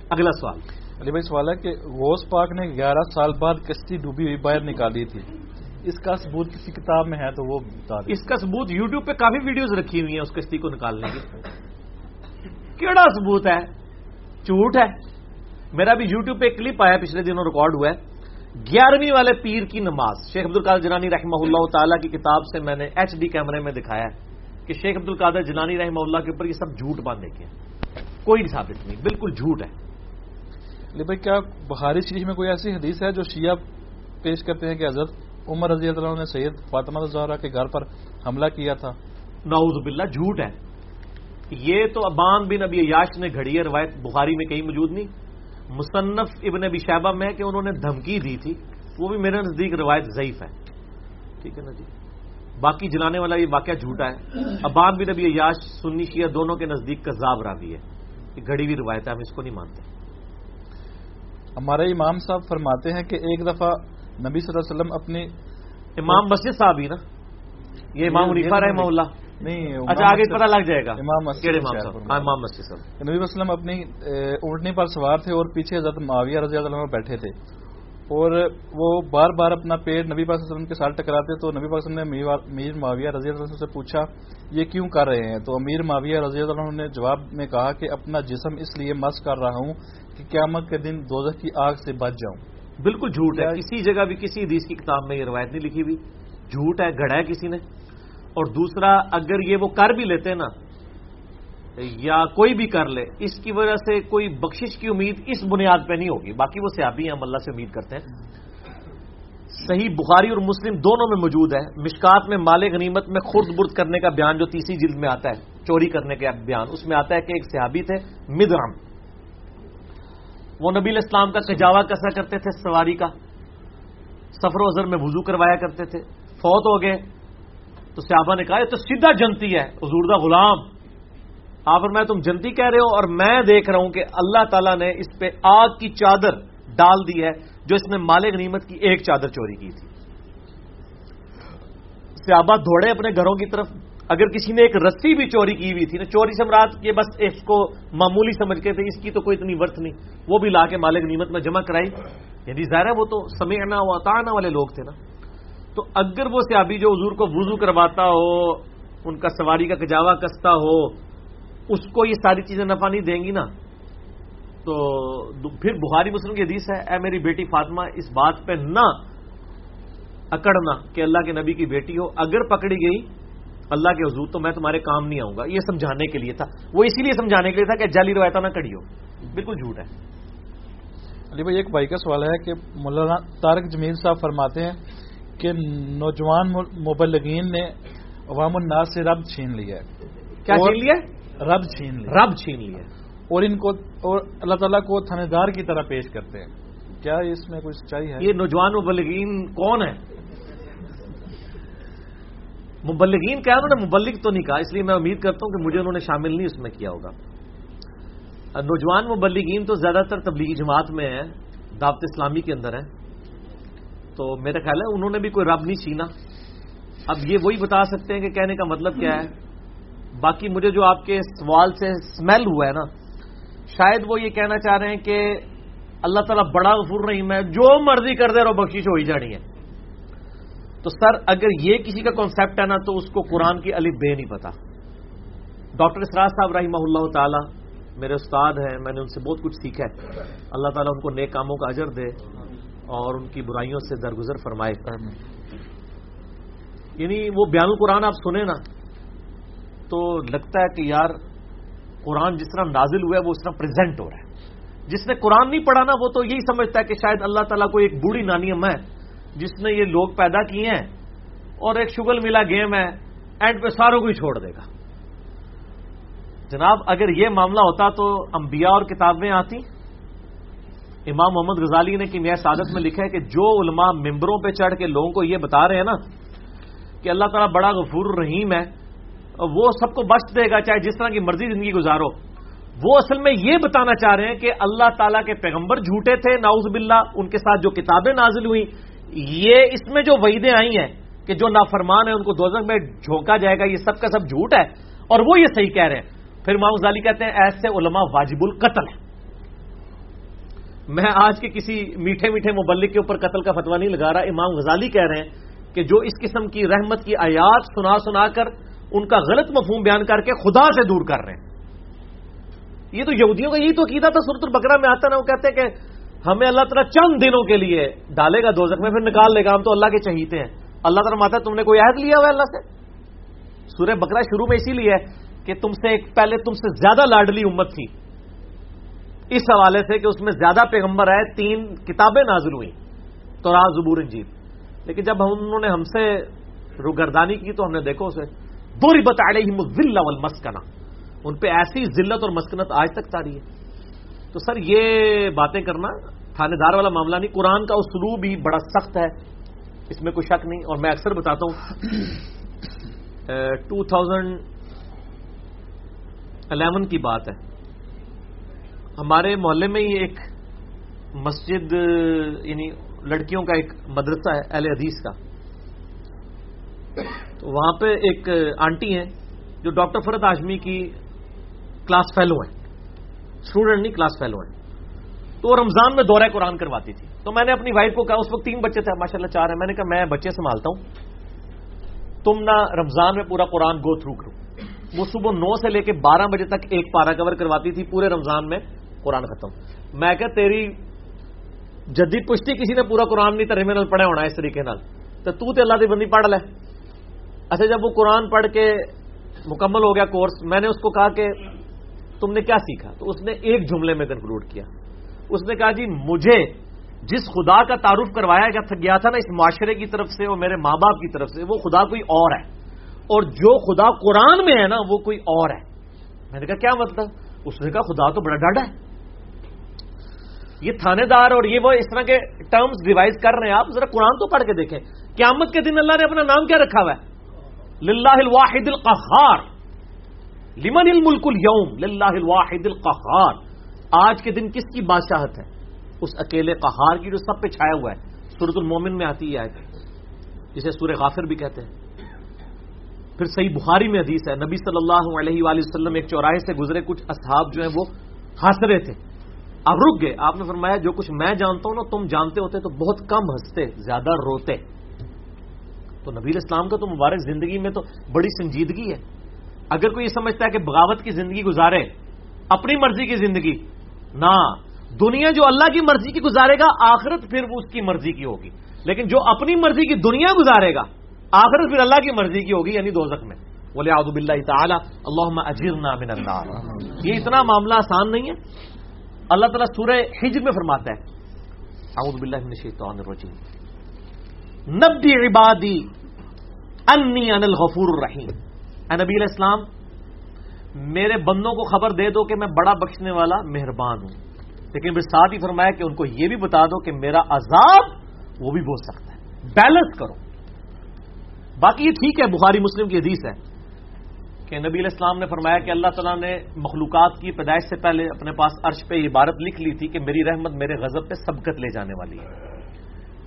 اگلا سوال۔ علی بھائی، سوال ہے کہ غوث پاک نے گیارہ سال بعد کشتی ڈوبی ہوئی، باہر نکالی تھی۔ اس کا ثبوت کسی کتاب میں ہے تو وہ بتا اس کا ثبوت یوٹیوب پہ کافی ویڈیوز رکھی ہوئی ہیں اس کشتی کو نکالنے کی۔ کیڑا ثبوت ہے؟ جھوٹ ہے؟ میرا بھی یوٹیوب پہ کلپ آیا پچھلے دنوں ریکارڈ ہوا ہے۔ گیارہویں والے پیر کی نماز۔ شیخ عبد القادر جنانی رحمہ اللہ تعالیٰ کی کتاب سے میں نے ایچ ڈی کیمرے میں دکھایا ہے کہ شیخ عبد القادر جنانی رحمہ اللہ کے اوپر یہ سب جھوٹ باندھے کے کوئی نہیں ثابت نہیں بالکل جھوٹ ہے۔ بھائی کیا بخاری شریف میں کوئی ایسی حدیث ہے جو شیعہ پیش کرتے ہیں کہ حضرت عمر رضی اللہ عنہ نے سید فاطمہ زہرا کے گھر پر حملہ کیا تھا۔ نعوذ باللہ جھوٹ ہے۔ یہ تو ابان بن ابی یاش نے گھڑی ہے روایت بخاری میں کہیں موجود نہیں۔ مصنف ابن ابی شہبہ میں کہ انہوں نے دھمکی دی تھی۔ وہ بھی میرے نزدیک روایت ضعیف ہے۔ ٹھیک ہے نا جی؟ باقی جلانے والا یہ واقعہ جھوٹا ہے۔ ابان بن ابی یاش سنی شیعہ دونوں کے نزدیک کذاب راوی ہے۔ یہ گھڑی ہوئی روایت ہے ہم اس کو نہیں مانتے۔ ہمارے امام صاحب فرماتے ہیں کہ ایک دفعہ نبی صلی اللہ علیہ وسلم اپنی امام مسجد صاحب ہی نا؟ یہ امام منیفا رحمہ اللہ۔ نہیں اچھا آگے پتہ لگ جائے گا۔ امام ہاں، امام مسجد صاحب۔ نبی وسلم اپنی اونٹنی پر سوار تھے اور پیچھے حضرت معاویہ رضی اللہ عنہ بیٹھے تھے۔ اور وہ بار بار اپنا پیڑ نبی پاک صلی اللہ علیہ وسلم کے ساتھ ٹکراتے تو نبی پاک صلی اللہ علیہ وسلم نے میر معاویہ رضی اللہ عنہ سے پوچھا یہ کیوں کر رہے ہیں؟ تو امیر معاویہ رضی اللہ عنہ نے جواب میں کہا کہ اپنا جسم اس لیے مس کر رہا ہوں کہ قیامت کے دن دوزخ کی آگ سے بچ جاؤں۔ بالکل جھوٹ ہے کسی جگہ بھی کسی حدیث کی کتاب میں یہ روایت نہیں لکھی ہوئی۔ جھوٹ ہے گڑا ہے کسی نے۔ اور دوسرا اگر یہ وہ کر بھی لیتے نا یا کوئی بھی کر لے اس کی وجہ سے کوئی بخشش کی امید اس بنیاد پہ نہیں ہوگی۔ باقی وہ سیابی ہیں ہم اللہ سے امید کرتے ہیں۔ صحیح بخاری اور مسلم دونوں میں موجود ہے۔ مشکات میں مال غنیمت میں خرد برد کرنے کا بیان جو تیسری جلد میں آتا ہے چوری کرنے کا بیان اس میں آتا ہے کہ ایک صحابی تھے مدرم۔ وہ نبی الاسلام کا کجاوا کسا کرتے تھے سواری کا، سفر و ازر میں وضو کروایا کرتے تھے، فوت ہو گئے۔ تو صحابہ نے کہا، یہ تو سیدھا جنتی ہے، حضور دا غلام۔ آپ اور میں تم جنتی کہہ رہے ہو اور میں دیکھ رہا ہوں کہ اللہ تعالیٰ نے اس پہ آگ کی چادر ڈال دی ہے، جو اس نے مالک غنیمت کی ایک چادر چوری کی تھی۔ صحابہ دوڑے اپنے گھروں کی طرف۔ اگر کسی نے ایک رسی بھی چوری کی ہوئی تھی نا، چوری سمراٹ یہ بس اس کو معمولی سمجھ کے تھے، اس کی تو کوئی اتنی ورت نہیں۔ وہ بھی لا کے مالک نیمت میں جمع کرائی۔ یعنی ظاہر ہے وہ تو سمیعنا و اطاعنا والے لوگ تھے نا۔ تو اگر وہ سیابی جو حضور کو وضو کرواتا ہو، ان کا سواری کا کجاوا کستا ہو، اس کو یہ ساری چیزیں نفع نہیں دیں گی نا۔ تو پھر بخاری مسلم کی حدیث ہے، اے میری بیٹی فاطمہ، اس بات پہ نہ اکڑنا کہ اللہ کے نبی کی بیٹی ہو۔ اگر پکڑی گئی اللہ کے حضور تو میں تمہارے کام نہیں آؤں گا۔ یہ سمجھانے کے لیے تھا۔ وہ اسی لیے سمجھانے کے لیے تھا کہ جعلی روایتہ نہ کڑی ہو بالکل جھوٹ ہے۔ علی بھائی ایک بھائی کا سوال ہے کہ مولانا طارق جمیل صاحب فرماتے ہیں کہ نوجوان مبلغین نے عوام الناس سے رب چھین لیا ہے۔ کیا چھین لیا رب چھین لیا رب چھین لیا اور ان کو اور اللہ تعالیٰ کو تھانے کی طرح پیش کرتے ہیں۔ کیا اس میں کوئی سچائی ہے؟ یہ نوجوان مبلغین کون ہے مبلغین کیا انہوں نے مبلغ تو نہیں کہا، اس لیے میں امید کرتا ہوں کہ مجھے انہوں نے شامل نہیں اس میں کیا ہوگا۔ نوجوان مبلغین تو زیادہ تر تبلیغی جماعت میں ہیں، دعوت اسلامی کے اندر ہیں۔ تو میرا خیال ہے انہوں نے بھی کوئی رب نہیں چھینا۔ اب یہ وہی بتا سکتے ہیں کہ کہنے کا مطلب کیا ہے۔ باقی مجھے جو آپ کے سوال سے سمیل ہوا ہے نا، شاید وہ یہ کہنا چاہ رہے ہیں کہ اللہ تعالیٰ بڑا غفور رحیم ہے، جو مرضی کر دے رہو بخشش ہو ہی جانی ہے۔ تو سر اگر یہ کسی کا کانسیپٹ ہے نا تو اس کو قرآن کی علی بے نہیں پتا۔ ڈاکٹر اسراج صاحب رحمہ اللہ تعالی میرے استاد ہیں، میں نے ان سے بہت کچھ سیکھا ہے۔ اللہ تعالیٰ ان کو نیک کاموں کا اجر دے اور ان کی برائیوں سے درگزر فرمائے۔ یعنی وہ بیان القرآن آپ سنیں نا تو لگتا ہے کہ یار قرآن جس طرح نازل ہوا ہے، وہ اس طرح پریزنٹ ہو رہا ہے۔ جس نے قرآن نہیں پڑھا نا، وہ تو یہی سمجھتا ہے کہ شاید اللہ تعالیٰ کو ایک بوڑھی نانی ہے جس نے یہ لوگ پیدا کیے ہیں اور ایک شگل ملا گیم ہے، اینڈ پہ ساروں کو ہی چھوڑ دے گا۔ جناب، اگر یہ معاملہ ہوتا تو انبیاء اور کتابیں آتی۔ امام محمد غزالی نے کہ سعادت میں لکھا ہے کہ جو علماء ممبروں پہ چڑھ کے لوگوں کو یہ بتا رہے ہیں نا کہ اللہ تعالیٰ بڑا غفور رحیم ہے، وہ سب کو بچ دے گا، چاہے جس طرح کی مرضی زندگی گزارو۔ وہ اصل میں یہ بتانا چاہ رہے ہیں کہ اللہ تعالیٰ کے پیغمبر جھوٹے تھے ناؤز باللہ، ان کے ساتھ جو کتابیں نازل ہوئی یہ اس میں جو وعیدیں آئی ہیں کہ جو نافرمان ہیں، ان کو دوزخ میں جھونکا جائے گا، یہ سب کا سب جھوٹ ہے، اور وہ یہ صحیح کہہ رہے ہیں۔ پھر ماؤ غزالی کہتے ہیں، ایسے علماء واجب القتل ہے میں آج کے کسی میٹھے میٹھے مبلک کے اوپر قتل کا فتوا نہیں لگا رہا، امام غزالی کہہ رہے ہیں کہ جو اس قسم کی رحمت کی آیات سنا سنا کر ان کا غلط مفہوم بیان کر کے خدا سے دور کر رہے ہیں۔ یہ تو یہودیوں کا یہی تو عقیدہ تھا سورت البکرا میں آتا نا، وہ کہتے ہیں کہ ہمیں اللہ تعالیٰ چند دنوں کے لیے ڈالے گا دوزخ میں، پھر نکال لے گا، ہم تو اللہ کے چہیتے ہیں۔ اللہ تعالیٰ ماتا تم نے کوئی عہد لیا ہوا اللہ سے؟ سورہ بکرا شروع میں اسی لیے ہے کہ تم سے ایک پہلے تم سے زیادہ لاڈلی امت تھی۔ اس حوالے سے کہ اس میں زیادہ پیغمبر آئے، تین کتابیں نازل ہوئی تو راز زبور انجیب لیکن جب انہوں نے ہم سے روگردانی کی تو ہم نے دیکھو اسے دوری بتا رہی ذلہ والمسکنہ۔ ان پہ ایسی ذلت اور مسکنت آج تک تاری ہے۔ تو سر، یہ باتیں کرنا تھانے دار والا معاملہ نہیں، قرآن کا اسلوب بھی بڑا سخت ہے۔ اس میں کوئی شک نہیں، اور میں اکثر بتاتا ہوں۔ ٹو تھاؤزینڈ الیون کی بات ہے۔ ہمارے محلے میں ہی ایک مسجد یعنی لڑکیوں کا ایک مدرسہ ہے، اہل حدیث کا۔ تو وہاں پہ ایک آنٹی ہیں جو ڈاکٹر فرد آشمی کی کلاس فیلو ہیں۔ اسٹوڈنٹ نہیں، کلاس فیلو ہیں۔ تو رمضان میں دورہ قرآن کرواتی تھی۔ تو میں نے اپنی وائف کو کہا، اس وقت تین بچے تھے ماشاء اللہ چار ہیں۔ میں نے کہا، میں بچے سنبھالتا ہوں۔ تم نہ رمضان میں پورا قرآن گو تھرو کرو۔ وہ صبح نو سے لے کے بارہ بجے تک ایک پارا کور کرواتی تھی، پورے رمضان میں قرآن ختم۔ میں کہ تیری جدید پشتی کسی نے پورا قرآن نہیں ترمے نال پڑھا ہونا اس طریقے نال۔ تو تو تے اللہ دی بندی پڑھ لے۔ اچھا جب وہ قرآن پڑھ کے مکمل ہو گیا کورس میں نے اس کو کہا کہ تم نے کیا سیکھا؟ تو اس نے ایک جملے میں کنکلوڈ کیا۔ اس نے کہا جی مجھے جس خدا کا تعارف کروایا گیا تھا نا اس معاشرے کی طرف سے اور میرے ماں باپ کی طرف سے، وہ خدا کوئی اور ہے۔ اور جو خدا قرآن میں ہے نا، وہ کوئی اور ہے۔ میں نے کہا، کیا مطلب؟ اس نے کہا، خدا تو بڑا ڈاڈا ہے۔ یہ تھانے دار اور یہ وہ اس طرح کے ٹرمز ریوائز کر رہے ہیں آپ، ذرا قرآن تو پڑھ کے دیکھیں۔ قیامت کے دن اللہ نے اپنا نام کیا رکھا ہوا ہے؟ للہ الواحد القہار۔ لمن الملک اليوم؟ للہ الواحد القہار۔ آج کے دن کس کی بادشاہت ہے؟ اس اکیلے قہار کی جو سب پہ چھایا ہوا ہے۔ سورت المومن میں آتی ہے جسے سورہ غافر بھی کہتے ہیں۔ پھر صحیح بخاری میں حدیث ہے۔ نبی صلی اللہ علیہ وآلہ وسلم ایک چوراہے سے گزرے کچھ اصحاب جو ہیں وہ ہنس رہے تھے۔ اب رک گئے۔ آپ نے فرمایا، جو کچھ میں جانتا ہوں نا، تم جانتے ہوتے تو بہت کم ہنستے، زیادہ روتے۔ تو نبی اسلام کا تو مبارک زندگی میں تو بڑی سنجیدگی ہے۔ اگر کوئی یہ سمجھتا ہے کہ بغاوت کی زندگی گزارے، اپنی مرضی کی زندگی نہ، دنیا جو اللہ کی مرضی کی گزارے گا، آخرت پھر اس کی مرضی کی ہوگی۔ لیکن جو اپنی مرضی کی دنیا گزارے گا، آخرت پھر اللہ کی مرضی کی ہوگی یعنی دوزخ میں۔ بولے آدب اللہ تعالیٰ اللہ اجیر من اللہ یہ اتنا معاملہ آسان نہیں ہے۔ اللہ تعالیٰ سورہ ہجر میں فرماتا ہے۔ اعوذ باللہ من الشیطان الرجیم۔ نبی عبادی، انی ان الغفور الرحیم۔ اے نبی علیہ السلام میرے بندوں کو خبر دے دو کہ میں بڑا بخشنے والا مہربان ہوں۔ لیکن پھر ساتھ ہی فرمایا کہ ان کو یہ بھی بتا دو کہ میرا عذاب وہ بھی بہت سکتا ہے۔ بیلنس کرو۔ باقی یہ ٹھیک ہے، بخاری مسلم کی حدیث ہے کہ نبی علیہ السلام نے فرمایا کہ اللہ تعالیٰ نے مخلوقات کی پیدائش سے پہلے اپنے پاس عرش پہ یہ عبارت لکھ لی تھی کہ میری رحمت میرے غضب پہ سبقت لے جانے والی ہے۔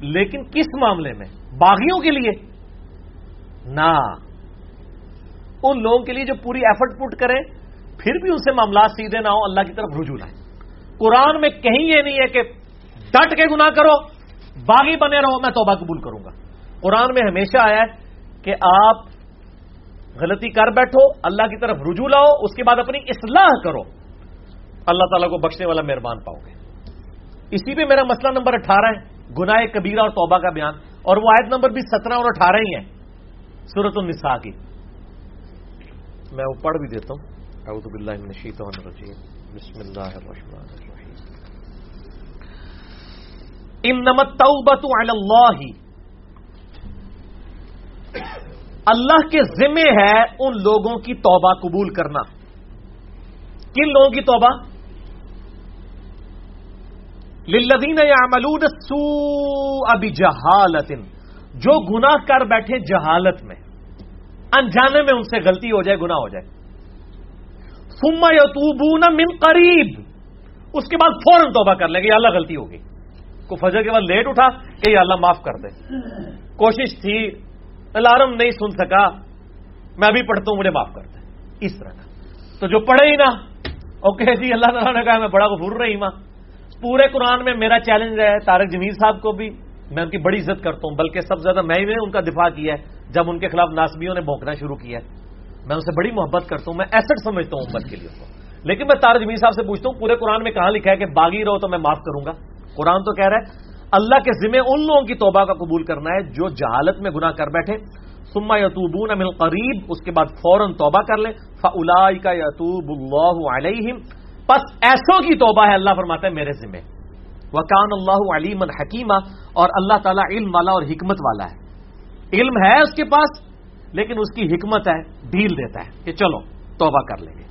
لیکن کس معاملے میں؟ باغیوں کے لیے؟ نہ۔ ان لوگوں کے لیے جو پوری ایفرٹ پٹ کریں، پھر بھی ان سے معاملات سیدھے نہ ہو اللہ کی طرف رجوع لائیں قرآن میں کہیں یہ نہیں ہے کہ ڈٹ کے گناہ کرو، باغی بنے رہو، میں توبہ قبول کروں گا۔ قرآن میں ہمیشہ آیا ہے کہ آپ غلطی کر بیٹھو، اللہ کی طرف رجوع لاؤ، اس کے بعد اپنی اصلاح کرو۔ اللہ تعالیٰ کو بخشنے والا مہربان پاؤ گے۔ اسی پہ میرا مسئلہ نمبر اٹھارہ ہے، گناہ کبیرہ اور توبہ کا بیان۔ اور وہ آیت نمبر بھی سترہ اور اٹھارہ ہی ہے سورت النساء کی۔ میں وہ پڑھ بھی دیتا ہوں۔ اعوذ باللہ من الشیطان الرجیم۔ بسم اللہ الرحمن الرحیم۔ انما التوبۃ علی اللہ۔ اللہ کے ذمے ہے ان لوگوں کی توبہ قبول کرنا۔ کن لوگوں کی توبہ؟ للذین یعملون السوء بجہالت۔ جو گناہ کر بیٹھے جہالت میں۔ انجانے میں ان سے غلطی ہو جائے، گناہ ہو جائے۔ ثم یتوبون من قریب۔ اس کے بعد فوراً توبہ کر لیں گے یا اللہ غلطی ہوگی۔ کو فجر کے بعد لیٹ اٹھا کہ یا اللہ معاف کر دے۔ کوشش تھی، الارم نہیں سن سکا۔ میں ابھی پڑھتا ہوں، مجھے معاف کر دے۔ اس طرح کا۔ تو جو پڑھے ہی نا اوکے جی اللہ تعالیٰ نے کہا، میں بڑا غفور رہی ماں پورے قرآن میں میرا چیلنج ہے تارک جمیل صاحب کو بھی۔ میں ان کی بڑی عزت کرتا ہوں، بلکہ سب سے زیادہ میں نے ان کا دفاع کیا ہے، جب ان کے خلاف ناسبیوں نے بھونکنا شروع کیا ہے۔ میں ان سے بڑی محبت کرتا ہوں، میں ایسٹ سمجھتا ہوں امت کے لیے۔ لیکن میں تارج میر صاحب سے پوچھتا ہوں، پورے قرآن میں کہاں لکھا ہے کہ باغی رہو تو میں معاف کروں گا؟ قرآن تو کہہ رہا ہے، اللہ کے ذمہ ان لوگوں کی توبہ کا قبول کرنا ہے جو جہالت میں گناہ کر بیٹھے۔ سما یتوبون من قریب، اس کے بعد فوراً توبہ کر لیں۔ فلا کا یتوب اللہ علیہم۔ پس ایسوں کی توبہ ہے، اللہ فرماتا ہے میرے ذمہ وکان اللہ علیم الحکیمہ اور اللہ تعالیٰ علم والا اور حکمت والا ہے۔ علم ہے اس کے پاس، لیکن اس کی حکمت ہے، ڈھیل دیتا ہے کہ چلو، توبہ کر لیں گے۔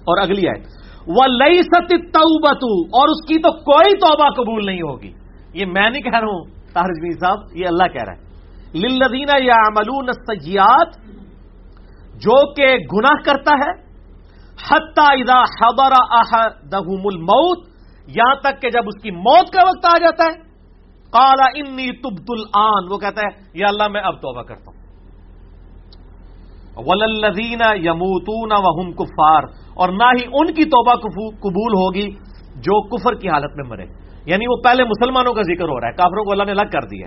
اور اگلی آئے وہ لئی ست اور اس کی تو کوئی توبہ قبول نہیں ہوگی۔ یہ میں نہیں کہہ رہا ہوں تارجمی صاحب، یہ اللہ کہہ رہا ہے۔ للذین یا املون سیات جو کہ گناہ کرتا ہے، حتی اذا حضر احدهم الموت یہاں تک کہ جب اس کی موت کا وقت آ جاتا ہے کالا انی تبت الان وہ کہتا ہے، یا اللہ، میں اب توبہ کرتا ہوں۔ وللذین یموتون وهم کفار اور نہ ہی ان کی توبہ قبول ہوگی جو کفر کی حالت میں مرے۔ یعنی وہ پہلے مسلمانوں کا ذکر ہو رہا ہے، کافروں کو اللہ نے الگ کر دیا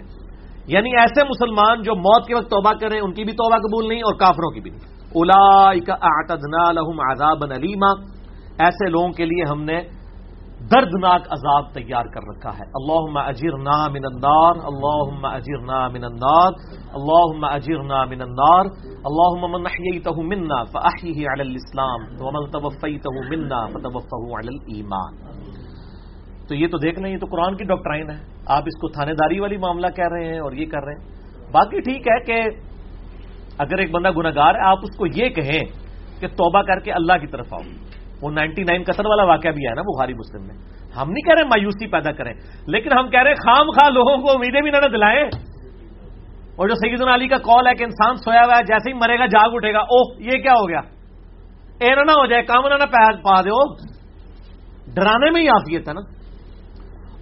یعنی ایسے مسلمان جو موت کے وقت توبہ کریں ان کی بھی توبہ قبول نہیں، اور کافروں کی بھی نہیں۔ الا لهم عذابا علیما ایسے لوگوں کے لیے ہم نے دردناک عذاب تیار کر رکھا ہے۔ اللہ اجیر من النار اللہ اجیر من النار اللہ اجیر من النار اللہ من احییتہ منا فاحیہ علی الاسلام، ومن توفیتہ منا فتوفہ علی الایمان۔ تو یہ تو دیکھ لیں یہ تو قرآن کی ڈاکٹرائن ہے۔ آپ اس کو تھانے داری والی معاملہ کہہ رہے ہیں اور یہ کر رہے ہیں۔ باقی ٹھیک ہے کہ اگر ایک بندہ گناگار ہے، آپ اس کو یہ کہیں کہ توبہ کر کے اللہ کی طرف آؤ۔ وہ نائنٹی نائن قطر والا واقعہ بھی ہے نا بخاری مسلم میں۔ ہم نہیں کہہ رہے مایوسی پیدا کریں، لیکن ہم کہہ رہے خام خواہ لوگوں کو امیدیں بھی نہ دلائیں۔ اور جو سید علی کا کال ہے کہ انسان سویا ہوا ہے، جیسے ہی مرے گا جاگ اٹھے گا، اوہ، یہ کیا ہو گیا؟ اے نہ ہو جائے، کام نہ پا دو ڈرانے میں ہی آفیت ہے نا۔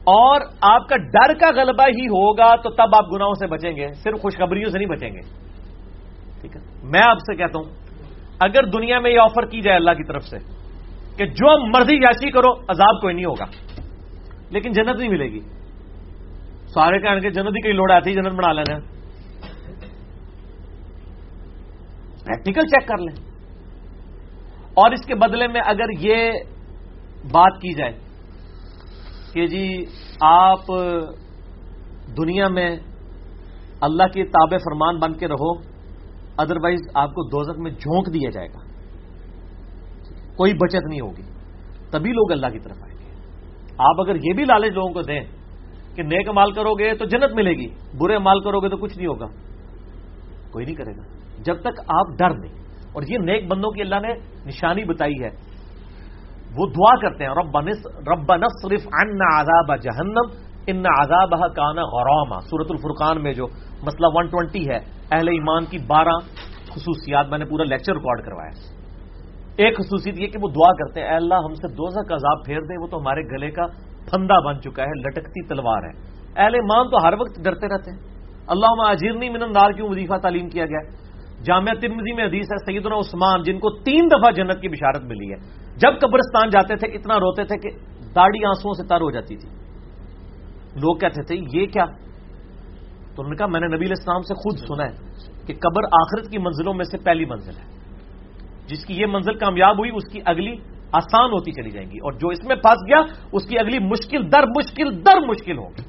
اور آپ کا ڈر کا غلبہ ہی ہوگا تو تب آپ گناہوں سے بچیں گے، صرف خوشخبریوں سے نہیں بچیں گے۔ ٹھیک ہے؟ میں آپ سے کہتا ہوں، اگر دنیا میں یہ آفر کی جائے اللہ کی طرف سے کہ جو مرضی جیسی کرو، عذاب کوئی نہیں ہوگا۔ لیکن جنت نہیں ملے گی۔ سارے کہنے کے جنت ہی کئی لوڑ آتی، جنت بنا لینا۔ پریکٹیکل چیک کر لیں۔ اور اس کے بدلے میں اگر یہ بات کی جائے کہ جی آپ دنیا میں اللہ کے تابع فرمان بن کے رہو ادروائز آپ کو دوزت میں جھونک دیا جائے گا۔ کوئی بچت نہیں ہوگی۔ تبھی لوگ اللہ کی طرف آئیں گے۔ آپ اگر یہ بھی لالچ لوگوں کو دیں کہ نیک مال کرو گے تو جنت ملے گی، برے مال کرو گے تو کچھ نہیں ہوگا۔ کوئی نہیں کرے گا۔ جب تک آپ ڈر نہیں۔ اور یہ نیک بندوں کی اللہ نے نشانی بتائی ہے۔ وہ دعا کرتے ہیں رب نصرف ان عذاب جہنم، ان عذاب کانا غراما۔ سورت الفرقان میں جو مسئلہ ون ٹوینٹی ہے، اہل ایمان کی بارہ خصوصیات، میں نے پورا لیکچر ریکارڈ کروایا۔ ایک خصوصیت یہ کہ وہ دعا کرتے ہیں، اے اللہ ہم سے دوزہ کا عذاب پھیر دے، وہ تو ہمارے گلے کا پھندا بن چکا ہے، لٹکتی تلوار ہے۔ اہل ایمان تو ہر وقت ڈرتے رہتے ہیں۔ اللہ عجیرنی من اندار کیوں وظیفہ تعلیم کیا گیا؟ جامعہ ترمزی میں حدیث ہے، سیدنا عثمان، جن کو تین دفعہ جنت کی بشارت ملی ہے۔ جب قبرستان جاتے تھے، اتنا روتے تھے کہ داڑھی آنسو سے تر ہو جاتی تھی۔ لوگ کہتے تھے، یہ کیا؟ تو انہوں نے کہا، میں نے نبی الاسلام سے خود سنا ہے کہ قبر آخرت کی منزلوں میں سے پہلی منزل ہے۔ جس کی یہ منزل کامیاب ہوئی، اس کی اگلی آسان ہوتی چلی جائیں گی۔ اور جو اس میں پھنس گیا، اس کی اگلی مشکل در مشکل در مشکل ہوگی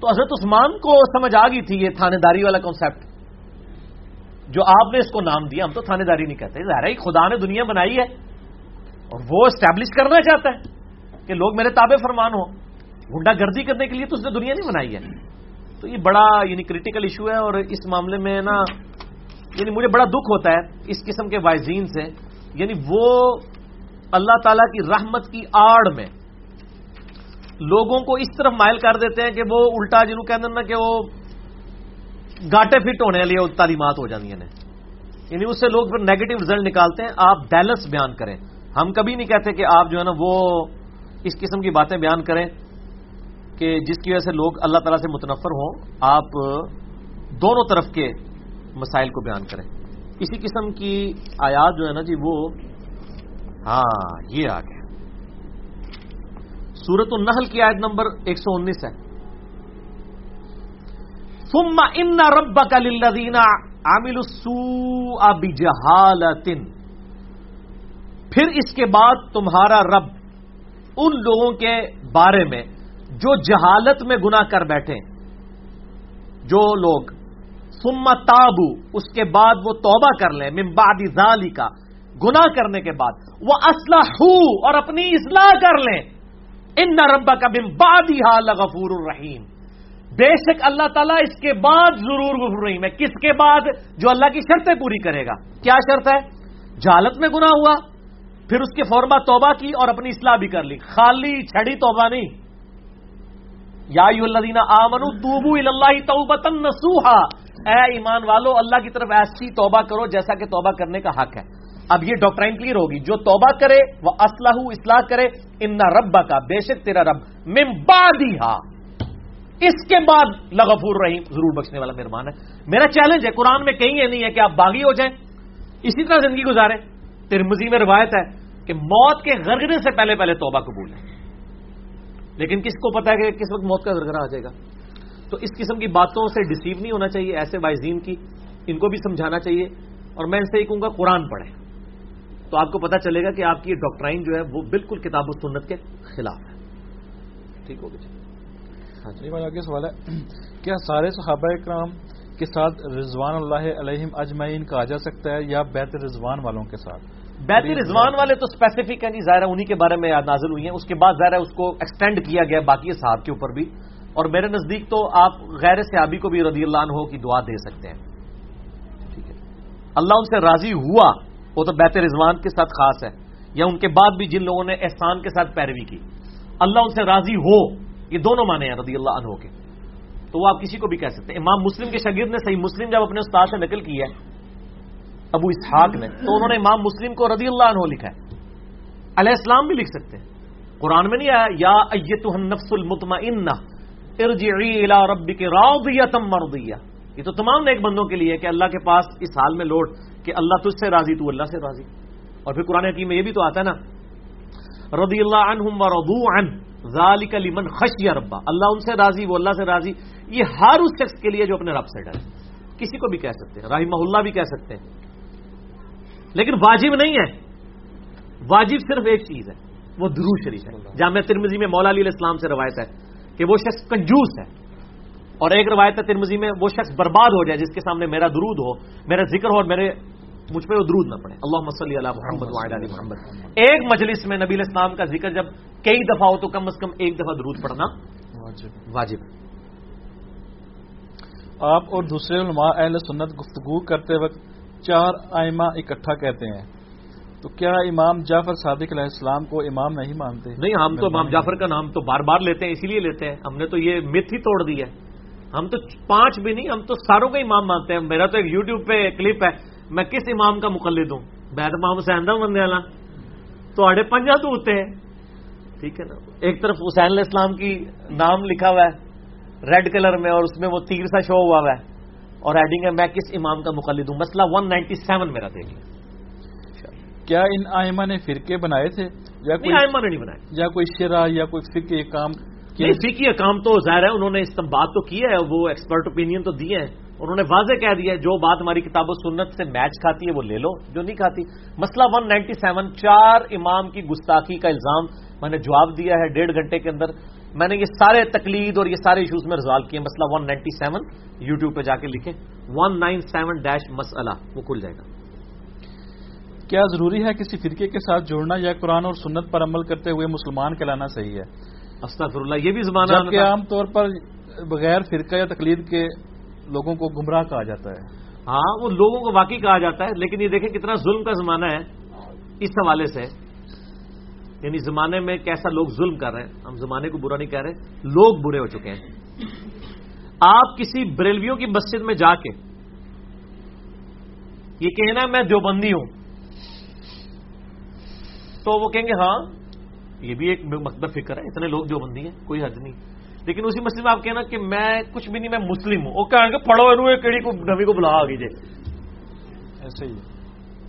تو حضرت عثمان کو سمجھ آ گئی تھی یہ تھانے داری والا کانسیپٹ جو آپ نے اس کو نام دیا، ہم تو تھانے داری نہیں کہتے۔ ظاہر ہے خدا نے دنیا بنائی ہے۔ اور وہ اسٹیبلش کرنا چاہتا ہے کہ لوگ میرے تابع فرمان ہو گنڈا گردی کرنے کے لیے تو اس نے دنیا نہیں بنائی ہے۔ تو یہ بڑا یعنی کریٹیکل ایشو ہے اور اس معاملے میں نا یعنی مجھے بڑا دکھ ہوتا ہے اس قسم کے وائزین سے یعنی وہ اللہ تعالی کی رحمت کی آڑ میں لوگوں کو اس طرف مائل کر دیتے ہیں کہ وہ الٹا جنہوں کہتے ہیں نا کہ وہ گاٹے فٹ ہونے والی تعلیمات ہو جاتی ہیں یعنی اس سے لوگ پھر نیگیٹو رزلٹ نکالتے ہیں، آپ بیلنس بیان کریں۔ ہم کبھی نہیں کہتے کہ آپ جو ہے نا وہ اس قسم کی باتیں بیان کریں کہ جس کی وجہ سے لوگ اللہ تعالیٰ سے متنفر ہوں۔ آپ دونوں طرف کے مسائل کو بیان کریں۔ اسی قسم کی آیات جو ہے نا جی وہ ہاں یہ آ گیا۔ سورت النحل کی آیت نمبر ایک سو انیس ہے۔ ثم ان ربك للذين عملوا السوء بجهاله پھر اس کے بعد تمہارا رب ان لوگوں کے بارے میں جو جہالت میں گنا کر بیٹھے، جو لوگ سما تابو، اس کے بعد وہ توبہ کر لیں ممبادی ذالی کا گنا کرنے کے بعد۔ وہ اسلح اور اپنی اصلاح کر لیں۔ ان ربا کا بمبادی حال غفور الرحیم بے شک اللہ تعالیٰ اس کے بعد ضرور غفور رحیم ہے۔ کس کے بعد؟ جو اللہ کی شرطیں پوری کرے گا۔ کیا شرط ہے؟ جالت میں گنا ہوا، پھر اس کے فورما توبہ کی اور اپنی اصلاح بھی کر لی۔ خالی چھڑی توبہ نہیں۔ یا الدینہ آمنو توبو اللہ توبتن نسوہا اے ایمان والو، اللہ کی طرف ایسی توبہ کرو جیسا کہ توبہ کرنے کا حق ہے۔ اب یہ ڈاکٹرائن کلیئر ہوگی۔ جو توبہ کرے، وہ اسلح اصلاح کرے۔ ان ربا کا بے شک تیرا رب ممبادی اس کے بعد لغفور رحیم، ضرور بخشنے والا مہربان ہے۔ میرا چیلنج ہے، قرآن میں کہیں یہ نہیں ہے کہ آپ باغی ہو جائیں۔ اسی طرح زندگی گزارے ترمزی میں روایت ہے کہ موت کے غرگنے سے پہلے پہلے توبہ قبول ہے۔ لیکن کس کو پتا ہے کہ کس وقت موت کا غرگرہ آ جائے گا؟ تو اس قسم کی باتوں سے ڈسیو نہیں ہونا چاہیے ایسے وائزین کی ان کو بھی سمجھانا چاہیے۔ اور میں ان سے یہ کہوں گا قرآن پڑھیں۔ تو آپ کو پتا چلے گا کہ آپ کی ڈاکٹرائن جو ہے وہ بالکل کتاب و سنت کے خلاف ہے۔ ٹھیک ہوگا جی؟ ہاں جی۔ آگے سوال ہے۔ کیا سارے صحابہ کرام کے ساتھ رضوان اللہ علیہم اجمعین کہا جا سکتا ہے یا بیت رضوان والوں کے ساتھ؟ بیت رضوان والے تو اسپیسیفک ہیں جی ظاہر انہی کے بارے میں نازل ہوئی ہیں۔ اس کے بعد ظاہر اس کو ایکسٹینڈ کیا گیا باقی صاحب کے اوپر بھی۔ اور میرے نزدیک تو آپ غیر صحابی کو بھی رضی اللہ عنہ کی دعا دے سکتے ہیں۔ ٹھیک ہے۔ اللہ ان سے راضی ہوا، وہ تو بیت رضوان کے ساتھ خاص ہے، یا ان کے بعد بھی جن لوگوں نے احسان کے ساتھ پیروی کی۔ اللہ ان سے راضی ہو، یہ دونوں مانے ہیں رضی اللہ عنہ کے۔ تو وہ آپ کسی کو بھی کہہ سکتے ہیں۔ امام مسلم کے شاگرد نے، صحیح مسلم جب اپنے استاد سے نقل کی ہے، ابو اسحاق نے، تو انہوں نے امام مسلم کو رضی اللہ عنہ لکھا ہے۔ علیہ السلام بھی لکھ سکتے ہیں۔ قرآن میں نہیں آیا، یا النفس المطمئنہ ارجعی الى ربک راضیتا مرضیہ۔ یہ تو تمام نیک بندوں کے لیے کہ اللہ کے پاس اس حال میں لوٹ کہ اللہ تجھ سے راضی، تو اللہ سے راضی۔ اور پھر قرآن حکیم میں یہ بھی تو آتا ہے نا رضی اللہ عنہم ورضو عن ذالک لمن خشی ربا اللہ ان سے راضی، وہ اللہ سے راضی۔ یہ ہر اس شخص کے لیے جو اپنے رب سے ڈرے۔ کسی کو بھی کہہ سکتے ہیں، رحمہ اللہ بھی کہہ سکتے ہیں۔ لیکن واجب نہیں ہے۔ واجب صرف ایک چیز ہے، وہ درو شریف ہے۔ جامعہ ترمزی میں مولا علی السلام سے روایت ہے۔ کہ وہ شخص کنجوس ہے۔ اور ایک روایت ہے ترمزی میں وہ شخص برباد ہو جائے جس کے سامنے میرا درود ہو میرا ذکر ہو اور میرے مجھ پہ وہ درود نہ پڑے۔ اللہ مسلی علی محمد علی محمد۔ ایک مجلس میں نبی الاسلام کا ذکر جب کئی دفعہ ہو تو کم از کم ایک دفعہ درود پڑھنا واجب۔ آپ اور دوسرے علماء اہل سنت گفتگو کرتے وقت چار آئمہ اکٹھا کہتے ہیں۔ تو کیا امام جعفر صادق علیہ السلام کو امام نہیں مانتے؟ نہیں ہم تو امام جعفر کا نام تو بار بار لیتے ہیں اسی لیے لیتے ہیں۔ ہم نے تو یہ مت ہی توڑ دی ہے۔ ہم تو پانچ بھی نہیں ہم تو ساروں کا امام مانتے ہیں۔ میرا تو ایک یوٹیوب پہ کلپ ہے۔ میں کس امام کا مقلد ہوں؟ بید امام حسین بندے والا۔ تو آڑے پنجا تو ہوتے ہیں۔ ٹھیک ہے نا؟ ایک طرف حسین علیہ السلام کی نام لکھا ہوا ہے ریڈ کلر میں اور اس میں وہ تیر سا شو ہوا ہوا ہے۔ اور ایڈنگ ہے میں کس امام کا مقلد ہوں؟ مسئلہ ون نائنٹی سیون میرا دیکھ لیں۔ کیا ان آئمہ نے فرقے بنائے تھے؟ یا کوئی آئمہ نے نہیں بنائے۔ یا کوئی شرح یا کوئی فقہ کام فقی کام تو ظاہر ہے انہوں نے اس بات تو کی ہے وہ ایکسپرٹ اوپینین تو دیے ہیں۔ انہوں نے واضح کہہ دیا ہے جو بات ہماری کتاب و سنت سے میچ کھاتی ہے وہ لے لو جو نہیں کھاتی۔ مسئلہ ون نائنٹی سیون چار امام کی گستاخی کا الزام میں نے جواب دیا ہے ڈیڑھ گھنٹے کے اندر۔ میں نے یہ سارے تقلید اور یہ سارے ایشوز میں ریزالو کیے مسئلہ ون نائنٹی سیون یوٹیوب پہ جا کے لکھیں۔ ون نائن سیون ڈیش مسئلہ وہ کھل جائے گا۔ کیا ضروری ہے کسی فرقے کے ساتھ جوڑنا یا قرآن اور سنت پر عمل کرتے ہوئے مسلمان کہلانا صحیح ہے؟ استغفر اللہ یہ بھی زمانہ جبکہ عام طور پر بغیر فرقہ یا تقلید کے لوگوں کو گمراہ کہا جاتا ہے۔ ہاں وہ لوگوں کو واقعی کہا جاتا ہے لیکن یہ دیکھیں کتنا ظلم کا زمانہ ہے۔ اس حوالے سے یعنی زمانے میں کیسا لوگ ظلم کر رہے ہیں ہم زمانے کو برا نہیں کہہ رہے لوگ برے ہو چکے ہیں۔ آپ کسی بریلویوں کی مسجد میں جا کے یہ کہنا میں دیوبندی ہوں۔ تو وہ کہیں گے ہاں یہ بھی ایک مقدب فکر ہے اتنے لوگ دیوبندی ہیں کوئی حد نہیں۔ لیکن اسی مسجد میں آپ کہنا کہ میں کچھ بھی نہیں میں مسلم ہوں۔ وہ کہیں گے پڑھو کیڑی کو نبی کو بلا آگے جی ایسے ہی۔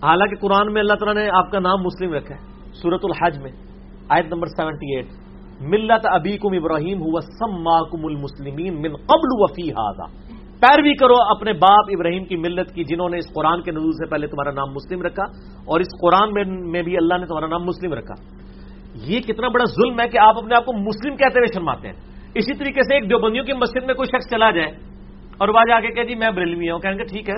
حالانکہ قرآن میں اللہ تعالیٰ نے آپ کا نام مسلم رکھا ہے سورت الحج میں آیت نمبر سیونٹی ایٹ۔ ملت ابی کم ابراہیم ہوا سما کم المسلمین من قبل وفی ہاضا پیروی کرو اپنے باپ ابراہیم کی ملت کی، جنہوں نے اس قرآن کے نزول سے پہلے تمہارا نام مسلم رکھا اور اس قرآن میں بھی اللہ نے تمہارا نام مسلم رکھا۔ یہ کتنا بڑا ظلم ہے کہ آپ اپنے آپ کو مسلم کہتے ہوئے شرماتے ہیں۔ اسی طریقے سے ایک دیوبندیوں کی مسجد میں کوئی شخص چلا جائے اور وہاں جا کے کہ جی میں بریلوی ہوں کہیں گے ٹھیک ہے،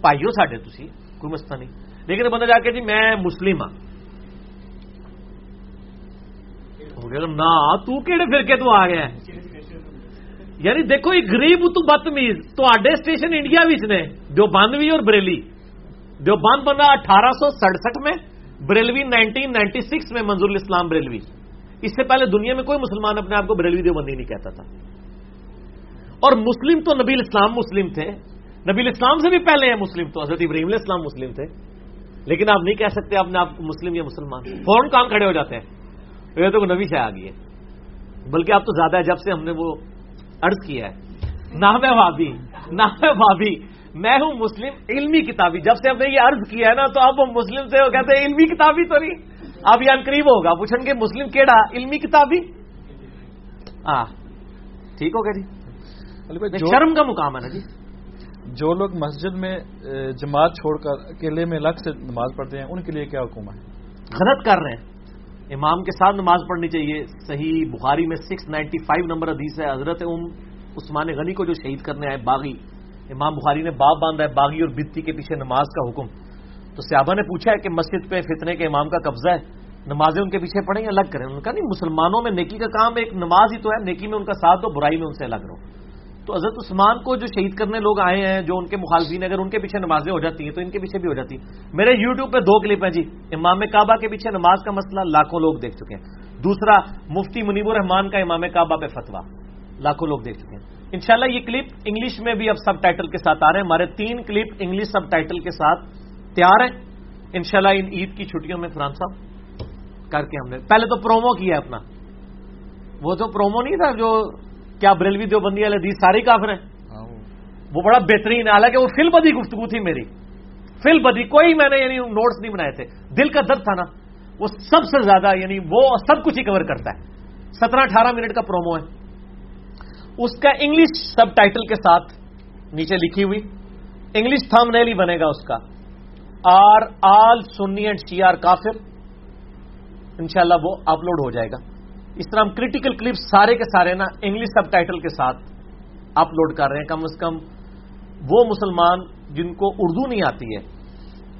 پائیو ساڈے تھی کوئی مسئلہ نہیں۔ لیکن بندہ جا کے جی میں مسلم ہاں۔ نہ تو کہڑے فرقے تو آ گیا یعنی دیکھو یہ غریب تو بدتمیز تے اسٹیشن انڈیا نے جو بند بھی اور بریلی۔ جو بند بنا اٹھارہ سو سڑسٹھ میں، بریلوی نائنٹین نائنٹی سکس میں منظور الاسلام بریلوی۔ اس سے پہلے دنیا میں کوئی مسلمان اپنے آپ کو بریلوی دیوبندی نہیں کہتا تھا۔ اور مسلم تو نبی اسلام مسلم تھے۔ نبی اسلام سے بھی پہلے ہیں مسلم تو، حضرت ابراہیم اسلام مسلم تھے۔ لیکن آپ نہیں کہہ سکتے اپنے آپ کو مسلم یا مسلمان۔ فوراً کام کھڑے ہو جاتے ہیں۔ یہ تو نبی سے آ گئی ہے۔ بلکہ اب تو زیادہ ہے جب سے ہم نے وہ عرض کیا ہے۔ نام ہے بھابھی نام بھابھی میں ہوں مسلم علمی کتابی۔ جب سے ہم نے یہ عرض کیا ہے نا تو اب ہم مسلم سے کہتے ہیں علمی کتابی تو نہیں۔ اب یہ قریب ہوگا۔ پوچھیں گے مسلم کیڑا علمی کتابی؟ ہاں ٹھیک ہوگا جی۔ شرم کا مقام ہے نا جی۔ جو لوگ مسجد میں جماعت چھوڑ کر اکیلے میں الگ سے نماز پڑھتے ہیں ان کے لیے کیا حکم ہے؟ غلط کر رہے ہیں۔ امام کے ساتھ نماز پڑھنی چاہیے۔ صحیح بخاری میں سکس نائنٹی فائیو نمبر حدیث ہے، حضرت ام عثمان غنی کو جو شہید کرنے آئے، باغی۔ امام بخاری نے باپ باندھا ہے، باغی اور بتی کے پیچھے نماز کا حکم۔ تو سیابا نے پوچھا ہے کہ مسجد پہ فتنے کے امام کا قبضہ ہے، نمازیں ان کے پیچھے پڑھیں الگ کریں؟ ان کا نہیں، مسلمانوں میں نیکی کا کام ایک نماز ہی تو ہے، نیکی میں ان کا ساتھ دو، برائی میں ان سے الگ رہو۔ تو حضرت عثمان کو جو شہید کرنے لوگ آئے ہیں، جو ان کے مخالفین، اگر ان کے پیچھے نمازیں ہو جاتی ہیں تو ان کے پیچھے بھی ہو جاتی ہیں۔ میرے یوٹیوب پہ دو کلپ ہیں جی۔ امام کعبہ کے پیچھے نماز کا مسئلہ لاکھوں لوگ دیکھ چکے ہیں۔ دوسرا، مفتی منیب الرحمان کا امام کعبہ پہ فتوا لاکھوں لوگ دیکھ چکے ہیں۔ انشاءاللہ یہ کلپ انگلش میں بھی اب سب ٹائٹل کے ساتھ آ رہے ہیں۔ ہمارے تین کلپ انگلش سب ٹائٹل کے ساتھ تیار ہیں۔ انشاءاللہ ان عید کی چھٹیوں میں فران صاحب کر کے ہم نے پہلے تو پرومو کیا اپنا۔ وہ تو پرومو نہیں تھا جو کیا بریلوی دیوبندی والے دی ساری کافر ہیں؟ وہ۔ بڑا بہترین ہے حالانکہ وہ فل بدی گفتگو تھی میری۔ فل بدی کوئی میں نے یعنی نوٹس نہیں بنائے تھے۔ دل کا درد تھا نا۔ وہ سب سے زیادہ یعنی وہ سب کچھ ہی کور کرتا ہے۔ سترہ اٹھارہ منٹ کا پرومو ہے۔ اس کا انگلش سب ٹائٹل کے ساتھ نیچے لکھی ہوئی۔ انگلش تھم نیل ہی بنے گا اس کا۔ Are all Sunni and Shia are کافر۔ انشاءاللہ وہ اپلوڈ ہو جائے گا۔ اس طرح ہم کریٹیکل کلپ سارے کے سارے نا انگلش سب ٹائٹل کے ساتھ اپلوڈ کر رہے ہیں کم از کم۔ وہ مسلمان جن کو اردو نہیں آتی ہے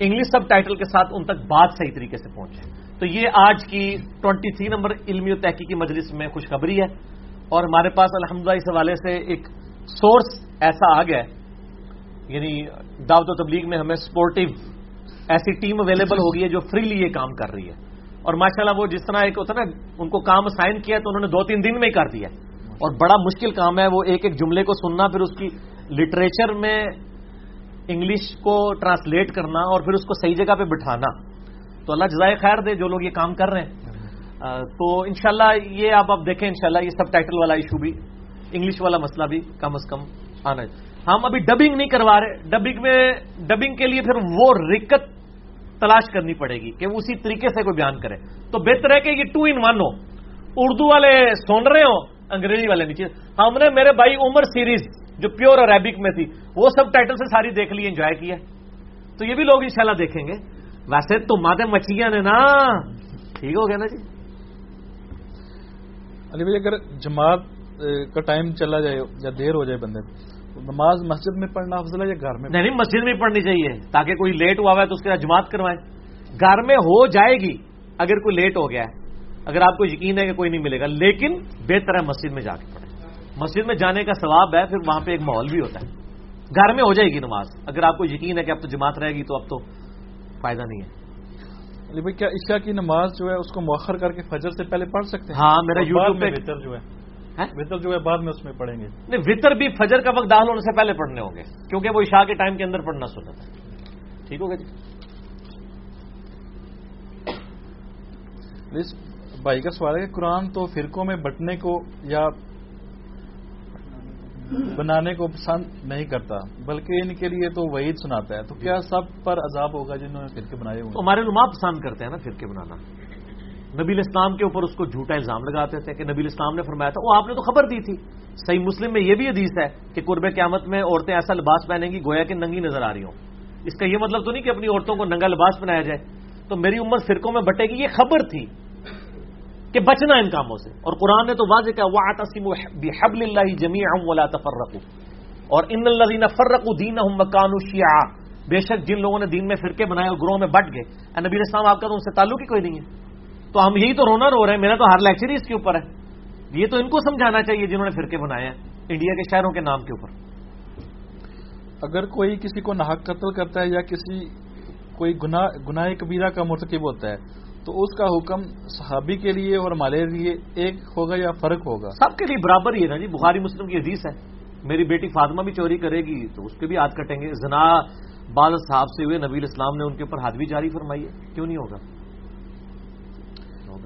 انگلش سب ٹائٹل کے ساتھ ان تک بات صحیح طریقے سے پہنچے۔ تو یہ آج کی ٹوئنٹی تھری نمبر علمی و تحقیقی مجلس میں خوشخبری ہے۔ اور ہمارے پاس الحمد اس حوالے سے ایک سورس ایسا آ گیا یعنی دعوت و تبلیغ میں ہمیں سپورٹو ایسی ٹیم اویلیبل ہوگی ہے جو فریلی یہ کام کر رہی ہے۔ اور ماشاءاللہ وہ جس طرح ایک ہوتا نا، ان کو کام سائن کیا تو انہوں نے دو تین دن میں ہی کر دیا۔ اور بڑا مشکل کام ہے، وہ ایک ایک جملے کو سننا، پھر اس کی لٹریچر میں انگلش کو ٹرانسلیٹ کرنا اور پھر اس کو صحیح جگہ پہ بٹھانا۔ تو اللہ جزائے خیر دے، جو لوگ یہ کام کر رہے ہیں۔ تو انشاءاللہ یہ آپ اب دیکھیں، انشاءاللہ یہ سب ٹائٹل والا ایشو بھی، انگلش والا مسئلہ بھی کم از کم آنا۔ ہے ہم ابھی ڈبنگ نہیں کروا رہے ڈبنگ میں ڈبنگ کے لیے پھر وہ رکت تلاش کرنی پڑے گی کہ وہ اسی طریقے سے کوئی بیان کرے۔ تو بہتر ہے کہ یہ ٹو ان ون ہو۔ اردو والے سن رہے ہو انگریزی والے نیچے ہم نے میرے بھائی عمر سیریز جو پیور عربک میں تھی، وہ سب ٹائٹل سے ساری دیکھ لی انجوائے کیا تو یہ بھی لوگ انشاءاللہ دیکھیں گے۔ ویسے تو مادے مچھلیاں نے نا، ٹھیک ہو گیا نا جی؟ علی بھائی، اگر جماعت کا ٹائم چلا جائے، یا دیر ہو جائے بندے نماز مسجد میں پڑھنا افضل ہے یا گھر میں نہیں مسجد میں پڑھنی چاہیے تاکہ کوئی لیٹ ہوا ہے تو اس کے جماعت کروائے گھر میں ہو جائے گی اگر کوئی لیٹ ہو گیا ہے۔ اگر آپ کو یقین ہے کہ کوئی نہیں ملے گا لیکن بہتر ہے مسجد میں جا کے پڑھیں۔ مسجد میں جانے کا ثواب ہے پھر وہاں پہ ایک ماحول بھی ہوتا ہے۔ گھر میں ہو جائے گی نماز۔ اگر آپ کو یقین ہے کہ اب تو جماعت رہے گی تو اب تو فائدہ نہیں ہے۔ علی بھائی کیا عشاء کی نماز جو ہے اس کو مؤخر کر کے فجر سے پہلے پڑھ سکتے ہیں؟ ہاں میرا یوٹیوب پہ جو ہے۔ وطر جو ہے بعد میں اس میں پڑھیں گے۔ نہیں وطر بھی فجر کا وقت داخل ہونے سے پہلے پڑھنے ہوں گے کیونکہ وہ عشاء کے ٹائم کے اندر پڑھنا سنت ہے۔ ٹھیک ہوگا جی؟ بھائی کا سوال ہے کہ قرآن تو فرقوں میں بٹنے کو یا بنانے کو پسند نہیں کرتا بلکہ ان کے لیے تو وعید سناتا ہے۔ تو کیا سب پر عذاب ہوگا جنہوں نے فرقے بنائے ہوئے ہمارے علماء پسند کرتے ہیں نا فرقے بنانا۔ نبی اسلام کے اوپر اس کو جھوٹا الزام لگاتے تھے کہ نبی اسلام نے فرمایا تھا، وہ آپ نے تو خبر دی تھی۔ صحیح مسلم میں یہ بھی حدیث ہے کہ قرب قیامت میں عورتیں ایسا لباس پہنیں گی گویا کہ ننگی نظر آ رہی ہوں۔ اس کا یہ مطلب تو نہیں کہ اپنی عورتوں کو ننگا لباس پہنایا جائے۔ تو میری عمر فرقوں میں بٹے گی، یہ خبر تھی کہ بچنا ان کاموں سے۔ اور قرآن نے تو واضح کیا وہ تسیم حب اللہ جمی ولا تفرق اور ان اللہ فرق دین مکان شیعہ بے شک جن لوگوں نے دین میں فرقے بنائے اور گروہ میں بٹ گئے۔ نبی اسلام آپ کا تو ان سے تعلق ہی کوئی نہیں ہے۔ تو ہم یہی تو رونا رو رہے ہیں میرا تو ہر لیکچر ہی اس کے اوپر ہے۔ یہ تو ان کو سمجھانا چاہیے جنہوں نے فرقے بنائے ہیں انڈیا کے شہروں کے نام کے اوپر۔ اگر کوئی کسی کو ناحق قتل کرتا ہے یا کسی کوئی گناہ کبیرہ کا مرتکب ہوتا ہے تو اس کا حکم صحابی کے لیے اور ہمارے لیے ایک ہوگا یا فرق ہوگا؟ سب کے لیے برابر ہی ہے نا جی بخاری مسلم کی حدیث ہے۔ میری بیٹی فاطمہ بھی چوری کرے گی تو اس کے بھی ہاتھ کٹیں گے۔ زنا بعض صاحب سے ہوئے نبی اسلام نے ان کے اوپر حد بھی جاری فرمائی ہے۔ کیوں نہیں ہوگا؟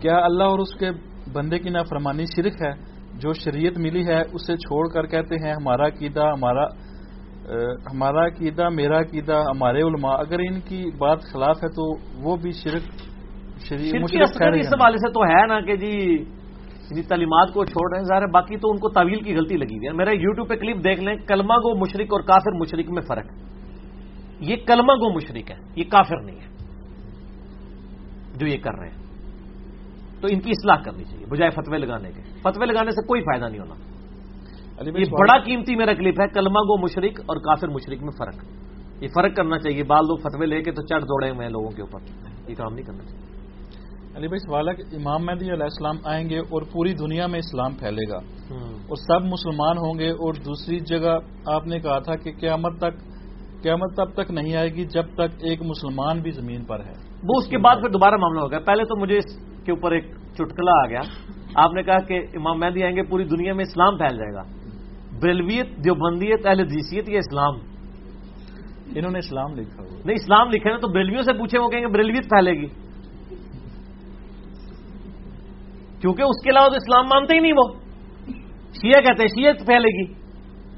کیا اللہ اور اس کے بندے کی نافرمانی شرک ہے؟ جو شریعت ملی ہے اسے چھوڑ کر کہتے ہیں ہمارا قیدا ہمارا ہمارا قیدا میرا قیدا ہمارے علماء۔ اگر ان کی بات خلاف ہے تو وہ بھی شرک اس حوالے سے تو ہے نا کہ جی تعلیمات کو چھوڑ رہے ہیں ظاہر باقی تو ان کو طویل کی غلطی لگی ہوئی ہے۔ میرا یوٹیوب پہ کلپ دیکھ لیں کلمہ گو مشرق اور کافر مشرق میں فرق۔ یہ کلمہ گو مشرق ہے یہ کافر نہیں ہے جو یہ کر رہے ہیں۔ تو ان کی اصلاح کرنی چاہیے بجائے فتوے لگانے کے۔ فتوے لگانے سے کوئی فائدہ نہیں ہونا۔ یہ بڑا قیمتی میرا کلپ ہے کلمہ گو مشرق اور کافر مشرق میں فرق۔ یہ فرق کرنا چاہیے بال لوگ فتوے لے کے تو چڑھ دوڑے ہوئے ہیں لوگوں کے اوپر۔ یہ کام نہیں کرنا چاہیے۔ علی بھائی سوال ہے کہ امام مہدی علیہ السلام آئیں گے اور پوری دنیا میں اسلام پھیلے گا۔ اور سب مسلمان ہوں گے اور دوسری جگہ آپ نے کہا تھا کہ قیامت تک قیامت تب تک نہیں آئے گی جب تک ایک مسلمان بھی زمین پر ہے۔ وہ اس کے بعد پھر دوبارہ معاملہ ہو گیا۔ پہلے تو مجھے اس کے اوپر ایک چٹکلا آ گیا۔ آپ نے کہا کہ امام مہندی آئیں گے پوری دنیا میں اسلام پھیل جائے گا۔ بریلویت دیوبندیت اہل دیسیت یا اسلام۔ انہوں نے اسلام لکھا نہیں اسلام لکھے نا تو بریلویوں سے پوچھے وہ کہیں گے بریلویت پھیلے گی۔ کیونکہ اس کے علاوہ تو اسلام مانتے ہی نہیں وہ۔ شیعہ کہتے ہیں شیعت پھیلے گی۔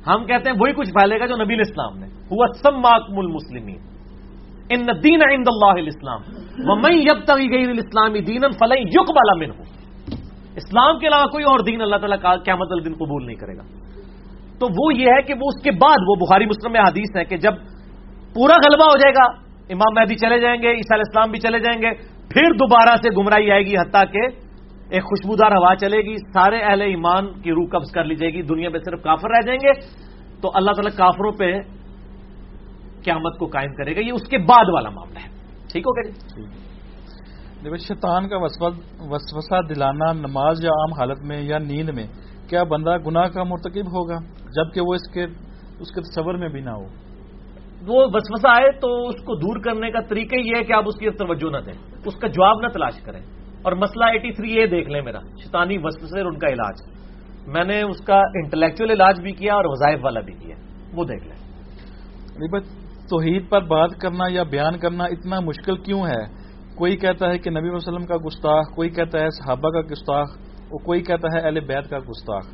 ہم کہتے ہیں وہی کچھ پھیلے گا جو نبی اسلام نے۔ ہوا سم ماکم المسلمین۔ ان دین عند اللہ الاسلام میں یب تک گئی اسلامی دین فلئی یق من ہوں اسلام کے علاوہ کوئی اور دین اللہ تعالیٰ کا کیا مطلب قبول نہیں کرے گا. تو وہ یہ ہے کہ وہ اس کے بعد وہ بخاری مسلم میں حدیث ہے کہ جب پورا غلبہ ہو جائے گا، امام مہدی چلے جائیں گے، عیسیٰ علیہ السلام بھی چلے جائیں گے، پھر دوبارہ سے گمراہی آئے گی، حتیٰ کہ ایک خوشبودار ہوا چلے گی، سارے اہل ایمان کی روح قبض کر لی جائے گی، دنیا میں صرف کافر رہ جائیں گے۔ تو اللہ تعالیٰ کافروں پہ قیامت کو قائم کرے گا یہ اس کے بعد والا معاملہ ہے۔ ٹھیک ہو گیا جی؟ شیطان کا وسوسہ دلانا نماز یا عام حالت میں یا نیند میں کیا بندہ گناہ کا مرتکب ہوگا؟ جبکہ وہ اس کے اس کے تصور میں بھی نہ ہو۔ وہ وسوسہ آئے تو اس کو دور کرنے کا طریقہ یہ ہے کہ آپ اس کی توجہ نہ دیں۔ اس کا جواب نہ تلاش کریں۔ اور مسئلہ ایٹی تھری یہ دیکھ لیں میرا شیطانی وسوسے اور ان کا علاج۔ میں نے اس کا انٹلیکچل علاج بھی کیا اور وظائف والا بھی کیا۔ وہ دیکھ لیں۔ توحید پر بات کرنا یا بیان کرنا اتنا مشکل کیوں ہے؟ کوئی کہتا ہے کہ نبی وسلم کا گستاخ، کوئی کہتا ہے صحابہ کا گستاخ، اور کوئی کہتا ہے اہل بیت کا گستاخ۔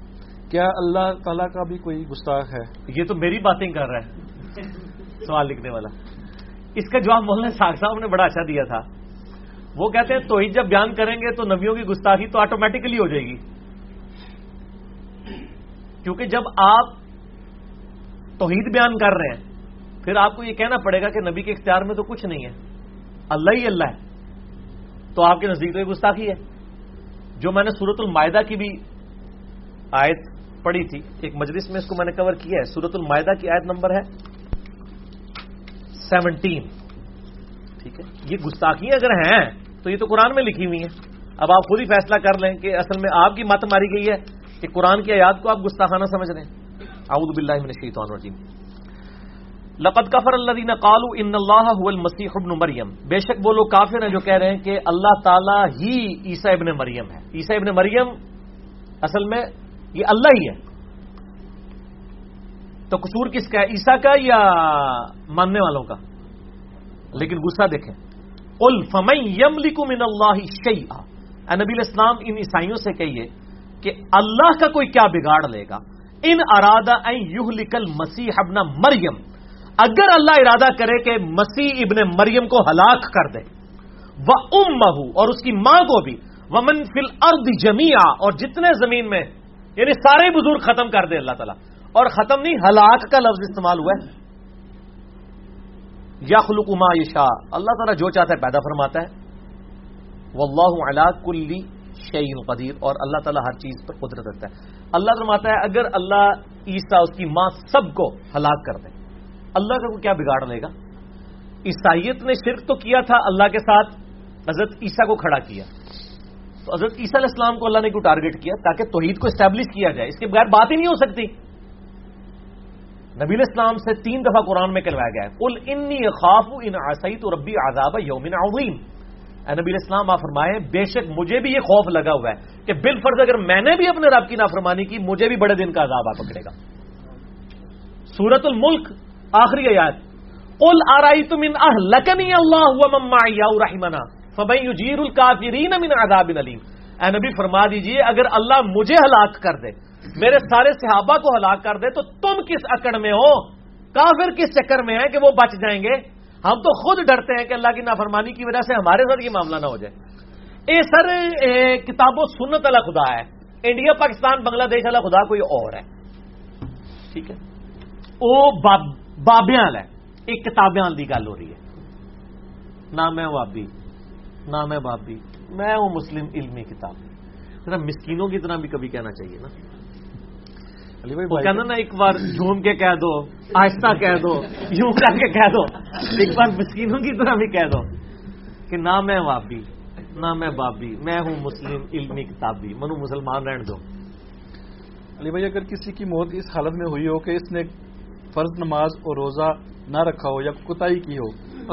کیا اللہ تعالیٰ کا بھی کوئی گستاخ ہے؟ یہ تو میری باتیں کر رہا ہے۔ سوال لکھنے والا۔ اس کا جواب مولانا ساگ صاحب نے بڑا اچھا دیا تھا۔ وہ کہتے ہیں توحید جب بیان کریں گے تو نبیوں کی گستاخی تو آٹومیٹکلی ہو جائے گی۔ کیونکہ جب آپ توحید بیان کر رہے ہیں پھر آپ کو یہ کہنا پڑے گا کہ نبی کے اختیار میں تو کچھ نہیں ہے۔ اللہ ہی اللہ ہے۔ تو آپ کے نزدیک تو یہ گستاخی ہے۔ جو میں نے سورت المائدہ کی بھی آیت پڑھی تھی، ایک مجلس میں اس کو میں نے کور کیا ہے۔ سورت المائدہ کی آیت نمبر ہے سیونٹین۔ ٹھیک ہے؟ یہ گستاخی اگر ہیں، تو یہ تو قرآن میں لکھی ہوئی ہیں۔ اب آپ خود ہی فیصلہ کر لیں کہ اصل میں آپ کی مت ماری گئی ہے کہ قرآن کی آیات کو آپ گستاخانہ سمجھ رہے ہیں اعوذ باللہ من الشیطان الرجیم۔ لقد کفر اللہ قالو ان اللہ المسیح ابن مریم بے شک وہ لوگ کافر ہیں جو کہہ رہے ہیں کہ اللہ تعالیٰ ہی عیسیٰ ابن مریم ہے. عیسیٰ ابن مریم اصل میں یہ اللہ ہی ہے. تو قصور کس کا ہے؟ عیسیٰ کا یا ماننے والوں کا؟ لیکن غصہ دیکھیں. ال فمئی یم من اللہ شعیح نبی الاسلام ان عیسائیوں سے کہیے کہ اللہ کا کوئی کیا بگاڑ لے گا؟ ان ارادہ یوہ لکل مسیح ابن مریم. اگر اللہ ارادہ کرے کہ مسیح ابن مریم کو ہلاک کر دے، وہ ام اور اس کی ماں کو بھی ومن فل ارد جمیا اور جتنے زمین میں یعنی سارے بزرگ ختم کر دے اللہ تعالیٰ۔ اور ختم نہیں، ہلاک کا لفظ استعمال ہوا ہے۔ یا خلق ما یشا اللہ تعالیٰ جو چاہتا ہے پیدا فرماتا ہے۔ واللہ علا کلی شعین قدیر۔ اور اللہ تعالیٰ ہر چیز پر قدرت رکھتا ہے۔ اللہ فرماتا ہے، اگر اللہ عیسیٰ، اس کی ماں سب کو ہلاک کر دے اللہ کا کو کیا بگاڑ لے گا؟ عیسائیت نے شرک تو کیا تھا اللہ کے ساتھ، حضرت عیسیٰ کو کھڑا کیا۔ تو حضرت عیسیٰ علیہ السلام کو اللہ نے کیوں ٹارگٹ کیا؟ تاکہ توحید کو اسٹیبلش کیا جائے۔ اس کے بغیر بات ہی نہیں ہو سکتی۔ نبی اسلام سے تین دفعہ قرآن میں کروایا گیا ہے کل انی خوف ان آسائی تو ربی آزاب یومن عظیم اے نبی اسلام آپ فرمائے بے شک مجھے بھی یہ خوف لگا ہوا ہے کہ بال فرض اگر میں نے بھی اپنے رب کی نافرمانی کی، مجھے بھی بڑے دن کا عذاب آ پکڑے گا۔ سورت الملک آخری آیات۔ قل آرائی تم ان لکنی اللہ مما رحمنا؟ فبئی جیر الکافرین من عذاب علیم اے نبی فرما دیجیے، اگر اللہ مجھے ہلاک کر دے، میرے سارے صحابہ کو ہلاک کر دے، تو تم کس اکڑ میں ہو؟ کافر کس چکر میں ہے کہ وہ بچ جائیں گے؟ ہم تو خود ڈرتے ہیں کہ اللہ کی نافرمانی کی وجہ سے ہمارے ساتھ یہ معاملہ نہ ہو جائے۔ اے سر، اے کتاب و سنت والا خدا ہے۔ انڈیا، پاکستان، بنگلہ دیش والا خدا کوئی اور ہے۔ ٹھیک ہے؟ وہ بابیاں ہے ایک کتابیں کی گل ہو رہی ہے نہ میں وابی نہ میں بابی میں ہوں مسلم علمی کتاب ذرا مسکینوں کی طرح بھی کبھی کہنا چاہیے نا وہ کہنا نا ایک بار جھوم کے کہہ دو آہستہ کہہ دو یوں کر کے کہہ دو ایک بار مسکینوں کی طرح بھی کہہ دو کہ نہ میں وابی نہ میں بابی میں ہوں مسلم علمی کتابی منو مسلمان رہن دو علی بھائی اگر کسی کی موت اس حالت میں ہوئی ہو کہ اس نے فرض نماز اور روزہ نہ رکھا ہو یا کتائی کی ہو۔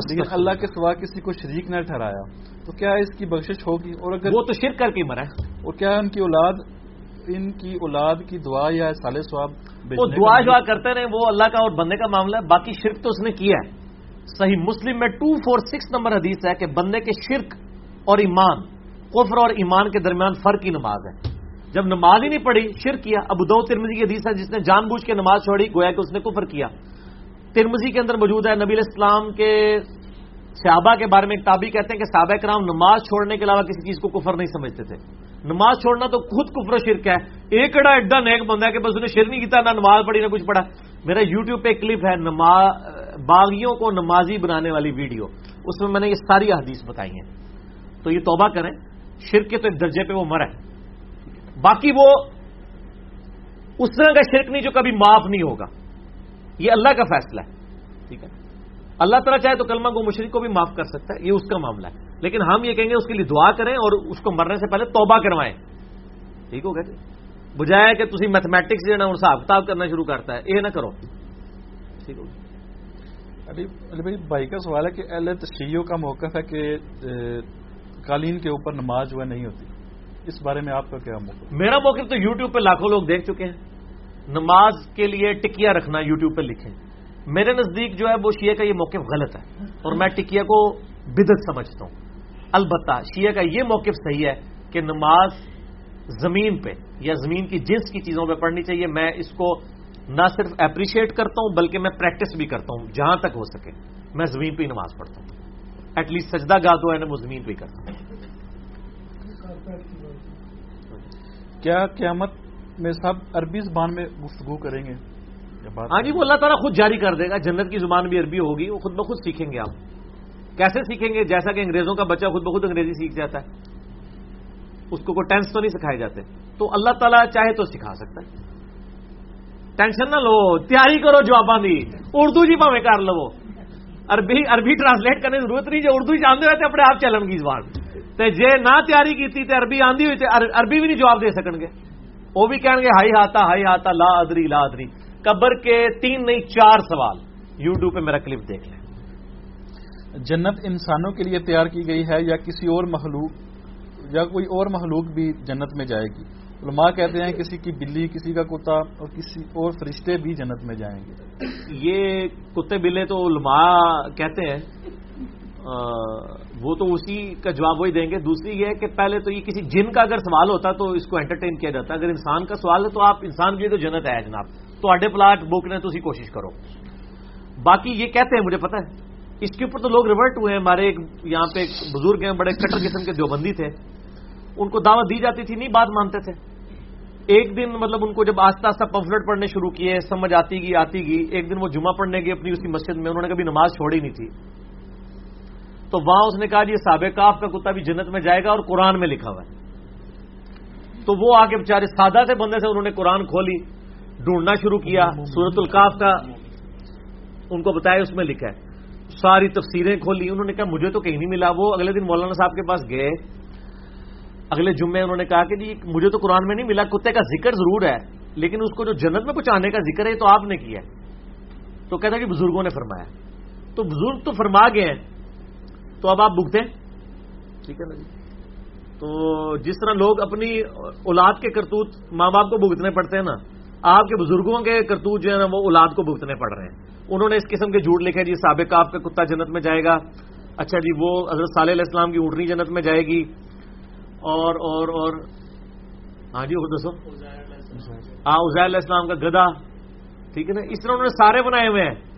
لیکن اللہ کے سوا کسی کو شریک نہ ٹھہرایا تو کیا اس کی بخشش ہوگی؟ اور اگر وہ تو شرک کر کے مرا اور کیا ان کی اولاد ان کی اولاد کی دعا یا سال سواب وہ دعا دعا کرتے رہے وہ اللہ کا اور بندے کا معاملہ ہے۔ باقی شرک تو اس نے کیا ہے۔ صحیح مسلم میں ٹو فور سکس نمبر حدیث ہے کہ بندے کے شرک اور ایمان کفر اور ایمان کے درمیان فرق کی نماز ہے۔ جب نماز ہی نہیں پڑھی، شرک کیا۔ ابو دو ترمزی کی حدیث ہے، جس نے جان بوجھ کے نماز چھوڑی، گویا کہ اس نے کفر کیا۔ ترمزی کے اندر موجود ہے، نبی اسلام کے صحابہ کے بارے میں ایک تابی کہتے ہیں کہ صحابہ کرام نماز چھوڑنے کے علاوہ کسی چیز کو کفر نہیں سمجھتے تھے۔ نماز چھوڑنا تو خود کفر و شرک ہے۔ ایک اڑا ایڈا نیک بندہ ہے کہ بس انہیں شر نہیں کیتا، نہ نماز پڑھی، نہ کچھ پڑھا۔ میرا یوٹیوب پہ کلپ ہے نماز باغیوں کو نمازی بنانے والی ویڈیو۔ اس میں میں نے یہ ساری حدیث بتائی ہیں۔ تو یہ توبہ کریں، شرک کے تو ایک درجے پہ وہ مرا ہے۔ باقی وہ اس طرح کا شرک نہیں جو کبھی معاف نہیں ہوگا. یہ اللہ کا فیصلہ ہے. ٹھیک ہے؟ اللہ تعالیٰ چاہے تو کلمہ کو مشرق کو بھی معاف کر سکتا ہے. یہ اس کا معاملہ ہے. لیکن ہم یہ کہیں گے اس کے لیے دعا کریں اور اس کو مرنے سے پہلے توبہ کروائیں. ٹھیک ہوگا جی؟ بجائے کہ تھی میتھمیٹکس جو ہے نا حساب کتاب کرنا شروع کرتا ہے. یہ نہ کرو. ٹھیک ہوگا جی؟ علی بھائی بھائی کا سوال ہے کہ اہل تشریحوں کا موقف ہے کہ قالین کے اوپر نماز جو ہے نہیں ہوتی. اس بارے میں آپ کا کیا موقف میرا موقف تو یوٹیوب پہ لاکھوں لوگ دیکھ چکے ہیں۔ نماز کے لیے ٹکیا رکھنا یوٹیوب پہ لکھیں۔ میرے نزدیک جو ہے وہ شیعہ کا یہ موقف غلط ہے اور میں ٹکیا کو بدت سمجھتا ہوں۔ البتہ شیعہ کا یہ موقف صحیح ہے کہ نماز زمین پہ یا زمین کی جنس کی چیزوں پہ پڑھنی چاہیے۔ میں اس کو نہ صرف اپریشیٹ کرتا ہوں بلکہ میں پریکٹس بھی کرتا ہوں جہاں تک ہو سکے۔ میں زمین پہ ہی نماز پڑھتا ہوں۔ ایٹ لیسٹ سجدہ گاہ تو ہے نا وہ زمین پہ ہی کرتا ہوں۔ کیا قیامت میں سب عربی زبان میں گفتگو کریں گے؟ ہاں جی وہ اللہ تعالیٰ خود جاری کر دے گا جنت کی زبان بھی عربی ہوگی وہ خود بخود سیکھیں گے آپ۔ کیسے سیکھیں گے؟ جیسا کہ انگریزوں کا بچہ خود بخود انگریزی سیکھ جاتا ہے۔ اس کو کوئی ٹینس تو نہیں سکھائے جاتے۔ تو اللہ تعالیٰ چاہے تو سکھا سکتا ہے۔ ٹینشن نہ لو تیاری کرو جواباں دی۔ اردو جی پاوے کر لو۔ عربی عربی ٹرانسلیٹ کرنے کی ضرورت نہیں جو اردو جانتے ہوئے اپنے آپ چلن گی زبان۔ تے جے نہ تیاری کی تے عربی آندی ہوئی تے عربی بھی نہیں جواب دے سکن گے وہ بھی کہیں گے ہائی ہاتا ہائی ہاتا لا ادری لا ادری۔ قبر کے تین نہیں چار سوال۔ یوٹیوب پہ میرا کلپ دیکھ لیں۔ جنت انسانوں کے لیے تیار کی گئی ہے یا کسی اور مخلوق یا کوئی اور مخلوق بھی جنت میں جائے گی؟ علماء کہتے ہیں کسی کی بلی کسی کا کتا اور کسی اور فرشتے بھی جنت میں جائیں گے۔ یہ کتے بلے تو علماء کہتے ہیں۔ وہ تو اسی کا جواب وہی دیں گے۔ دوسری یہ ہے کہ پہلے تو یہ کسی جن کا اگر سوال ہوتا تو اس کو انٹرٹین کیا جاتا۔ اگر انسان کا سوال ہے تو آپ انسان کے لیے تو جنت ہے جناب۔ تو اڈے پلاٹ بوکنے تو اسی کوشش کرو۔ باقی یہ کہتے ہیں، مجھے پتا ہے، اس کے اوپر تو لوگ ریورٹ ہوئے ہیں۔ ہمارے ایک یہاں پہ ایک بزرگ ہیں، بڑے کٹر قسم کے دیوبندی تھے۔ ان کو دعوت دی جاتی تھی، نہیں بات مانتے تھے۔ ایک دن مطلب ان کو جب آہستہ آستہ پمفلٹ پڑھنے شروع کیے، سمجھ آتی گئی آتی گئی۔ ایک دن وہ جمعہ پڑھنے گئے اپنی اسی مسجد میں، انہوں نے کبھی نماز چھوڑی نہیں تھی۔ تو وہاں اس نے کہا جی سابق کاف کا کتا بھی جنت میں جائے گا اور قرآن میں لکھا ہوا ہے۔ تو وہ آگے بےچارے سادہ سے بندے سے انہوں نے قرآن کھولی، ڈھونڈنا شروع کیا سورت القاف کا ان کو بتایا، اس میں لکھا ہے۔ ساری تفسیریں کھولی، انہوں نے کہا مجھے تو کہیں نہیں ملا، وہ اگلے دن مولانا صاحب کے پاس گئے۔ اگلے جمعے انہوں نے کہا کہ جی مجھے تو قرآن میں نہیں ملا، کتے کا ذکر ضرور ہے، لیکن اس کو جو جنت میں پہنچانے کا ذکر ہے تو آپ نے کیا تو کہتا کہ بزرگوں نے فرمایا۔ تو بزرگ تو فرما گئے ہیں تو اب آپ بھگتے ٹھیک ہے نا جی۔ تو جس طرح لوگ اپنی اولاد کے کرتوت ماں باپ کو بھگتنے پڑتے ہیں نا آپ کے بزرگوں کے کرتوت جو ہے نا وہ اولاد کو بھگتنے پڑ رہے ہیں۔ انہوں نے اس قسم کے جھوٹ لکھے جی سابق آپ کا کتا جنت میں جائے گا۔ اچھا جی وہ حضرت صالح علیہ السلام کی اونٹنی جنت میں جائے گی۔ اور اور اور۔ ہاں جی دسو۔ ہاں ازیر علیہ السلام کا گدا ٹھیک ہے نا؟ اس طرح انہوں نے سارے بنائے ہوئے ہیں۔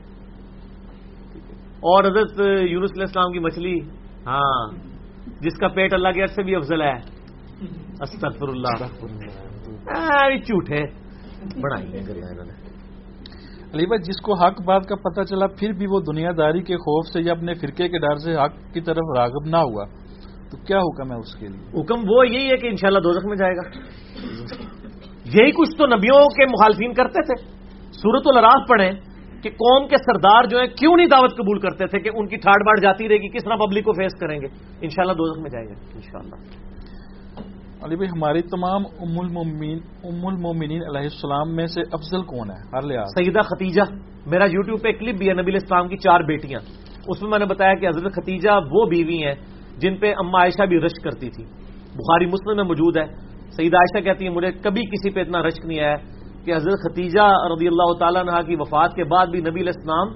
اور حضرت یونس علیہ السلام کی مچھلی ہاں جس کا پیٹ اللہ کے عرض سے بھی افضل ہے۔ استغفر اللہ جھوٹے بنائی علی بھائی جس کو حق بات کا پتہ چلا پھر بھی وہ دنیا داری کے خوف سے یا اپنے فرقے کے ڈر سے حق کی طرف راغب نہ ہوا۔ تو کیا حکم ہے اس کے لیے؟ حکم وہ یہی ہے کہ انشاءاللہ شاء میں جائے گا۔ یہی کچھ تو نبیوں کے مخالفین کرتے تھے۔ سورت الراف پڑھیں۔ کہ قوم کے سردار جو ہیں کیوں نہیں دعوت قبول کرتے تھے کہ ان کی ٹھاٹ باٹ جاتی رہے گی؟ کس طرح پبلک کو فیس کریں گے؟ انشاءاللہ شاء میں جائیں گے انشاءاللہ۔ علی بھائی ہماری تمام ام المومنین ام المومنین علیہ السلام میں سے افضل کون ہے؟ ہر لحاظ سیدہ ختیجہ میرا یوٹیوب پہ کلپ بھی ہے نبی اسلام کی چار بیٹیاں۔ اس میں میں نے بتایا کہ حضرت ختیجہ وہ بیوی ہیں جن پہ اما عائشہ بھی رشک کرتی تھی۔ بخاری مسلم میں موجود ہے۔ سعید عائشہ کہتی ہیں مجھے کبھی کسی پہ اتنا رشک نہیں آیا۔ کہ حضرت ختیجہ رضی اللہ تعالیٰ نے کی وفات کے بعد بھی نبی الاسلام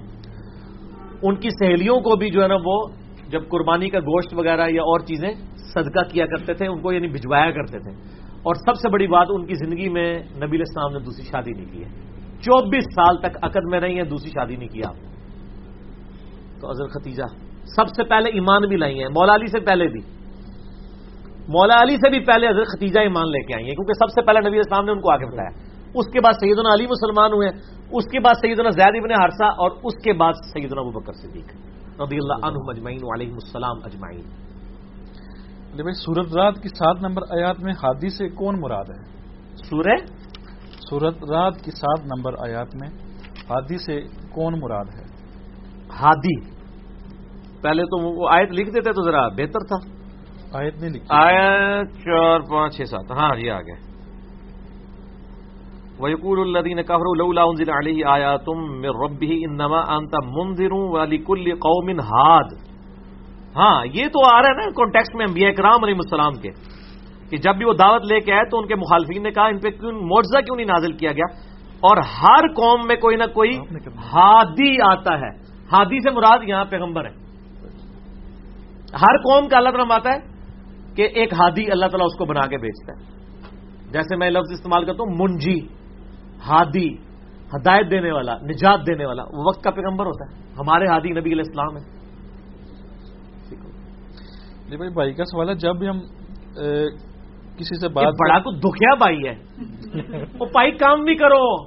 ان کی سہیلیوں کو بھی جو ہے نا وہ جب قربانی کا گوشت وغیرہ یا اور چیزیں صدقہ کیا کرتے تھے، ان کو یعنی بھجوایا کرتے تھے۔ اور سب سے بڑی بات، ان کی زندگی میں نبی الاسلام نے دوسری شادی نہیں کی ہے۔ چوبیس سال تک عقد میں رہی ہیں، دوسری شادی نہیں کیا تو حضرت ختیجہ سب سے پہلے ایمان بھی لائی ہیں، مولا علی سے پہلے بھی۔ مولا علی سے بھی پہلے حضرت ختیجہ ایمان لے کے آئی ہیں، کیونکہ سب سے پہلے نبی اسلام نے ان کو آگے بتایا۔ اس کے بعد سیدنا علی مسلمان ہوئے اس کے بعد سیدنا زید ابن حرسہ اور اس کے بعد سیدنا ابو بکر صدیق رضی اللہ عنہ اجمعین علیہ السلام اجمعین۔ سورت رات کی سات نمبر آیات میں ہادی سے کون مراد ہے؟ سورہ؟ سورت رات کی سات نمبر آیات میں ہادی سے کون مراد ہے؟ ہادی پہلے تو وہ آیت لکھ دیتے تو ذرا بہتر تھا۔ آیت نہیں لکھی۔ آیت چار پانچ چھ سات۔ ہاں یہ آ گئے ویقول الذین کفروا لولا انزل علیہ آیاتم من ربہ انما انت منذر ولکل قوم ہاد ہاں یہ تو آ رہا ہے نا کانٹیکس میں انبیاء کرام علیہ السلام کے کہ جب بھی وہ دعوت لے کے آئے تو ان کے مخالفین نے کہا ان پہ کیوں معجزہ کیوں نہیں نازل کیا گیا؟ اور ہر قوم میں کوئی نہ کوئی ہادی آتا ہے۔ ہادی سے مراد یہاں پیغمبر ہے۔ ہر قوم کا اللہ تعالیٰ آتا ہے کہ ایک ہادی اللہ تعالیٰ اس کو بنا کے بیچتا ہے۔ جیسے میں لفظ استعمال کرتا ہوں منجی۔ ہادی ہدایت دینے والا نجات دینے والا وہ وقت کا پیغمبر ہوتا ہے۔ ہمارے ہادی نبی علیہ السلام ہے جی بھائی بھائی کا سوال ہے جب بھی ہم کسی سے بات بڑا کو دکھیا بھائی ہے۔ وہ پائی کام بھی کرو۔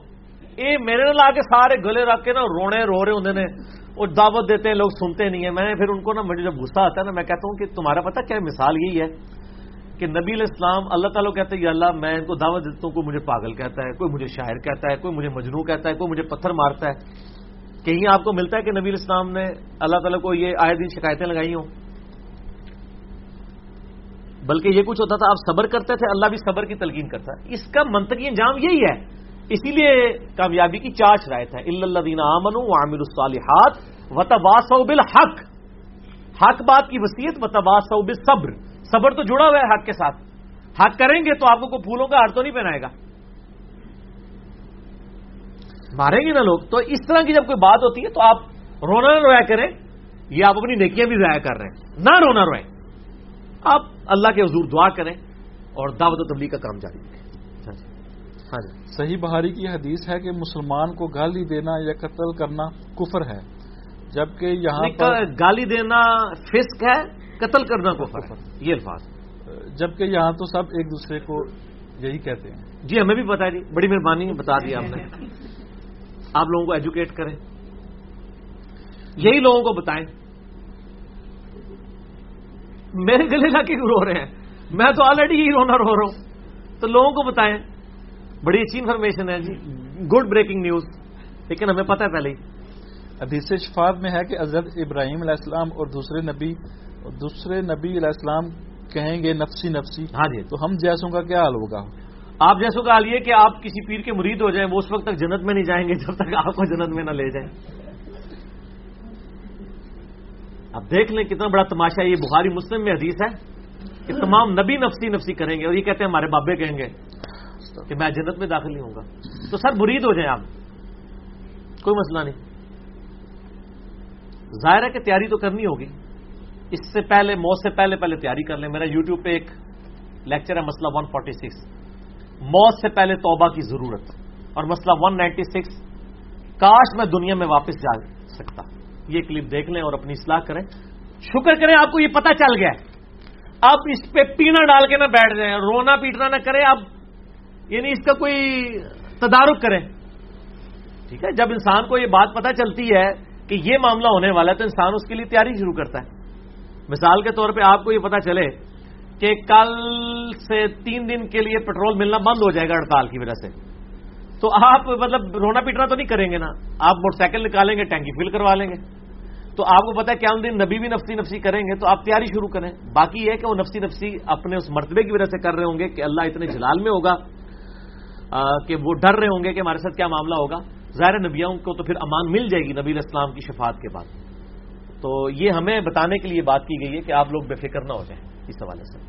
اے میرے نے لا کے سارے گلے رکھ کے نا رونے رو رہے ہوں نے۔ وہ دعوت دیتے ہیں لوگ سنتے نہیں ہیں۔ میں نے پھر ان کو نا مجھے جب غصہ آتا ہے نا میں کہتا ہوں کہ تمہارا پتہ کیا مثال یہی ہے۔ کہ نبی الاسلام اللہ تعالیٰ کہتے ہیں، یا اللہ، میں ان کو دعوت دیتا ہوں کوئی مجھے پاگل کہتا ہے، کوئی مجھے شاعر کہتا ہے، کوئی مجھے مجنو کہتا ہے، کوئی مجھے پتھر مارتا ہے. کہیں آپ کو ملتا ہے کہ نبی الاسلام نے اللہ تعالیٰ کو یہ آئے دن شکایتیں لگائی ہوں؟ بلکہ یہ کچھ ہوتا تھا، آپ صبر کرتے تھے، اللہ بھی صبر کی تلقین کرتا ہے۔ اس کا منطقی انجام یہی ہے۔ اسی لیے کامیابی کی چارچ رائے تھا اللہ دینا امن عامر الصالحات و بالحق۔ حق بات کی وسیعت و تباس صبر صبر تو جڑا ہوا ہے حق کے ساتھ۔ حق کریں گے تو آپ کو کوئی پھولوں کا ہار تو نہیں پہنائے گا۔ ماریں گے نا لوگ؟ تو اس طرح کی جب کوئی بات ہوتی ہے تو آپ رونا نہ رویا کریں یہ آپ اپنی نیکیاں بھی ضائع کر رہے ہیں۔ نہ رونا روئیں۔ آپ اللہ کے حضور دعا کریں اور دعوت و تبلیغ کا کام جاری رکھیں۔ ہاں جی۔ ہاں جی۔ صحیح بہاری کی حدیث ہے کہ مسلمان کو گالی دینا یا قتل کرنا کفر ہے جبکہ یہاں پر گالی دینا فسق ہے قتل کرنا کفر ہے۔ یہ الفاظ۔ جبکہ یہاں تو سب ایک دوسرے کو یہی کہتے ہیں۔ جی ہمیں بھی ہے جی بڑی مہربانی بتا دیا ہم نے۔ آپ لوگوں کو ایجوکیٹ کریں۔ یہی لوگوں کو بتائیں۔ میرے گلے لا کے رو رہے ہیں؟ میں تو آلریڈی ہی رونا رو رہا ہوں۔ تو لوگوں کو بتائیں۔ بڑی اچھی انفارمیشن ہے جی۔ گڈ بریکنگ نیوز لیکن ہمیں پتہ ہے پہلے ہی۔ حدیث شفاعت میں ہے کہ حضرت ابراہیم علیہ السلام اور دوسرے نبی اور دوسرے نبی علیہ السلام کہیں گے نفسی نفسی ہاں جی۔ تو ہم جیسوں کا کیا حال ہوگا؟ آپ جیسوں کا حال یہ کہ آپ کسی پیر کے مرید ہو جائیں وہ اس وقت تک جنت میں نہیں جائیں گے جب تک آپ کو جنت میں نہ لے جائیں۔ اب دیکھ لیں کتنا بڑا تماشا یہ بخاری مسلم میں حدیث ہے کہ تمام نبی نفسی نفسی کریں گے اور یہ کہتے ہیں ہمارے بابے کہیں گے کہ میں جنت میں داخل نہیں ہوں گا۔ تو سر مرید ہو جائیں آپ۔ کوئی مسئلہ نہیں۔ ظاہر ہے کہ تیاری تو کرنی ہوگی۔ اس سے پہلے موت سے پہلے پہلے تیاری کر لیں۔ میرا یوٹیوب پہ ایک لیکچر ہے مسئلہ 146 موت سے پہلے توبہ کی ضرورت۔ اور مسئلہ 196 کاش میں دنیا میں واپس جا سکتا۔ یہ کلپ دیکھ لیں اور اپنی اصلاح کریں۔ شکر کریں، آپ کو یہ پتہ چل گیا اب اس پہ پینا ڈال کے نہ بیٹھ جائیں، رونا پیٹنا نہ کریں۔ اب یعنی اس کا کوئی تدارک کریں۔ ٹھیک ہے، جب انسان کو یہ بات پتہ چلتی ہے کہ یہ معاملہ ہونے والا ہے تو انسان اس کے لیے تیاری شروع کرتا ہے۔ مثال کے طور پہ آپ کو یہ پتا چلے کہ کل سے تین دن کے لیے پیٹرول ملنا بند ہو جائے گا ہڑتال کی وجہ سے۔ تو آپ مطلب رونا پیٹنا تو نہیں کریں گے نا۔ آپ موٹر سائیکل نکالیں گے، ٹینکی فل کروا لیں گے۔ تو آپ کو پتا ہے کہ ہم دن نبی بھی نفسی نفسی کریں گے، تو آپ تیاری شروع کریں۔ باقی یہ کہ وہ نفسی نفسی اپنے اس مرتبے کی وجہ سے کر رہے ہوں گے کہ اللہ اتنے جلال میں ہوگا کہ وہ ڈر رہے ہوں گے کہ ہمارے ساتھ کیا معاملہ ہوگا۔ ظاہر نبیوں کو تو پھر امان مل جائے گی نبی اسلام کی شفاعت کے بعد۔ تو یہ ہمیں بتانے کے لیے بات کی گئی ہے کہ آپ لوگ بے فکر نہ ہو جائیں اس حوالے سے۔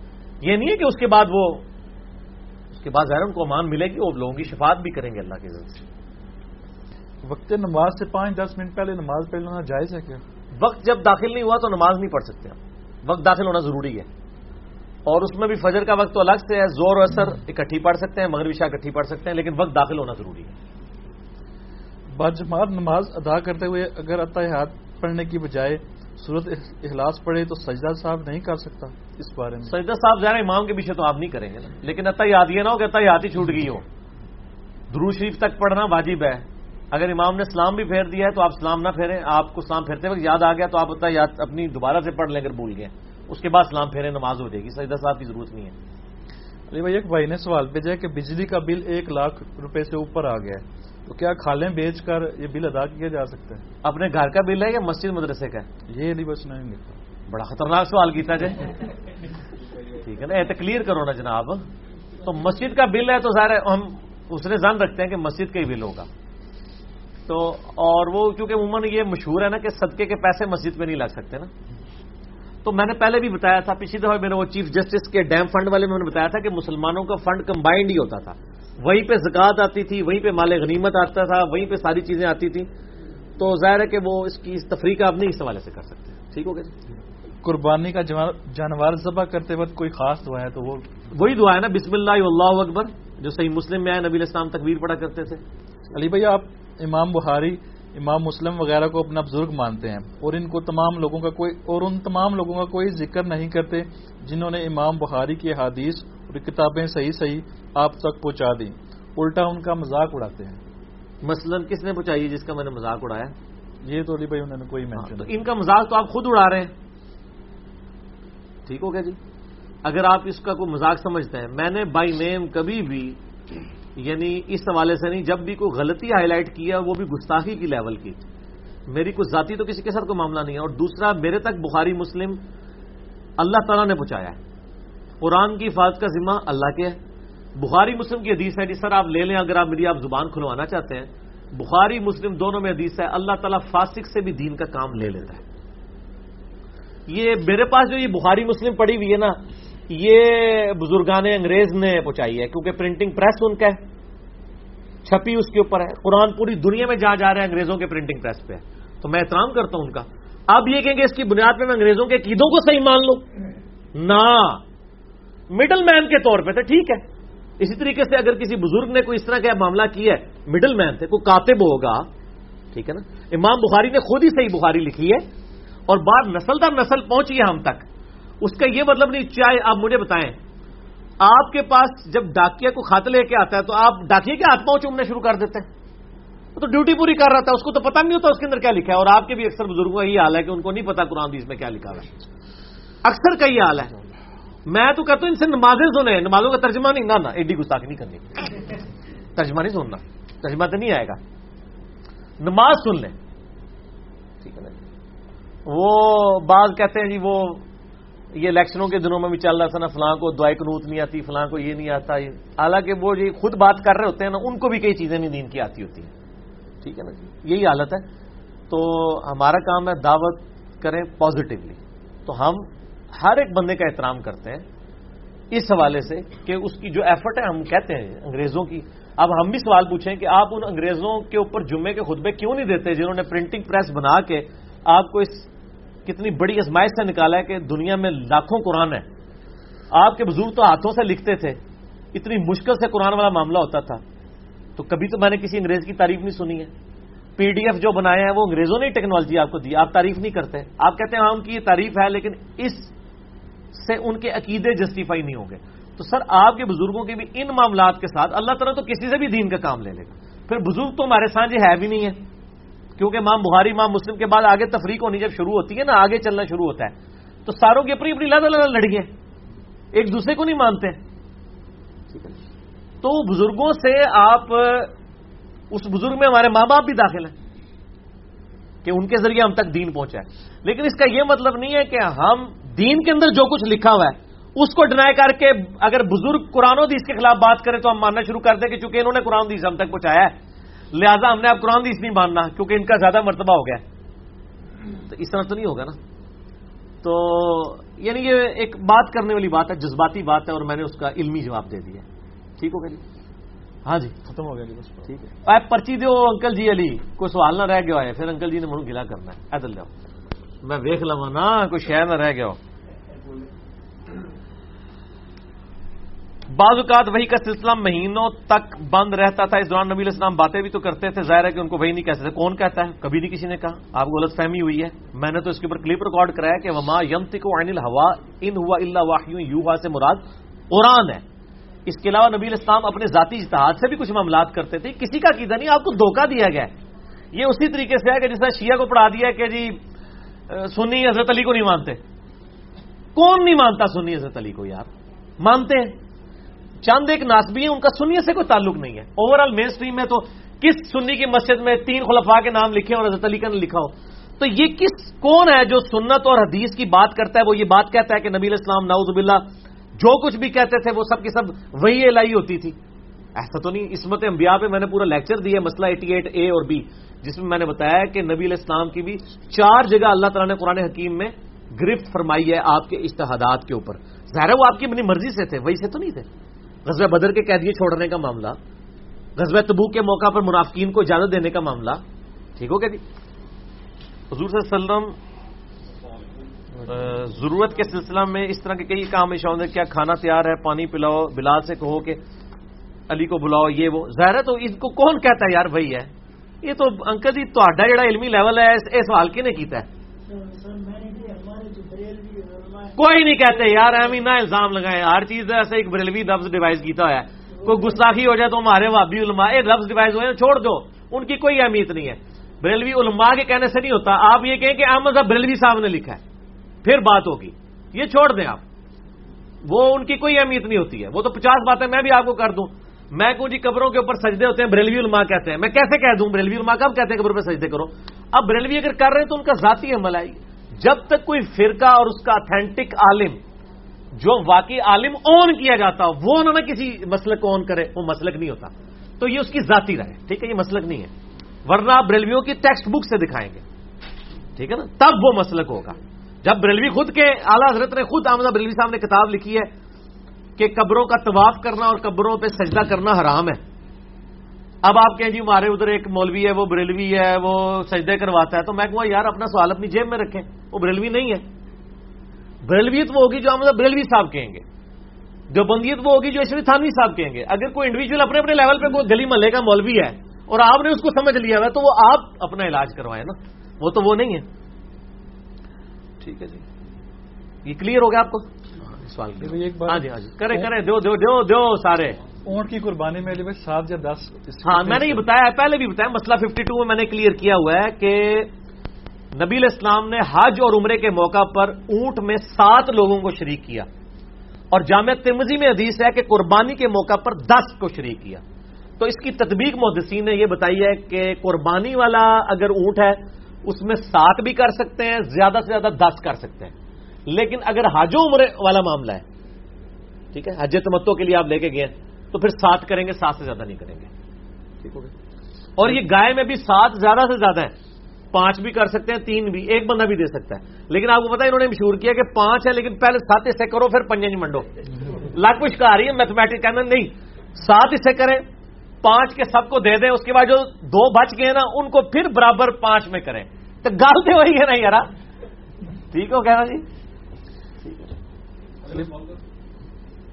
یہ نہیں ہے کہ اس کے بعد وہ اس کے بعد ظاہر ان کو امان ملے گی وہ لوگوں کی شفاعت بھی کریں گے اللہ کے ذریعے سے۔ وقت نماز سے پانچ دس منٹ پہلے نماز پڑھ لینا جائز ہے کیا؟ وقت جب داخل نہیں ہوا تو نماز نہیں پڑھ سکتے وقت داخل ہونا ضروری ہے۔ اور اس میں بھی فجر کا وقت تو الگ سے ہے زور و اثر اکٹھی پڑھ سکتے ہیں مغربی شاہ اکٹھی پڑھ سکتے ہیں لیکن وقت داخل ہونا ضروری ہے۔ باجماعت نماز ادا کرتے ہوئے اگر اتحاد پڑھنے کی بجائے صورت اخلاص پڑھے تو سجدہ صاحب نہیں کر سکتا اس بارے میں۔ سجدہ صاحب ظاہر امام کے پیچھے تو آپ نہیں کریں گے نا۔ لیکن اتہ یاد یہ نہ ہو کہ اتہ یاد ہی چھوٹ گئی ہو۔ درو شریف تک پڑھنا واجب ہے۔ اگر امام نے سلام بھی پھیر دیا ہے تو آپ سلام نہ پھیریں۔ آپ کو سلام پھیرتے وقت یاد آ گیا تو آپ یاد اپنی دوبارہ سے پڑھ لیں اگر بھول گئے۔ اس کے بعد سلام پھیرے نماز ہو جائے گی۔ سجدہ صاحب کی ضرورت نہیں ہے۔ علی بھائی ایک بھائی نے سوال بھیجا کہ بجلی کا بل ایک لاکھ روپے سے اوپر آ گیا ہے۔ تو کیا کھالیں بیچ کر یہ بل ادا کیا جا سکتا ہے اپنے گھر کا بل ہے یا مسجد مدرسے کا؟ یہ علی بس نہیں بڑا خطرناک سوال کیتا جائے۔ ٹھیک ہے نا یہ کلیئر کرو نا جناب۔ تو مسجد کا بل ہے تو ظاہر ہم اس نے زن رکھتے ہیں کہ مسجد کا ہی بل ہوگا۔ تو اور وہ کیونکہ عموماً یہ مشہور ہے نا کہ صدقے کے پیسے مسجد میں نہیں لگ سکتے نا۔ تو میں نے پہلے بھی بتایا تھا پچھلی دفعہ میں نے وہ چیف جسٹس کے ڈیم فنڈ والے میں نے بتایا تھا کہ مسلمانوں کا فنڈ کمبائنڈ ہی ہوتا تھا۔ وہیں پہ زکات آتی تھی وہیں پہ مال غنیمت آتا تھا وہیں پہ ساری چیزیں آتی تھیں۔ تو ظاہر ہے کہ وہ اس کی تفریح کا آپ نہیں اس حوالے سے کر سکتے۔ ٹھیک ہو گیا جی؟ قربانی کا جانور ذبح کرتے وقت کوئی خاص دعا ہے تو وہ وہی دعا ہے نا بسم اللہ اللہ اکبر جو صحیح مسلم میں آئے نبی اسلام تکبیر پڑا کرتے تھے۔ علی بھائی آپ امام بخاری امام مسلم وغیرہ کو اپنا بزرگ مانتے ہیں اور ان کو تمام لوگوں کا کوئی اور ان تمام لوگوں کا کوئی ذکر نہیں کرتے۔ جنہوں نے امام بخاری کی حادیث اور کتابیں صحیح صحیح آپ تک پہنچا دی الٹا ان کا مذاق اڑاتے ہیں۔ مثلا کس نے پہنچائی جس کا میں نے مذاق اڑایا؟ یہ تو علی بھائی انہوں نے کوئی ہاں، مینشن تو ان کا مذاق تو آپ خود اڑا رہے ہیں۔ ٹھیک ہو گیا جی؟ اگر آپ اس کا کوئی مذاق سمجھتے ہیں میں نے بائی نیم کبھی بھی یعنی اس حوالے سے نہیں جب بھی کوئی غلطی ہائی لائٹ کیا وہ بھی گستاخی کی لیول کی۔ میری کچھ ذاتی تو کسی کے ساتھ کوئی معاملہ نہیں ہے۔ اور دوسرا میرے تک بخاری مسلم اللہ تعالیٰ نے پہنچایا ہے۔ قرآن کی حفاظت کا ذمہ اللہ کے ہے۔ بخاری مسلم کی حدیث ہے جی سر آپ لے لیں، اگر آپ میری آپ زبان کھلوانا چاہتے ہیں۔ بخاری مسلم دونوں میں حدیث ہے، اللہ تعالیٰ فاسق سے بھی دین کا کام لے لیتا ہے۔ یہ میرے پاس جو یہ بخاری مسلم پڑی ہوئی ہے نا، یہ بزرگان انگریز نے پہنچائی ہے، کیونکہ پرنٹنگ پریس ان کا ہے۔ چھپی اس کے اوپر ہے۔ قرآن پوری دنیا میں جا جا رہے ہیں انگریزوں کے پرنٹنگ پریس پہ۔ تو میں احترام کرتا ہوں ان کا۔ اب یہ کہیں گے اس کی بنیاد پہ میں انگریزوں کے قیدوں کو صحیح مان لوں؟ نہ۔ مڈل مین کے طور پہ تو ٹھیک ہے۔ اسی طریقے سے اگر کسی بزرگ نے کوئی اس طرح کا معاملہ کیا ہے مڈل مین تھے کوئی کاتب ہوگا، ٹھیک ہے نا؟ امام بخاری نے خود ہی صحیح بخاری لکھی ہے اور بعد نسل در نسل پہنچی ہے ہم تک۔ اس کا یہ مطلب نہیں، چاہے آپ مجھے بتائیں۔ آپ کے پاس جب ڈاکیا کو خط لے کے آتا ہے تو آپ ڈاکیے کے ہاتھ پاؤں چومنا شروع کر دیتے ہیں۔ وہ تو ڈیوٹی پوری کر رہا تھا، اس کو تو پتہ نہیں ہوتا اس کے اندر کیا لکھا ہے۔ اور آپ کے بھی اکثر بزرگوں کا یہ حال ہے کہ ان کو نہیں پتا قرآن حدیث میں کیا لکھا ہے۔ اکثر کا یہ حال ہے۔ میں تو کہتا ہوں ان سے نمازیں سنیں، نمازوں کا ترجمہ نہیں، نہ ایڈی گستاخی نہیں کرنی۔ ترجمہ نہیں سننا، ترجمہ تو نہیں آئے گا۔ نماز سن لیں۔ ٹھیک ہے نا جی۔ وہ بعض کہتے ہیں جی وہ یہ الیکشنوں کے دنوں میں بھی چل رہا تھا نا، فلاں کو دعائیں کنوت نہیں آتی، فلاں کو یہ نہیں آتا۔ حالانکہ وہ جی خود بات کر رہے ہوتے ہیں نا، ان کو بھی کئی چیزیں نہیں دین کی آتی ہوتی۔ ہیں ٹھیک ہے نا جی؟ یہی حالت ہے۔ تو ہمارا کام ہے دعوت کریں پازیٹیولی تو ہم ہر ایک بندے کا احترام کرتے ہیں اس حوالے سے کہ اس کی جو ایفرٹ ہے ہم کہتے ہیں انگریزوں کی۔ اب ہم بھی سوال پوچھیں کہ آپ ان انگریزوں کے اوپر جمعے کے خطبے کیوں نہیں دیتے جنہوں نے پرنٹنگ پریس بنا کے آپ کو اس کتنی بڑی ازمائش سے نکالا ہے کہ دنیا میں لاکھوں قرآن ہے آپ کے بزرگ تو ہاتھوں سے لکھتے تھے۔ اتنی مشکل سے قرآن والا معاملہ ہوتا تھا۔ تو کبھی تو میں نے کسی انگریز کی تعریف نہیں سنی ہے۔ پی ڈی ایف جو بنایا ہے وہ انگریزوں نے ٹیکنالوجی آپ کو دی۔ آپ تعریف نہیں کرتے۔ آپ کہتے ہیں ہاں ان کی یہ تعریف ہے، لیکن اس سے ان کے عقیدے جسٹیفائی نہیں ہوں گے۔ تو سر، آپ کے بزرگوں کے بھی ان معاملات کے ساتھ اللہ تعالیٰ تو کسی سے بھی دین کا کام لے لے گا۔ پھر بزرگ تو ہمارے ساتھ یہ ہے بھی نہیں ہے۔ کیونکہ ماں بہاری ماں مسلم کے بعد آگے تفریق ہونی جب شروع ہوتی ہے نا، آگے چلنا شروع ہوتا ہے۔ تو ساروں کی اپنی اپنی لڑ لڑی ہیں ایک دوسرے کو نہیں مانتے۔ تو بزرگوں سے آپ، اس بزرگ میں ہمارے ماں باپ بھی داخل ہیں کہ ان کے ذریعے ہم تک دین پہنچا ہے۔ لیکن اس کا یہ مطلب نہیں ہے کہ ہم دین کے اندر جو کچھ لکھا ہوا ہے، اس کو ڈنائی کر کے اگر بزرگ قرآن و دیس کے خلاف بات کرے تو ہم ماننا شروع کر دیں کہ چونکہ انہوں نے قرآن دیس ہم تک پہنچایا ہے، لہٰذا ہم نے اب قرآن دیس نہیں ماننا کیونکہ ان کا زیادہ مرتبہ ہو گیا تو اس طرح تو نہیں ہوگا نا؟ تو یعنی یہ ایک بات کرنے والی بات ہے، جذباتی بات ہے اور میں نے اس کا علمی جواب دے دیا ٹھیک ہو گیا جی؟ ہاں جی. ختم ہو گیا جی بس ٹھیک ہے۔ پرچی دو انکل جی علی کوئی سوال نہ رہ گیا ہے پھر انکل جی نے منہ گلا کرنا ہے۔ ایدل جاؤ میں ویک لوا نا کوئی شہر نہ رہ گیا ہو۔ بعض اوقات وہی کا سلسلہ مہینوں تک بند رہتا تھا۔ اس دوران نبی السلام باتیں بھی تو کرتے تھے۔ ظاہر ہے کہ ان کو وہی نہیں کہتے تھے۔ کون کہتا ہے؟ کبھی نہیں کسی نے کہا۔ آپ کو غلط فہمی ہوئی ہے۔ میں نے تو اس کے اوپر کلپ ریکارڈ کرایا کہ وما یم تک ہوا ان ہوا اللہ واہیوں یو سے مراد قرآن ہے۔ اس کے علاوہ نبی الاسلام اپنے ذاتی اجتہاد سے بھی کچھ معاملات کرتے تھے، کسی کا قیدا نہیں، آپ کو دھوکہ دیا گیا یہ اسی طریقے سے ہے کہ جس طرح شیعہ کو پڑھا دیا کہ جی سنی حضرت علی کو نہیں مانتے۔ کون نہیں مانتا سنی حضرت علی کو یار؟ مانتے ہیں۔ چاند ایک ناسبی ہیں، ان کا سنیت سے کوئی تعلق نہیں ہے۔ اوور آل مین اسٹریم میں تو کس سنی کی مسجد میں تین خلفاء کے نام لکھے اور حضرت علی کا نے لکھا ہو؟ تو یہ کس کون ہے جو سنت اور حدیث کی بات کرتا ہے؟ وہ یہ بات کہتا ہے کہ نبی الاسلام ناؤز باللہ جو کچھ بھی کہتے تھے وہ سب کی سب وہی الائی ہوتی تھی۔ ایسا تو نہیں عصمت انبیاء پہ میں نے پورا لیکچر دیا مسئلہ ایٹی ایٹ اے اور بی جس میں میں نے بتایا کہ نبی علیہ السلام کی بھی چار جگہ اللہ تعالیٰ نے قرآن حکیم میں گرفت فرمائی ہے آپ کے اشتہادات کے اوپر۔ ظاہر وہ آپ کی اپنی مرضی سے تھے، وہی سے تو نہیں تھے۔ غزوہ بدر کے قیدیے چھوڑنے کا معاملہ، غزوہ تبو کے موقع پر منافقین کو اجازت دینے کا معاملہ، ٹھیک ہو گیا جی؟ حضور صلی اللہ علیہ وسلم ضرورت کے سلسلہ میں اس طرح کے کئی کام اشاؤں نے کیا کھانا تیار ہے؟ پانی پلاؤ، بلال سے کہو کہ علی کو بلاؤ، یہ وہ۔ ظاہر ہے تو اس کو کون کہتا ہے یار؟ وہی ہے۔ یہ تو انکل جی تا جڑا علمی لیول ہے، اس سوال کی نے کیتا ہے۔ کوئی نہیں کہتے یار ایمی نہ الزام لگائے ہر چیز ایسے ایک بریلوی لفظ ڈیوائز کیتا ہوا ہے۔ کوئی گستاخی ہو جائے تو ہمارے وابی علماء ایک لفظ ڈیوائز ہوئے چھوڑ دو۔ ان کی کوئی اہمیت نہیں ہے۔ بریلوی علماء کے کہنے سے نہیں ہوتا۔ آپ یہ کہیں کہ احمد صاحب بریلوی صاحب نے لکھا ہے۔ پھر بات ہوگی۔ یہ چھوڑ دیں آپ۔ وہ ان کی کوئی اہمیت نہیں ہوتی ہے۔ وہ تو پچاس باتیں میں بھی آپ کو کر دوں۔ میں کہوں جی قبروں کے اوپر سجدے ہوتے ہیں، بریلوی علماء کہتے ہیں۔ میں کیسے کہہ دوں؟ بریلوی علماء کب کہتے ہیں قبر پہ سجدے کرو؟ اب بریلوی اگر کر رہے ہیں تو ان کا ذاتی عمل ہے۔ جب تک کوئی فرقہ اور اس کا اتھینٹک عالم، جو واقعی عالم اون کیا جاتا ہو، وہ انہوں نے کسی مسلک کو اون کرے، وہ مسلک نہیں ہوتا۔ تو یہ اس کی ذاتی رہے ٹھیک ہے، یہ مسلک نہیں ہے۔ ورنہ آپ بریلویوں کی ٹیکسٹ بک سے دکھائیں گے۔ ٹھیک ہے نا؟ تب وہ مسلک ہوگا۔ جب بریلوی خود کے اعلیٰ حضرت نے خود احمد بریلوی صاحب نے کتاب لکھی ہے کہ قبروں کا طواف کرنا اور قبروں پہ سجدہ کرنا حرام ہے۔ اب آپ کہیں جی ہمارے ادھر ایک مولوی ہے، وہ بریلوی ہے، وہ سجدے کرواتا ہے، تو میں کہوں یار اپنا سوال اپنی جیب میں رکھیں، وہ بریلوی نہیں ہے۔ بریلویت وہ ہوگی جو احمد بریلوی صاحب کہیں گے۔ جو بندیت وہ ہوگی جو اشری تھانوی صاحب کہیں گے۔ اگر کوئی انڈیویجل اپنے اپنے لیول پہ کوئی گلی محلے کا مولوی ہے اور آپ نے اس کو سمجھ لیا ہوا تو وہ آپ اپنا علاج کروائیں نا۔ وہ تو وہ نہیں ہے۔ ٹھیک ہے جی۔ یہ کلیئر ہو گیا آپ کو؟ سوال ہاں جی ہاں جی۔ کرے کرے دو دو دو دو سارے۔ اونٹ کی قربانی میں سات یا دس ہاں میں نے یہ بتایا پہلے بھی بتایا مسئلہ ففٹی ٹو میں میں نے کلیئر کیا ہوا ہے کہ نبی الاسلام نے حج اور عمرے کے موقع پر اونٹ میں سات لوگوں کو شریک کیا۔ اور جامع تمزی میں حدیث ہے کہ قربانی کے موقع پر دس کو شریک کیا۔ تو اس کی تدبیق محدثین نے یہ بتائی ہے کہ قربانی والا اگر اونٹ ہے اس میں سات بھی کر سکتے ہیں، زیادہ سے زیادہ دس کر سکتے ہیں۔ لیکن اگر حج عمرے والا معاملہ ہے، ٹھیک ہے حج تمتوں کے لیے آپ لے کے گئے، تو پھر سات کریں گے، سات سے زیادہ نہیں کریں گے۔ ٹھیک ہو گیا اور یہ گائے میں بھی سات زیادہ سے زیادہ ہے پانچ بھی کر سکتے ہیں، تین بھی، ایک بندہ بھی دے سکتا ہے۔ لیکن آپ کو پتا انہوں نے مشہور کیا کہ پانچ ہے لیکن پہلے سات حصے کرو، پھر پنج جی منڈو۔ لاکھ کچھ کہا رہی ہے میتھمیٹک کہنا نہیں۔ سات حصے کریں پانچ کے سب کو دے دیں اس کے بعد جو دو بچ گئے نا ان کو پھر برابر پانچ میں کریں۔ تو گال دے وہی ہے نا یار ٹھیک ہو کہنا جی؟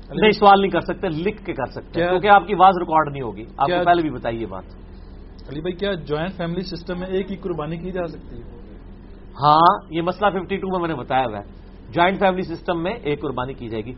نہیں سوال نہیں کر سکتے لکھ کے کر سکتے کیونکہ آپ کی آواز ریکارڈ نہیں ہوگی۔ آپ کو پہلے بھی بتائیے بات۔ علی بھائی کیا جوائنٹ فیملی سسٹم میں ایک ہی قربانی کی جا سکتی ہے؟ ہاں یہ مسئلہ ففٹی ٹو میں میں نے بتایا ہوا ہے۔ جوائنٹ فیملی سسٹم میں ایک قربانی کی جائے گی۔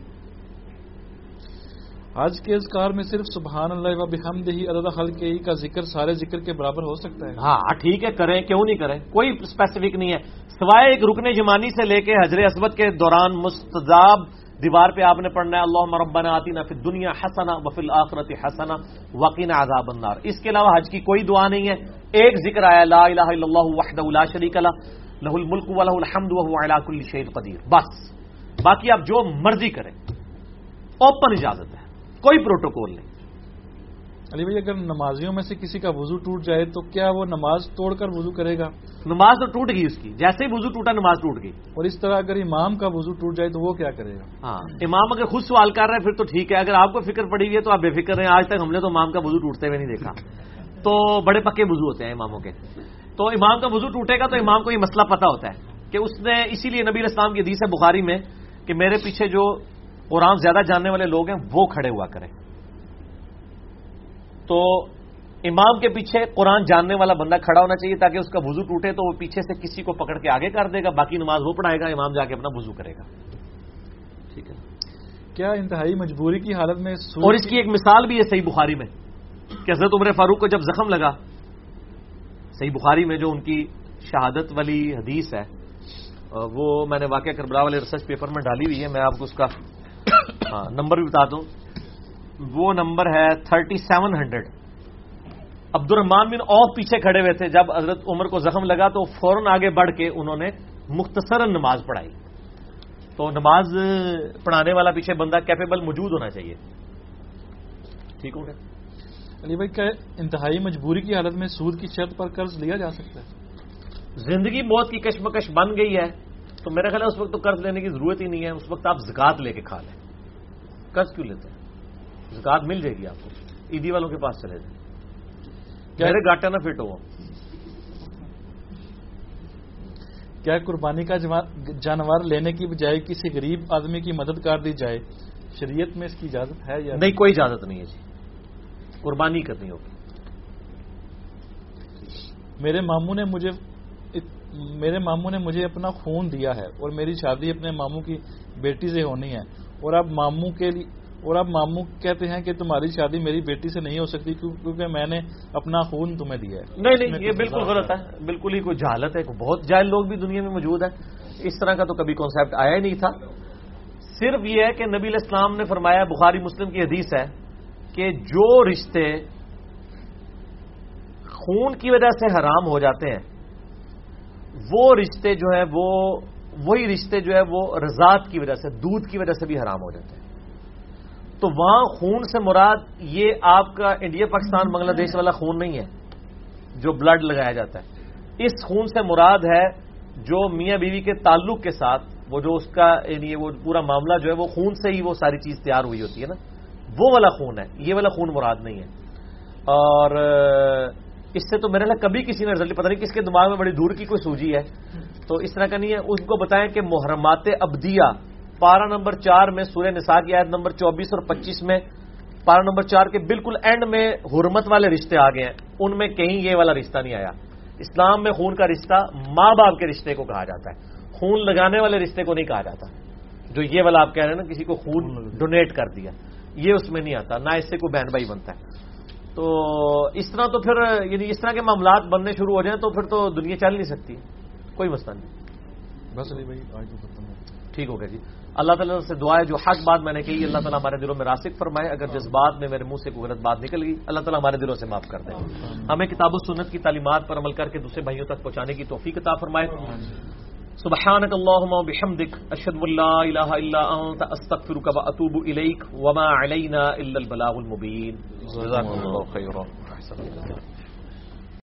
آج کے اذکار میں صرف سبحان اللہ و بحمد ہی عدد حلقے کا ذکر، سارے ذکر کے برابر ہو سکتا ہے۔ ہاں ٹھیک ہے، کریں، کیوں نہیں کریں؟ کوئی اسپیسیفک نہیں ہے۔ سوائے ایک رکن جمانی سے لے کے حضر اسبت کے دوران مستضاب دیوار پہ آپ نے پڑھنا ہے اللہ مربنا آتی نہ پھر دنیا حسنا وفل آخرت حسنا وقین عذاب النار۔ اس کے علاوہ حج کی کوئی دعا نہیں ہے۔ ایک ذکر آیا، لا الہ الا اللہ وحدہ لا شریک لہ لہ الملک و لہ الحمد وهو علی کل شیء قدیر۔ بس، باقی آپ جو مرضی کریں اوپن اجازت ہے۔ کوئی پروٹوکول نہیں۔ علی بھائی اگر نمازیوں میں سے کسی کا وضو ٹوٹ جائے تو کیا وہ نماز توڑ کر وضو کرے گا؟ نماز تو ٹوٹ گئی اس کی۔ جیسے ہی وضو ٹوٹا نماز ٹوٹ گئی۔ اور اس طرح اگر امام کا وضو ٹوٹ جائے تو وہ کیا کرے گا؟ ہاں امام اگر خود سوال کر رہے ہیں پھر تو ٹھیک ہے۔ اگر آپ کو فکر پڑی ہوئی ہے تو آپ بے فکر ہیں۔ آج تک ہم نے تو امام کا وضو ٹوٹتے ہوئے نہیں دیکھا۔ تو بڑے پکے وضو ہوتے ہیں اماموں کے۔ تو امام کا وضو ٹوٹے گا تو امام کو یہ مسئلہ پتا ہوتا ہے کہ اس نے اسی لیے نبی اسلام کی حدیث ہے بخاری میں کہ میرے پیچھے جو قرآن زیادہ جاننے والے لوگ ہیں وہ کھڑے ہوا کریں۔ تو امام کے پیچھے قرآن جاننے والا بندہ کھڑا ہونا چاہیے تاکہ اس کا وضو ٹوٹے تو وہ پیچھے سے کسی کو پکڑ کے آگے کر دے گا باقی نماز وہ پڑھائے گا امام جا کے اپنا وضو کرے گا۔ ٹھیک ہے۔ کیا انتہائی مجبوری کی حالت میں اور اس کی ایک مثال بھی ہے صحیح بخاری میں کہ حضرت عمر فاروق کو جب زخم لگا صحیح بخاری میں جو ان کی شہادت والی حدیث ہے وہ میں نے واقعہ کربلا والے ریسرچ پیپر میں ڈالی ہوئی ہے میں آپ کو اس کا ہاں نمبر بھی بتا دوں وہ نمبر ہے تھرٹی سیون ہنڈریڈ۔ عبد الرحمان بن اوف پیچھے کھڑے ہوئے تھے۔ جب حضرت عمر کو زخم لگا تو فوراً آگے بڑھ کے انہوں نے مختصر نماز پڑھائی۔ تو نماز پڑھانے والا پیچھے بندہ کیپیبل موجود ہونا چاہیے۔ ٹھیک ہو گیا۔ علی بھائی کیا انتہائی مجبوری کی حالت میں سود کی شرط پر قرض لیا جا سکتا ہے؟ زندگی موت کی کشمکش بن گئی ہے۔ تو میرا خیال ہے اس وقت تو قرض لینے کی ضرورت ہی نہیں ہے۔ اس وقت آپ زکات لے کے کھا لیں۔ قرض کیوں لیتے ہیں؟ زکات مل جائے گی آپ کو۔ عیدی والوں کے پاس چلے جائیں۔ میرے گاٹا نہ فٹ ہو کیا قربانی کا جانور لینے کی بجائے کسی غریب آدمی کی مدد کر دی جائے؟ شریعت میں اس کی اجازت ہے یا نہیں کوئی اجازت نہیں ہے جی۔ قربانی کرنی ہوگی۔ میرے ماموں نے مجھے میرے ماموں نے مجھے اپنا خون دیا ہے اور میری شادی اپنے ماموں کی بیٹی سے ہونی ہے۔ اور اب ماموں کے لیے اور اب ماموں کہتے ہیں کہ تمہاری شادی میری بیٹی سے نہیں ہو سکتی کیونکہ میں نے اپنا خون تمہیں دیا ہے۔ نہیں نہیں یہ بالکل غلط ہے۔ بالکل ہی کوئی جہالت ہے بہت جائل لوگ بھی دنیا میں موجود ہیں۔ اس طرح کا تو کبھی کانسیپٹ آیا ہی نہیں تھا۔ صرف یہ ہے کہ نبی الاسلام نے فرمایا بخاری مسلم کی حدیث ہے کہ جو رشتے خون کی وجہ سے حرام ہو جاتے ہیں وہ رشتے جو ہے وہ وہی رشتے جو ہے وہ رضاط کی وجہ سے، دودھ کی وجہ سے بھی حرام ہو جاتے ہیں۔ تو وہاں خون سے مراد یہ آپ کا انڈیا، پاکستان، بنگلہ دیش والا خون نہیں ہے، جو بلڈ لگایا جاتا ہے۔ اس خون سے مراد ہے جو میاں بیوی کے تعلق کے ساتھ، وہ جو اس کا یعنی وہ پورا معاملہ جو ہے، وہ خون سے ہی وہ ساری چیز تیار ہوئی ہوتی ہے نا۔ وہ والا خون ہے، یہ والا خون مراد نہیں ہے۔ اور، اس سے تو میرے لیے کبھی کسی نے رزلٹ پتہ نہیں کس کے دماغ میں بڑی دور کی کوئی سوجی ہے۔ تو اس طرح کا نہیں ہے۔ اس کو بتائیں کہ محرمات ابدیہ پارا نمبر چار میں سورہ نساء کی آیت نمبر چوبیس اور پچیس میں پارا نمبر چار کے بالکل اینڈ میں حرمت والے رشتے آ گئے ہیں۔ ان میں کہیں یہ والا رشتہ نہیں آیا۔ اسلام میں خون کا رشتہ ماں باپ کے رشتے کو کہا جاتا ہے۔ خون لگانے والے رشتے کو نہیں کہا جاتا۔ جو یہ والا آپ کہہ رہے ہیں نا کسی کو خون ڈونیٹ کر دیا۔ یہ اس میں نہیں آتا نہ اس سے کوئی بہن بھائی بنتا ہے۔ تو اس طرح تو پھر یعنی اس طرح کے معاملات بننے شروع ہو جائیں تو پھر تو دنیا چل نہیں سکتی۔ کوئی مسئلہ نہیں۔ بس علی بھائی آج تو ختم ٹھیک ہو گیا جی۔ اللہ تعالیٰ سے دعا ہے جو حق بات میں نے کہی اللہ تعالیٰ ہمارے دلوں میں راسک فرمائے۔ اگر جس بات میں میرے منہ سے کوئی غلط بات نکل گئی اللہ تعالیٰ ہمارے دلوں سے معاف کر دے۔ ہمیں کتاب و سنت کی تعلیمات پر عمل کر کے دوسرے بھائیوں تک پہنچانے کی توفیق عطا فرمائے۔ سبحانك اللهم وبحمدك اشهد ان لا اله الا انت استغفرك واتوب اليك وما علينا الا البلاغ المبين جزاكم الله خيرا